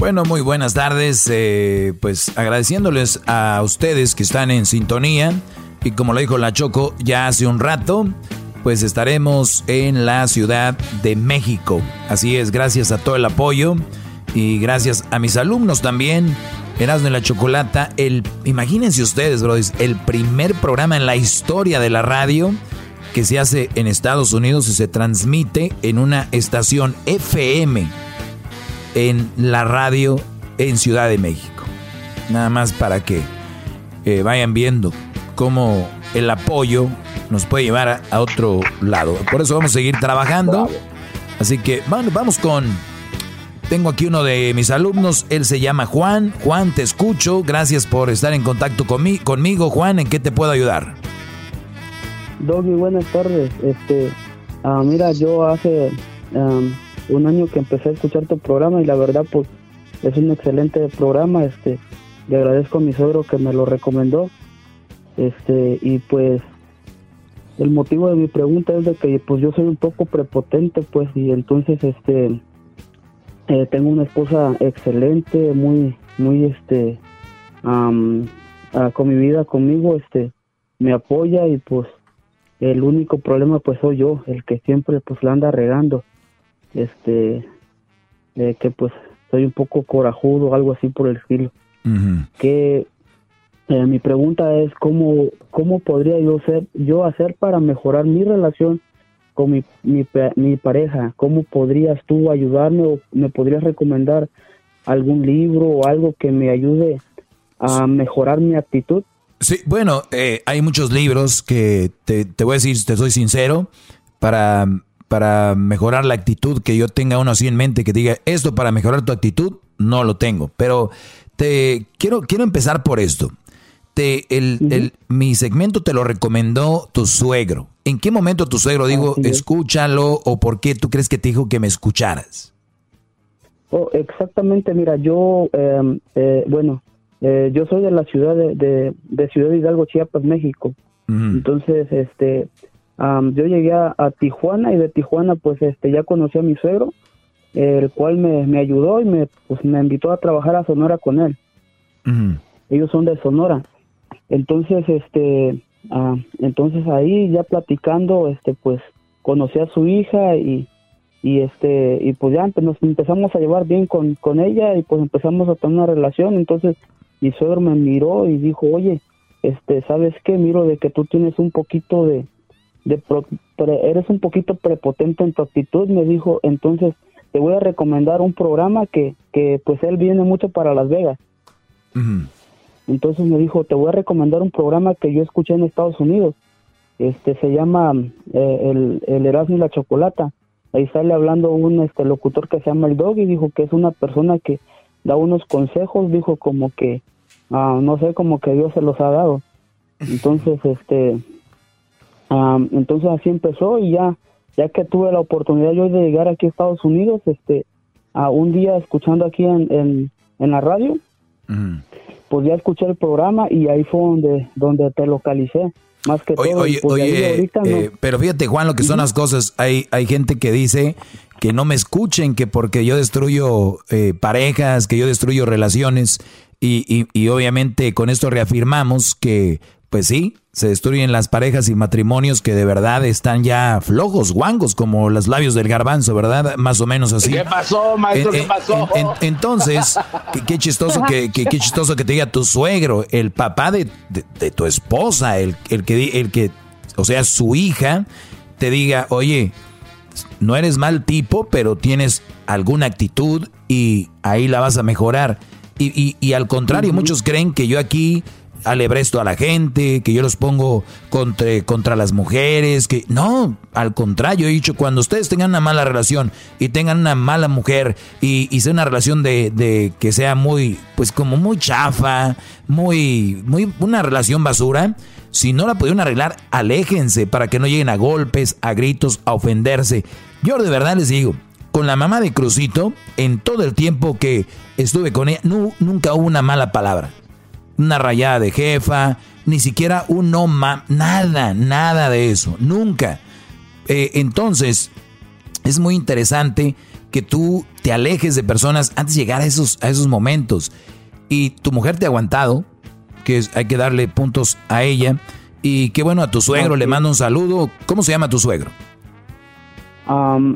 Speaker 4: Bueno, muy buenas tardes. Eh, pues agradeciéndoles a ustedes que están en sintonía. Y como lo dijo la Choco ya hace un rato, pues estaremos en la Ciudad de México. Así es, gracias a todo el apoyo y gracias a mis alumnos también. Erasmo de la Chocolata, el, imagínense ustedes, brothers, el primer programa en la historia de la radio que se hace en Estados Unidos y se transmite en una estación FM en la radio en Ciudad de México. Nada más para que eh, vayan viendo cómo el apoyo nos puede llevar a, otro lado. Por eso vamos a seguir trabajando. Así que bueno, vamos con... Tengo aquí uno de mis alumnos, él se llama Juan. Juan, te escucho. Gracias por estar en contacto conmigo. Juan, ¿en qué te puedo ayudar?
Speaker 21: Doggy, buenas tardes. Este, ah, mira, yo hace un año que empecé a escuchar tu programa y la verdad, pues, es un excelente programa. Este, le agradezco a mi suegro que me lo recomendó este, y pues el motivo de mi pregunta es de que pues yo soy un poco prepotente, pues, y entonces este eh, tengo una esposa excelente, muy, muy este con mi vida conmigo, este, me apoya y pues el único problema pues soy yo, el que siempre pues la anda regando, este, que pues soy un poco corajudo, algo así por el estilo. que eh, mi pregunta es cómo, cómo podría yo ser, yo hacer para mejorar mi relación con mi, mi, mi pareja. ¿Cómo podrías tú ayudarme o me podrías recomendar algún libro o algo que me ayude a mejorar mi actitud.
Speaker 4: Sí, bueno, eh, hay muchos libros que te, te, voy a decir, te soy sincero, para, para mejorar la actitud, que yo tenga uno así en mente, que diga, esto para mejorar tu actitud, no lo tengo. Pero te quiero, quiero empezar por esto. Te, el, mi segmento te lo recomendó tu suegro. ¿En qué momento tu suegro dijo, escúchalo o por qué tú crees que te dijo que me escucharas?
Speaker 21: Oh, exactamente, mira, yo, em, eh, bueno, eh, yo soy de la ciudad de, de, Ciudad Hidalgo, Chiapas, México. Entonces, este, yo llegué a, Tijuana y de Tijuana, pues, este, ya conocí a mi suegro, el cual me, me ayudó y me, pues, me invitó a trabajar a Sonora con él. Ellos son de Sonora. Entonces, este, entonces ahí ya platicando, este, pues, conocí a su hija y y este y pues ya nos empezamos a llevar bien con, con ella y pues empezamos a tener una relación entonces mi suegro me miró y dijo oye este sabes qué miro de que tú tienes un poquito de, de eres un poquito prepotente en tu actitud me dijo entonces te voy a recomendar un programa que, que pues él viene mucho para Las Vegas. Entonces me dijo te voy a recomendar un programa que yo escuché en Estados Unidos. Este se llama eh, el, el Erasmo y la Chocolata. Ahí sale hablando un este locutor que se llama el Dog y dijo que es una persona que da unos consejos, dijo como que, ah, no sé, como que Dios se los ha dado. Entonces, este, entonces así empezó y ya, ya que tuve la oportunidad yo de llegar aquí a Estados Unidos, este, a un día escuchando aquí en, en, la radio, pues ya escuché el programa y ahí fue donde, donde te localicé. Más que
Speaker 4: oye,
Speaker 21: todo,
Speaker 4: oye,
Speaker 21: pues,
Speaker 4: oye eh, pero fíjate Juan lo que son las cosas. Hay, hay gente que dice que no me escuchen, que porque yo destruyo eh, parejas, que yo destruyo relaciones y, y, y obviamente con esto reafirmamos que pues sí, se destruyen las parejas y matrimonios que de verdad están ya flojos, guangos, como los labios del garbanzo, ¿verdad? Más o menos así.
Speaker 22: ¿Qué pasó, maestro? ¿Qué pasó?
Speaker 4: entonces, qué, chistoso que, qué chistoso que te diga tu suegro, el papá de, tu esposa, el, el, que, el que, o sea, su hija, te diga, oye, no eres mal tipo, pero tienes alguna actitud y ahí la vas a mejorar. Y, y, al contrario, muchos creen que yo aquí alebresto a la gente, que yo los pongo contra, contra las mujeres, que no, al contrario, he dicho, cuando ustedes tengan una mala relación y tengan una mala mujer y, y sea una relación de, de, que sea muy, pues como muy chafa, muy, muy, una relación basura, si no la pudieron arreglar, aléjense para que no lleguen a golpes, a gritos, a ofenderse. Yo de verdad les digo, con la mamá de Crucito, en todo el tiempo que estuve con ella, nunca hubo una mala palabra una rayada de jefa, ni siquiera un no ma, nada, nada de eso, nunca. Eh, entonces, es muy interesante que tú te alejes de personas antes de llegar a esos, a esos momentos. Y tu mujer te ha aguantado, que hay que darle puntos a ella. Y qué bueno, a tu suegro le mando un saludo. ¿Cómo se llama tu suegro?
Speaker 21: Mm,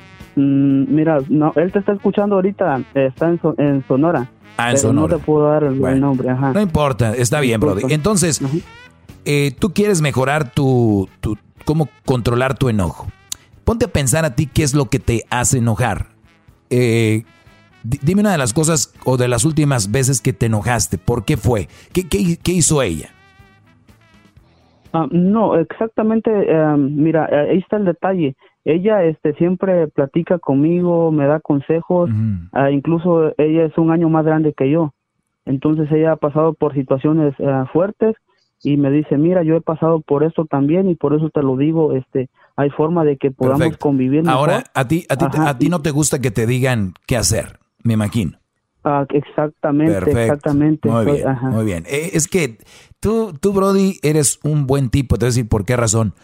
Speaker 21: mira, no, él te está escuchando ahorita, está en Sonora.
Speaker 4: Ah, eso
Speaker 21: no te puedo dar el nombre.
Speaker 4: No importa, está bien, Brody. Entonces, eh, tú quieres mejorar tu, tu, cómo controlar tu enojo. Ponte a pensar a ti qué es lo que te hace enojar. Eh, dime una de las cosas o de las últimas veces que te enojaste. ¿Por qué fue? ¿Qué, qué, hizo ella?
Speaker 21: Ah, no, exactamente. Eh, mira, ahí está el detalle ella este siempre platica conmigo, me da consejos, ah, incluso ella es un año más grande que yo. Entonces ella ha pasado por situaciones ah, fuertes y me dice, "Mira, yo he pasado por esto también y por eso te lo digo, este hay forma de que podamos convivir mejor.
Speaker 4: Ahora, a ti a ti, a ti no te gusta que te digan qué hacer, me imagino.
Speaker 21: Ah, exactamente, exactamente.
Speaker 4: Muy bien, muy bien. Eh, es que tú, tú, Brody, eres un buen tipo. Te voy a decir por qué razón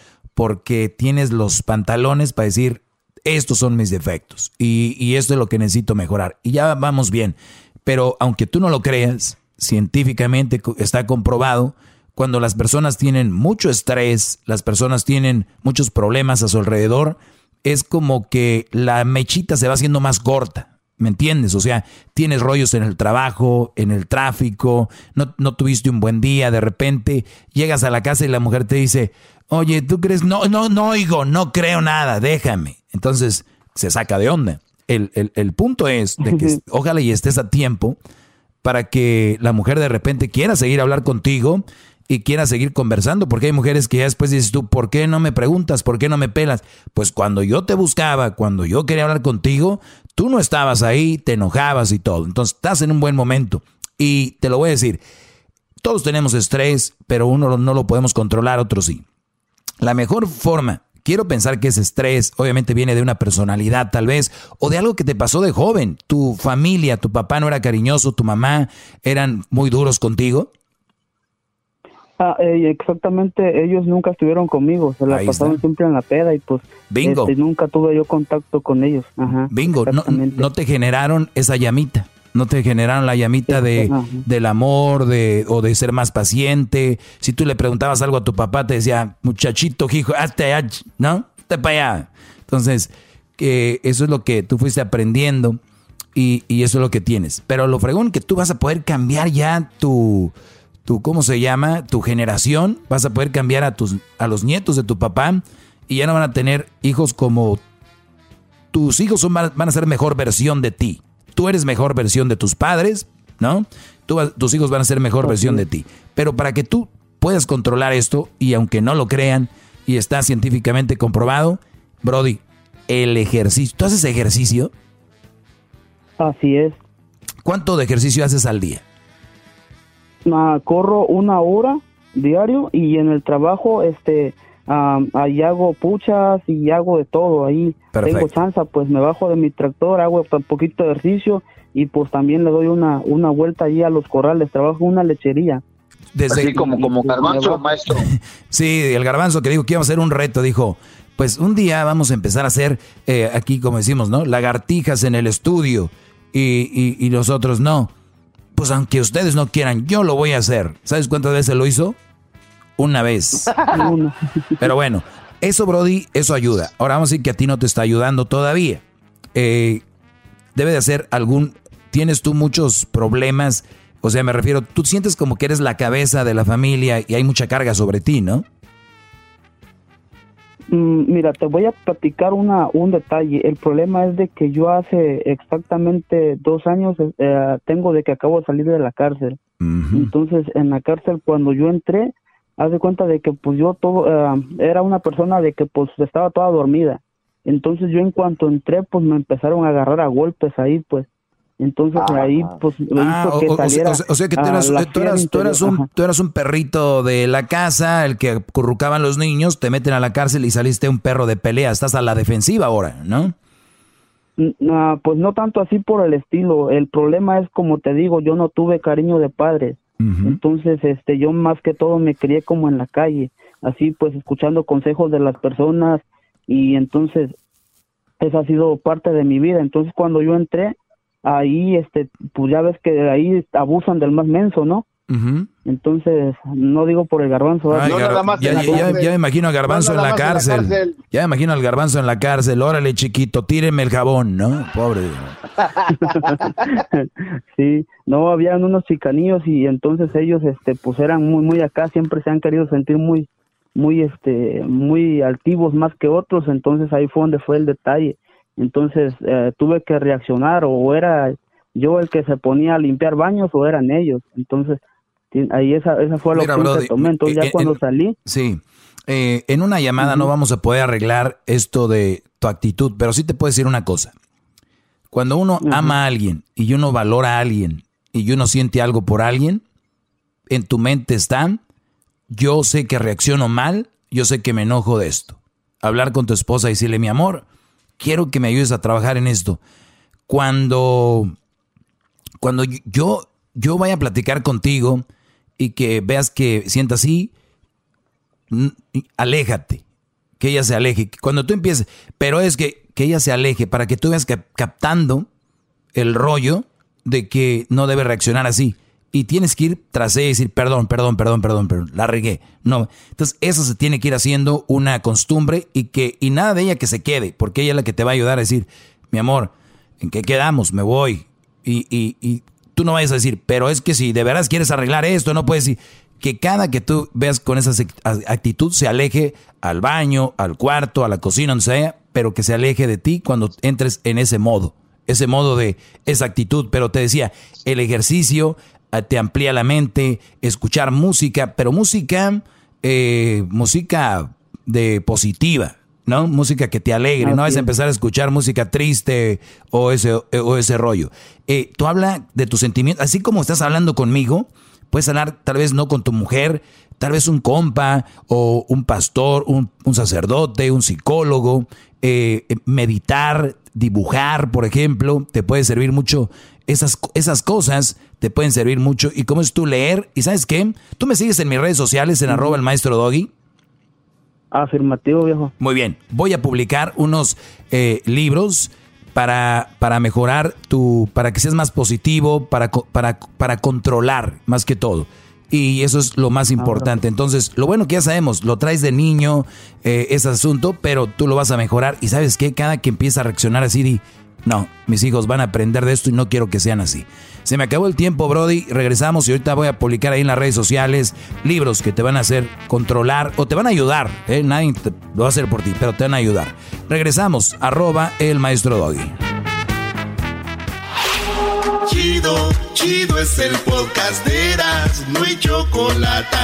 Speaker 4: porque tienes los pantalones para decir, estos son mis defectos y, esto es lo que necesito mejorar. Y ya vamos bien. Pero aunque tú no lo creas, científicamente está comprobado, cuando las personas tienen mucho estrés, las personas tienen muchos problemas a su alrededor, es como que la mechita se va haciendo más corta. ¿Me entiendes? O sea, tienes rollos en el trabajo, en el tráfico, no, no, tuviste un buen día, de repente llegas a la casa y la mujer te dice, Oye, ¿tú crees? No, no, no oigo, no creo nada, déjame. Entonces se saca de onda. el, el, punto es de que ojalá y estés a tiempo para que la mujer de repente quiera seguir a hablar contigo y quiera seguir conversando, porque hay mujeres que ya después dices tú, ¿por qué no me preguntas? ¿Por qué no me pelas? Pues cuando yo te buscaba, cuando yo quería hablar contigo, tú no estabas ahí, te enojabas y todo. Entonces estás en un buen momento. Y te lo voy a decir, todos tenemos estrés, pero uno no lo podemos controlar, otros sí. La mejor forma, quiero pensar que ese estrés obviamente viene de una personalidad tal vez, o de algo que te pasó de joven. Tu familia, tu papá no era cariñoso, tu mamá eran muy duros contigo.
Speaker 21: Ah, eh, exactamente, ellos nunca estuvieron conmigo, se la pasaron siempre en la peda y pues
Speaker 4: Bingo.
Speaker 21: Este, nunca tuve yo contacto con ellos.
Speaker 4: Bingo, no, te generaron esa llamita, no te generaron la llamita de, del amor de, o de ser más paciente. Si tú le preguntabas algo a tu papá, te decía, muchachito, hijo, hazte, ¿no? Hazte para allá. Entonces, que eso es lo que tú fuiste aprendiendo y, y eso es lo que tienes. Pero lo fregón que tú vas a poder cambiar ya tu tu, ¿cómo se llama? Tu generación, vas a poder cambiar a, tus, a los nietos de tu papá y ya no van a tener hijos como tus hijos son, van a ser mejor versión de ti. Tú eres mejor versión de tus padres, ¿no? tus hijos van a ser mejor versión de ti. Pero para que tú puedas controlar esto, y aunque no lo crean, y está científicamente comprobado, Brody, el ejercicio. ¿Tú haces ejercicio?
Speaker 21: Así es.
Speaker 4: ¿Cuánto de ejercicio haces al día?
Speaker 21: corro una hora diario y en el trabajo este ahí hago puchas y hago de todo ahí. Tengo chance pues me bajo de mi tractor hago un poquito de ejercicio y pues también le doy una una vuelta allí a los corrales trabajo en una lechería.
Speaker 7: Desde Así como como garbanzo maestro.
Speaker 4: Sí el garbanzo que dijo que iba a ser un reto dijo pues un día vamos a empezar a hacer eh, aquí como decimos no lagartijas en el estudio y, y, y nosotros no. Pues aunque ustedes no quieran, yo lo voy a hacer. ¿Sabes cuántas veces lo hizo? Una vez. Pero bueno, eso, Brody, eso ayuda. Ahora vamos a decir que a ti no te está ayudando todavía. Eh, debe de hacer algún... Tienes tú muchos problemas. O sea, me refiero, tú sientes como que eres la cabeza de la familia y hay mucha carga sobre ti, ¿no?
Speaker 21: Mm, mira, te voy a platicar una, un detalle. El problema es de que yo hace exactamente dos años eh, tengo de que acabo de salir de la cárcel. Entonces, en la cárcel, cuando yo entré, haz de cuenta de que pues yo todo, eh, era una persona de que pues estaba toda dormida. Entonces yo en cuanto entré, pues me empezaron a agarrar a golpes ahí, pues. Entonces ahí pues
Speaker 4: ah, que saliera o, sea que tú eras, un, tú eras un perrito de la casa, el que acurrucaban los niños, te meten a la cárcel y saliste un perro de pelea, estás a la defensiva ahora, ¿no?
Speaker 21: No, pues no tanto así por el estilo, el problema es como te digo, yo no tuve cariño de padres, entonces este yo más que todo me crié como en la calle, así pues escuchando consejos de las personas y entonces esa ha sido parte de mi vida, entonces cuando yo entré ahí, este, pues ya ves que ahí abusan del más menso, ¿no? Entonces, no digo por el garbanzo.
Speaker 4: ya, me imagino al garbanzo en, la cárcel. Ya me imagino al garbanzo en la cárcel. Órale, chiquito, tíreme el jabón, ¿no? Pobre.
Speaker 21: sí, no, habían unos chicanillos y entonces ellos, este, pues eran muy, muy acá, siempre se han querido sentir muy, muy, este, muy altivos más que otros. Entonces ahí fue donde fue el detalle. Entonces eh, tuve que reaccionar o era yo el que se ponía a limpiar baños o eran ellos. Entonces ahí esa, esa fue la opción que tomé. Entonces ya cuando salí...
Speaker 4: Sí, eh, en una llamada no vamos a poder arreglar esto de tu actitud, pero sí te puedo decir una cosa. Cuando uno ama a alguien y uno valora a alguien y uno siente algo por alguien, en tu mente están, yo sé que reacciono mal, yo sé que me enojo de esto. Hablar con tu esposa y decirle, mi amor, quiero que me ayudes a trabajar en esto. Cuando, cuando yo, yo vaya a platicar contigo y que veas que sienta así, aléjate, que ella se aleje. Cuando tú empieces, pero es que, que ella se aleje para que tú veas que, captando el rollo de que no debe reaccionar así y tienes que ir tras ella y decir, perdón, perdón, perdón, perdón, perdón, la regué. No. Entonces, eso se tiene que ir haciendo una costumbre y que, y nada de ella que se quede, porque ella es la que te va a ayudar a decir, mi amor, ¿en qué quedamos? Me voy. Y, y, y tú no vayas a decir, pero es que si de veras quieres arreglar esto, no puedes decir que cada que tú veas con esa actitud se aleje al baño, al cuarto, a la cocina, donde sea, pero que se aleje de ti cuando entres en ese modo. ese modo de esa actitud, pero te decía, el ejercicio eh, te amplía la mente, escuchar música, pero música, eh, música de positiva, ¿no? Música que te alegre, no es empezar a escuchar música triste o ese, o ese rollo. Eh, tú habla de tus sentimientos, así como estás hablando conmigo, puedes hablar tal vez no con tu mujer, tal vez un compa o un pastor, un, sacerdote, un psicólogo, eh, meditar, dibujar, por ejemplo, te puede servir mucho. Esas, esas cosas te pueden servir mucho. Y cómo es tú leer. ¿Y sabes qué? Tú me sigues en mis redes sociales en arroba el maestro Doggy.
Speaker 21: Afirmativo, viejo.
Speaker 4: Muy bien. Voy a publicar unos eh, libros para, para mejorar tu, para que seas más positivo, para, para, para controlar más que todo. Y eso es lo más importante. Entonces, lo bueno que ya sabemos, lo traes de niño, eh, ese asunto, pero tú lo vas a mejorar. Y sabes que cada que empieza a reaccionar así, di, no, mis hijos van a aprender de esto y no quiero que sean así. Se me acabó el tiempo, Brody. Regresamos y ahorita voy a publicar ahí en las redes sociales libros que te van a hacer controlar o te van a ayudar. ¿eh? Nadie lo va a hacer por ti, pero te van a ayudar. Regresamos, arroba el maestro Doggy.
Speaker 1: Chido, chido es el podcast de Eras, no hay chocolate.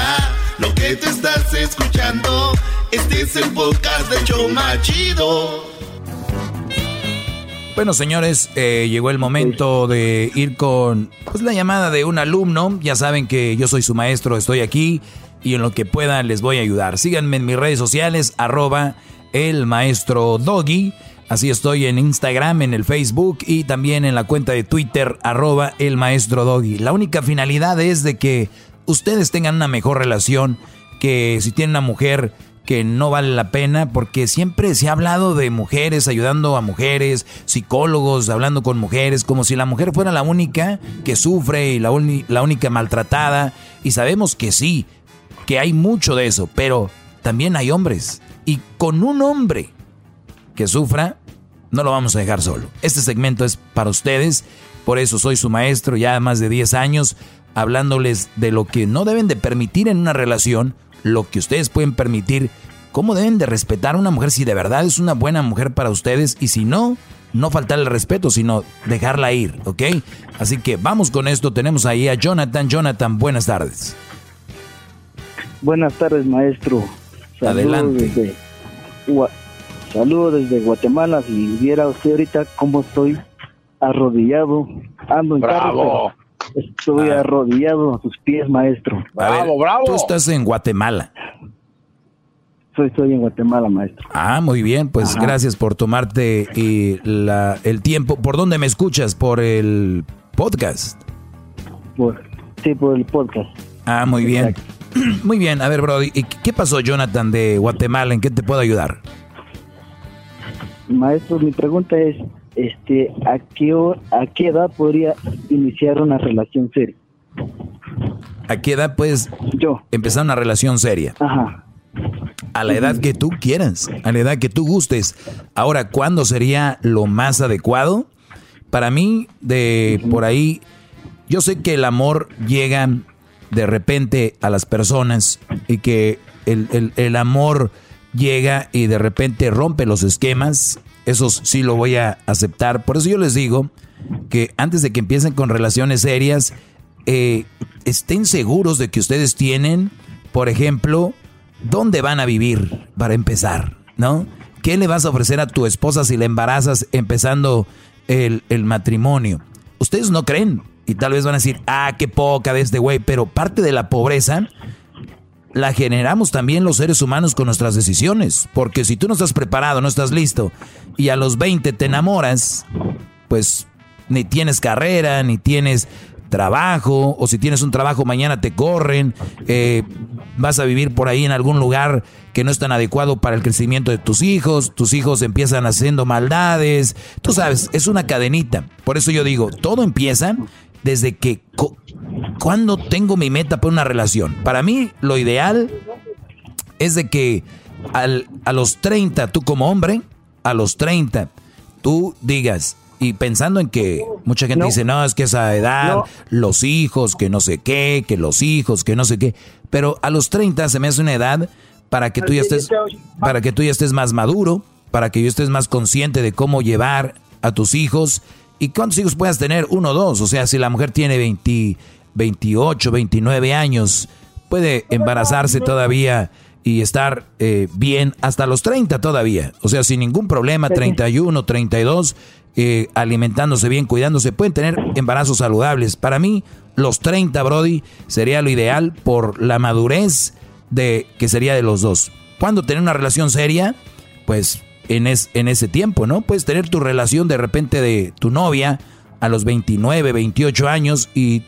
Speaker 1: Lo que te estás escuchando, este es el podcast de Choma Chido.
Speaker 4: Bueno, señores, eh, llegó el momento de ir con pues, la llamada de un alumno. Ya saben que yo soy su maestro, estoy aquí y en lo que pueda les voy a ayudar. Síganme en mis redes sociales, arroba el maestro Doggy. Así estoy en Instagram, en el Facebook y también en la cuenta de Twitter, arroba el maestro Doggy. La única finalidad es de que ustedes tengan una mejor relación, que si tienen una mujer que no vale la pena porque siempre se ha hablado de mujeres ayudando a mujeres, psicólogos hablando con mujeres, como si la mujer fuera la única que sufre y la, la única maltratada. Y sabemos que sí, que hay mucho de eso, pero también hay hombres. Y con un hombre que sufra, no lo vamos a dejar solo. Este segmento es para ustedes, por eso soy su maestro ya más de 10 años, hablándoles de lo que no deben de permitir en una relación lo que ustedes pueden permitir, cómo deben de respetar a una mujer si de verdad es una buena mujer para ustedes y si no, no faltar el respeto, sino dejarla ir, ¿ok? Así que vamos con esto, tenemos ahí a Jonathan. Jonathan, buenas tardes.
Speaker 21: Buenas tardes, maestro.
Speaker 4: Adelante.
Speaker 21: saludos desde Guatemala. Si viera usted ahorita cómo estoy arrodillado, ando en Bravo. Estoy ah. arrodillado a sus pies, maestro.
Speaker 4: Bravo, bravo. Tú estás en Guatemala.
Speaker 21: Soy, estoy en Guatemala, maestro.
Speaker 4: Ah, muy bien. Pues gracias por tomarte y la, el tiempo. ¿Por dónde me escuchas? ¿Por el podcast?
Speaker 21: Por, sí, por el podcast.
Speaker 4: Ah, muy bien. Muy bien. A ver, Brody, ¿y qué pasó, Jonathan, de Guatemala? ¿En qué te puedo ayudar?
Speaker 21: Maestro, mi pregunta es, este, ¿a qué, ¿a qué edad podría iniciar una relación seria?
Speaker 4: ¿A qué edad puedes
Speaker 21: Yo.
Speaker 4: empezar una relación seria?
Speaker 21: Ajá.
Speaker 4: A la edad que tú quieras, a la edad que tú gustes. Ahora, ¿cuándo sería lo más adecuado? Para mí, de por ahí, yo sé que el amor llega de repente a las personas y que el, el, el amor llega y de repente rompe los esquemas eso sí lo voy a aceptar. Por eso yo les digo que antes de que empiecen con relaciones serias, eh, estén seguros de que ustedes tienen, por ejemplo, dónde van a vivir para empezar, ¿no? ¿Qué le vas a ofrecer a tu esposa si la embarazas empezando el, el matrimonio? Ustedes no creen y tal vez van a decir, ah, qué poca de este güey, pero parte de la pobreza la generamos también los seres humanos con nuestras decisiones. Porque si tú no estás preparado, no estás listo, y a los 20 te enamoras, pues ni tienes carrera, ni tienes trabajo, o si tienes un trabajo mañana te corren, eh, vas a vivir por ahí en algún lugar que no es tan adecuado para el crecimiento de tus hijos, tus hijos empiezan haciendo maldades, tú sabes, es una cadenita. Por eso yo digo, todo empieza desde que cuando tengo mi meta para una relación. Para mí lo ideal es de que a los 30 tú como hombre, a los 30 tú digas, y pensando en que mucha gente dice, no, es que esa edad, los hijos, que no sé qué, que los hijos, que no sé qué, pero a los 30 se me hace una edad para que tú ya estés, para que tú ya estés más maduro, para que yo estés más consciente de cómo llevar a tus hijos ¿Y cuántos hijos puedas tener? Uno o dos. O sea, si la mujer tiene 20, 28, 29 años, puede embarazarse todavía y estar eh, bien hasta los 30 todavía. O sea, sin ningún problema, 31, 32, eh, alimentándose bien, cuidándose, pueden tener embarazos saludables. Para mí, los 30, Brody, sería lo ideal por la madurez de que sería de los dos. ¿Cuándo tener una relación seria? Pues en, en ese tiempo, ¿no? Puedes tener tu relación de repente de tu novia a los 29, 28 años y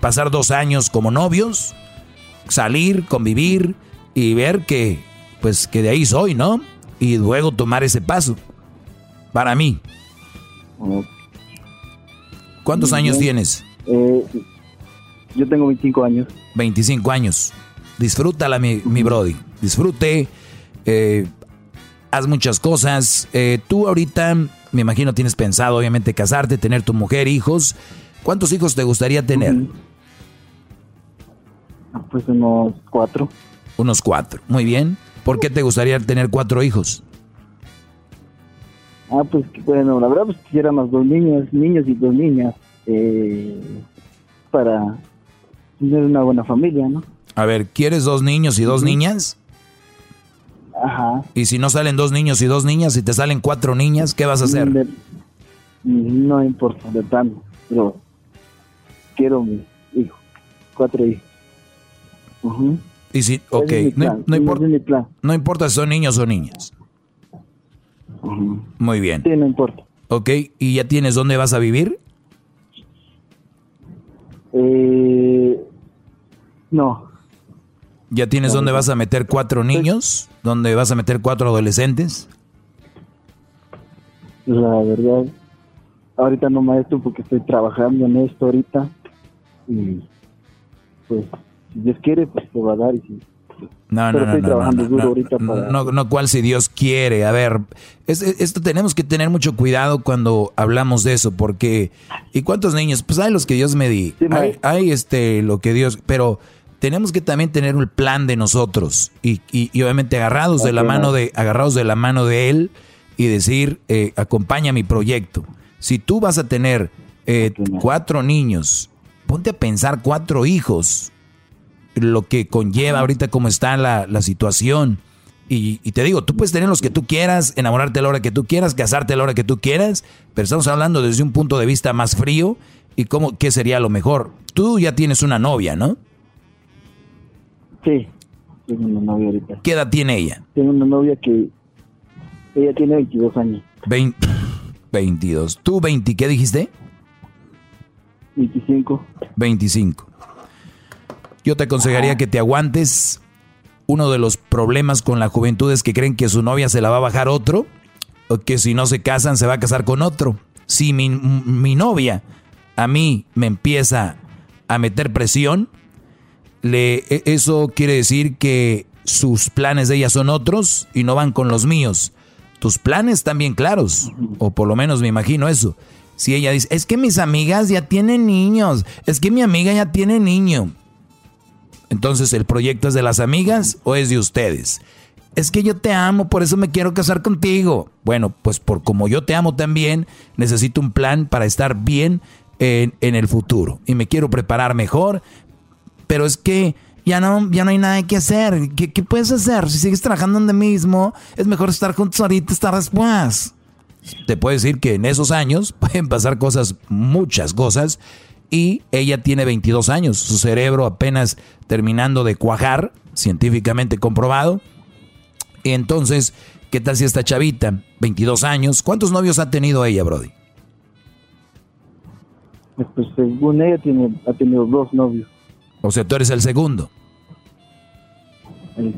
Speaker 4: pasar dos años como novios, salir, convivir y ver que, pues, que de ahí soy, ¿no? Y luego tomar ese paso. Para mí. ¿Cuántos años tienes?
Speaker 21: Eh, yo tengo 25 años.
Speaker 4: 25 años. Disfrútala, mi, mi Brody. Disfrute. Eh, haz muchas cosas. Eh, tú ahorita, me imagino, tienes pensado, obviamente, casarte, tener tu mujer, hijos. ¿Cuántos hijos te gustaría tener?
Speaker 21: Pues unos cuatro.
Speaker 4: Unos cuatro. Muy bien. ¿Por qué te gustaría tener cuatro hijos?
Speaker 21: Ah, pues bueno, la verdad, pues quisiera más dos niños, niños y dos niñas, eh, para tener una buena familia, ¿no?
Speaker 4: A ver, ¿quieres dos niños y dos niñas?
Speaker 21: Ajá.
Speaker 4: Y si no salen dos niños y dos niñas, y te salen cuatro niñas, ¿qué vas a hacer?
Speaker 21: no importa, de tanto, pero quiero mi hijo, cuatro hijos.
Speaker 4: Y si, ok, no, importa, no importa si son niños o niñas. Muy bien.
Speaker 21: Sí, no importa.
Speaker 4: Ok, ¿y ya tienes dónde vas a vivir?
Speaker 21: Eh, no.
Speaker 4: ¿Ya tienes dónde vas a meter cuatro niños? ¿Dónde vas a meter cuatro adolescentes?
Speaker 21: La verdad, ahorita no maestro porque estoy trabajando en esto ahorita y pues si Dios quiere pues te va a dar y si
Speaker 4: no, no, no, no, no, no, no, cuál si Dios quiere. A ver, esto tenemos que tener mucho cuidado cuando hablamos de eso, porque ¿y cuántos niños? Pues hay los que Dios me di, hay, hay, este lo que Dios, pero tenemos que también tener un plan de nosotros y, y, obviamente agarrados de la mano de agarrados de la mano de él y decir eh, acompaña mi proyecto. Si tú vas a tener eh, cuatro niños, ponte a pensar cuatro hijos, lo que conlleva ahorita cómo está la, la situación. Y, y, te digo, tú puedes tener los que tú quieras, enamorarte a la hora que tú quieras, casarte a la hora que tú quieras, pero estamos hablando desde un punto de vista más frío y cómo, qué sería lo mejor. Tú ya tienes una novia, ¿no?
Speaker 21: Sí, tengo una novia ahorita.
Speaker 4: ¿Qué edad tiene ella?
Speaker 21: Tengo una novia que ella tiene 22 años.
Speaker 4: 22. ¿Tú 20? ¿Qué dijiste?
Speaker 21: 25.
Speaker 4: 25. Yo te aconsejaría que te aguantes. Uno de los problemas con la juventud es que creen que su novia se la va a bajar otro, o que si no se casan se va a casar con otro. Si mi, mi novia a mí me empieza a meter presión, le, e, eso quiere decir que sus planes de ella son otros y no van con los míos. Tus planes están bien claros, o por lo menos me imagino eso. Si ella dice, es que mis amigas ya tienen niños, es que mi amiga ya tiene niño. Entonces, ¿el proyecto es de las amigas o es de ustedes? Es que yo te amo, por eso me quiero casar contigo. Bueno, pues por como yo te amo también, necesito un plan para estar bien en, en, el futuro. Y me quiero preparar mejor, pero es que ya no, ya no hay nada que hacer. ¿Qué, puedes hacer? Si sigues trabajando donde mismo, es mejor estar juntos ahorita, estar después. Te puedo decir que en esos años pueden pasar cosas, muchas cosas, y ella tiene 22 años, su cerebro apenas terminando de cuajar, científicamente comprobado. Y entonces, ¿qué tal si esta chavita, 22 años, cuántos novios ha tenido ella, Brody?
Speaker 21: Pues según ella tiene, ha tenido dos novios.
Speaker 4: O sea, tú eres el segundo.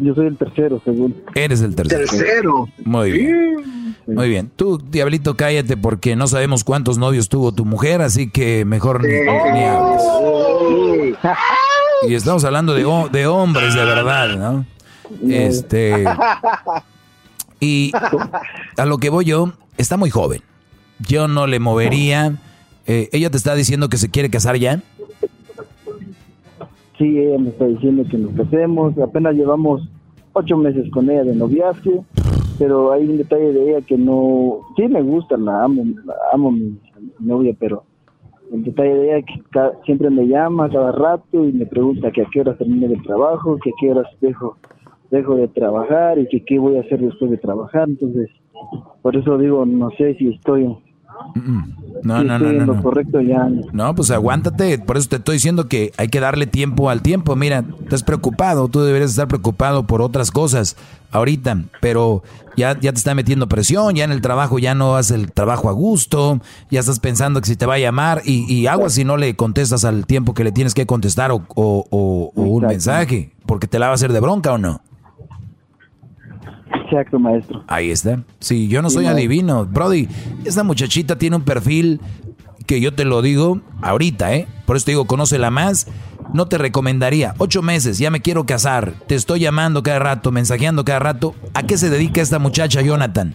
Speaker 21: Yo soy el tercero, según.
Speaker 4: Eres el tercero.
Speaker 21: Tercero.
Speaker 4: Muy bien. Muy bien. Tú, diablito, cállate porque no sabemos cuántos novios tuvo tu mujer, así que mejor ni, hables. Y estamos hablando de, de hombres de verdad, ¿no? Este. Y a lo que voy yo, está muy joven. Yo no le movería. Eh, ella te está diciendo que se quiere casar ya.
Speaker 21: Sí, ella me está diciendo que nos casemos. Apenas llevamos ocho meses con ella de noviazgo.
Speaker 23: pero hay un detalle de ella que no, sí me gusta, la amo, la amo mi, novia, pero el detalle de ella es que siempre me llama cada rato y me pregunta que a qué hora termine el trabajo, que a qué horas dejo, dejo de trabajar y que qué voy a hacer después de trabajar, entonces por eso digo, no sé si estoy
Speaker 4: no, no, no,
Speaker 23: no, correcto ya.
Speaker 4: No, pues aguántate. Por eso te estoy diciendo que hay que darle tiempo al tiempo. Mira, estás preocupado. Tú deberías estar preocupado por otras cosas ahorita. Pero ya, ya te está metiendo presión. Ya en el trabajo ya no haces el trabajo a gusto. Ya estás pensando que si te va a llamar. Y, y agua si no le contestas al tiempo que le tienes que contestar o, o un mensaje. Porque te la va a hacer de bronca o no.
Speaker 23: Exacto, maestro.
Speaker 4: Ahí está. Sí, yo no soy adivino. Brody, esta muchachita tiene un perfil que yo te lo digo ahorita, ¿eh? Por eso te digo, conócela más. No te recomendaría. Ocho meses, ya me quiero casar. Te estoy llamando cada rato, mensajeando cada rato. ¿A qué se dedica esta muchacha, Jonathan?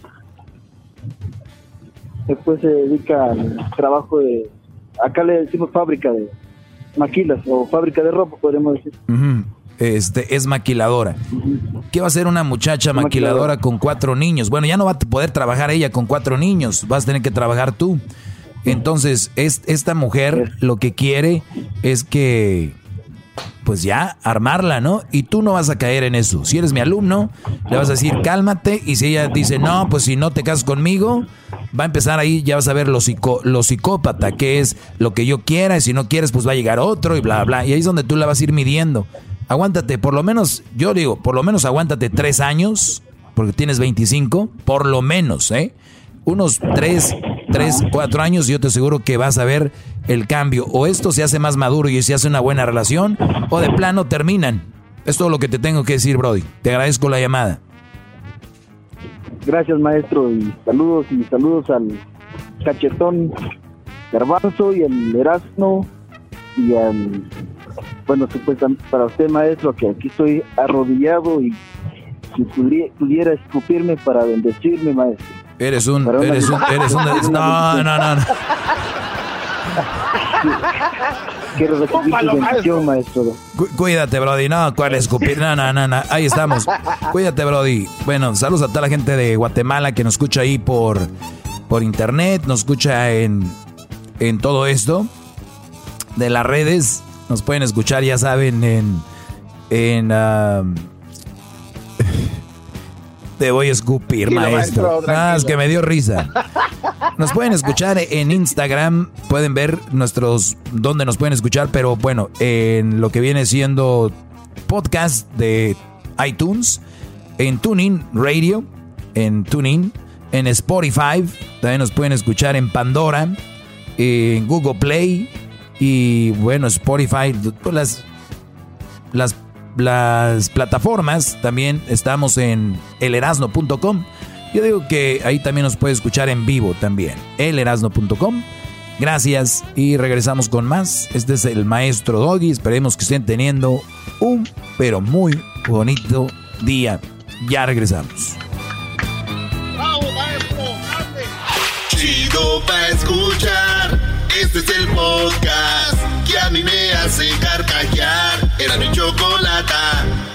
Speaker 23: Después se dedica al trabajo de. Acá le decimos fábrica de maquilas o fábrica de ropa, podríamos decir
Speaker 4: este, es maquiladora. ¿Qué va a hacer una muchacha maquiladora con cuatro niños? Bueno, ya no va a poder trabajar ella con cuatro niños, vas a tener que trabajar tú. Entonces, es, esta mujer lo que quiere es que, pues ya, armarla, ¿no? Y tú no vas a caer en eso. Si eres mi alumno, le vas a decir, cálmate. Y si ella dice, no, pues si no te casas conmigo, va a empezar ahí, ya vas a ver lo, lo psicópata, que es lo que yo quiera. Y si no quieres, pues va a llegar otro y bla, bla. Y ahí es donde tú la vas a ir midiendo aguántate por lo menos, yo digo, por lo menos aguántate tres años, porque tienes 25, por lo menos, ¿eh? Unos tres, tres, cuatro años, yo te aseguro que vas a ver el cambio. O esto se hace más maduro y se hace una buena relación, o de plano terminan. Es todo lo que te tengo que decir, Brody. Te agradezco la llamada.
Speaker 23: Gracias, maestro, y saludos y saludos al cachetón Garbanzo y al Erasmo y al bueno, supuestamente para usted, maestro, que aquí estoy arrodillado y si pudiera, escupirme para bendecirme, maestro.
Speaker 4: Eres un, eres un, eres un, no, no, no, no.
Speaker 23: Quiero recibir tu bendición, maestro.
Speaker 4: cuídate, Brody. No, ¿cuál escupir? No, no, no, no. Ahí estamos. Cuídate, Brody. Bueno, saludos a toda la gente de Guatemala que nos escucha ahí por, por internet, nos escucha en, en todo esto de las redes. Nos pueden escuchar, ya saben, en. en te voy a escupir, maestro. Ah, es que me dio risa. Nos pueden escuchar en Instagram, pueden ver nuestros dónde nos pueden escuchar, pero bueno, en lo que viene siendo podcast de iTunes, en Tuning Radio, en Tuning, en Spotify, también nos pueden escuchar en Pandora, en Google Play, y bueno, Spotify, pues las, las, plataformas, también estamos en elerasno.com. Yo digo que ahí también nos puede escuchar en vivo también, elerasno.com. Gracias y regresamos con más. Este es el maestro Doggy. Esperemos que estén teniendo un pero muy bonito día. Ya regresamos.
Speaker 1: Para escuchar. Este es el podcast que a mí me hace carcajear. Era mi chocolata.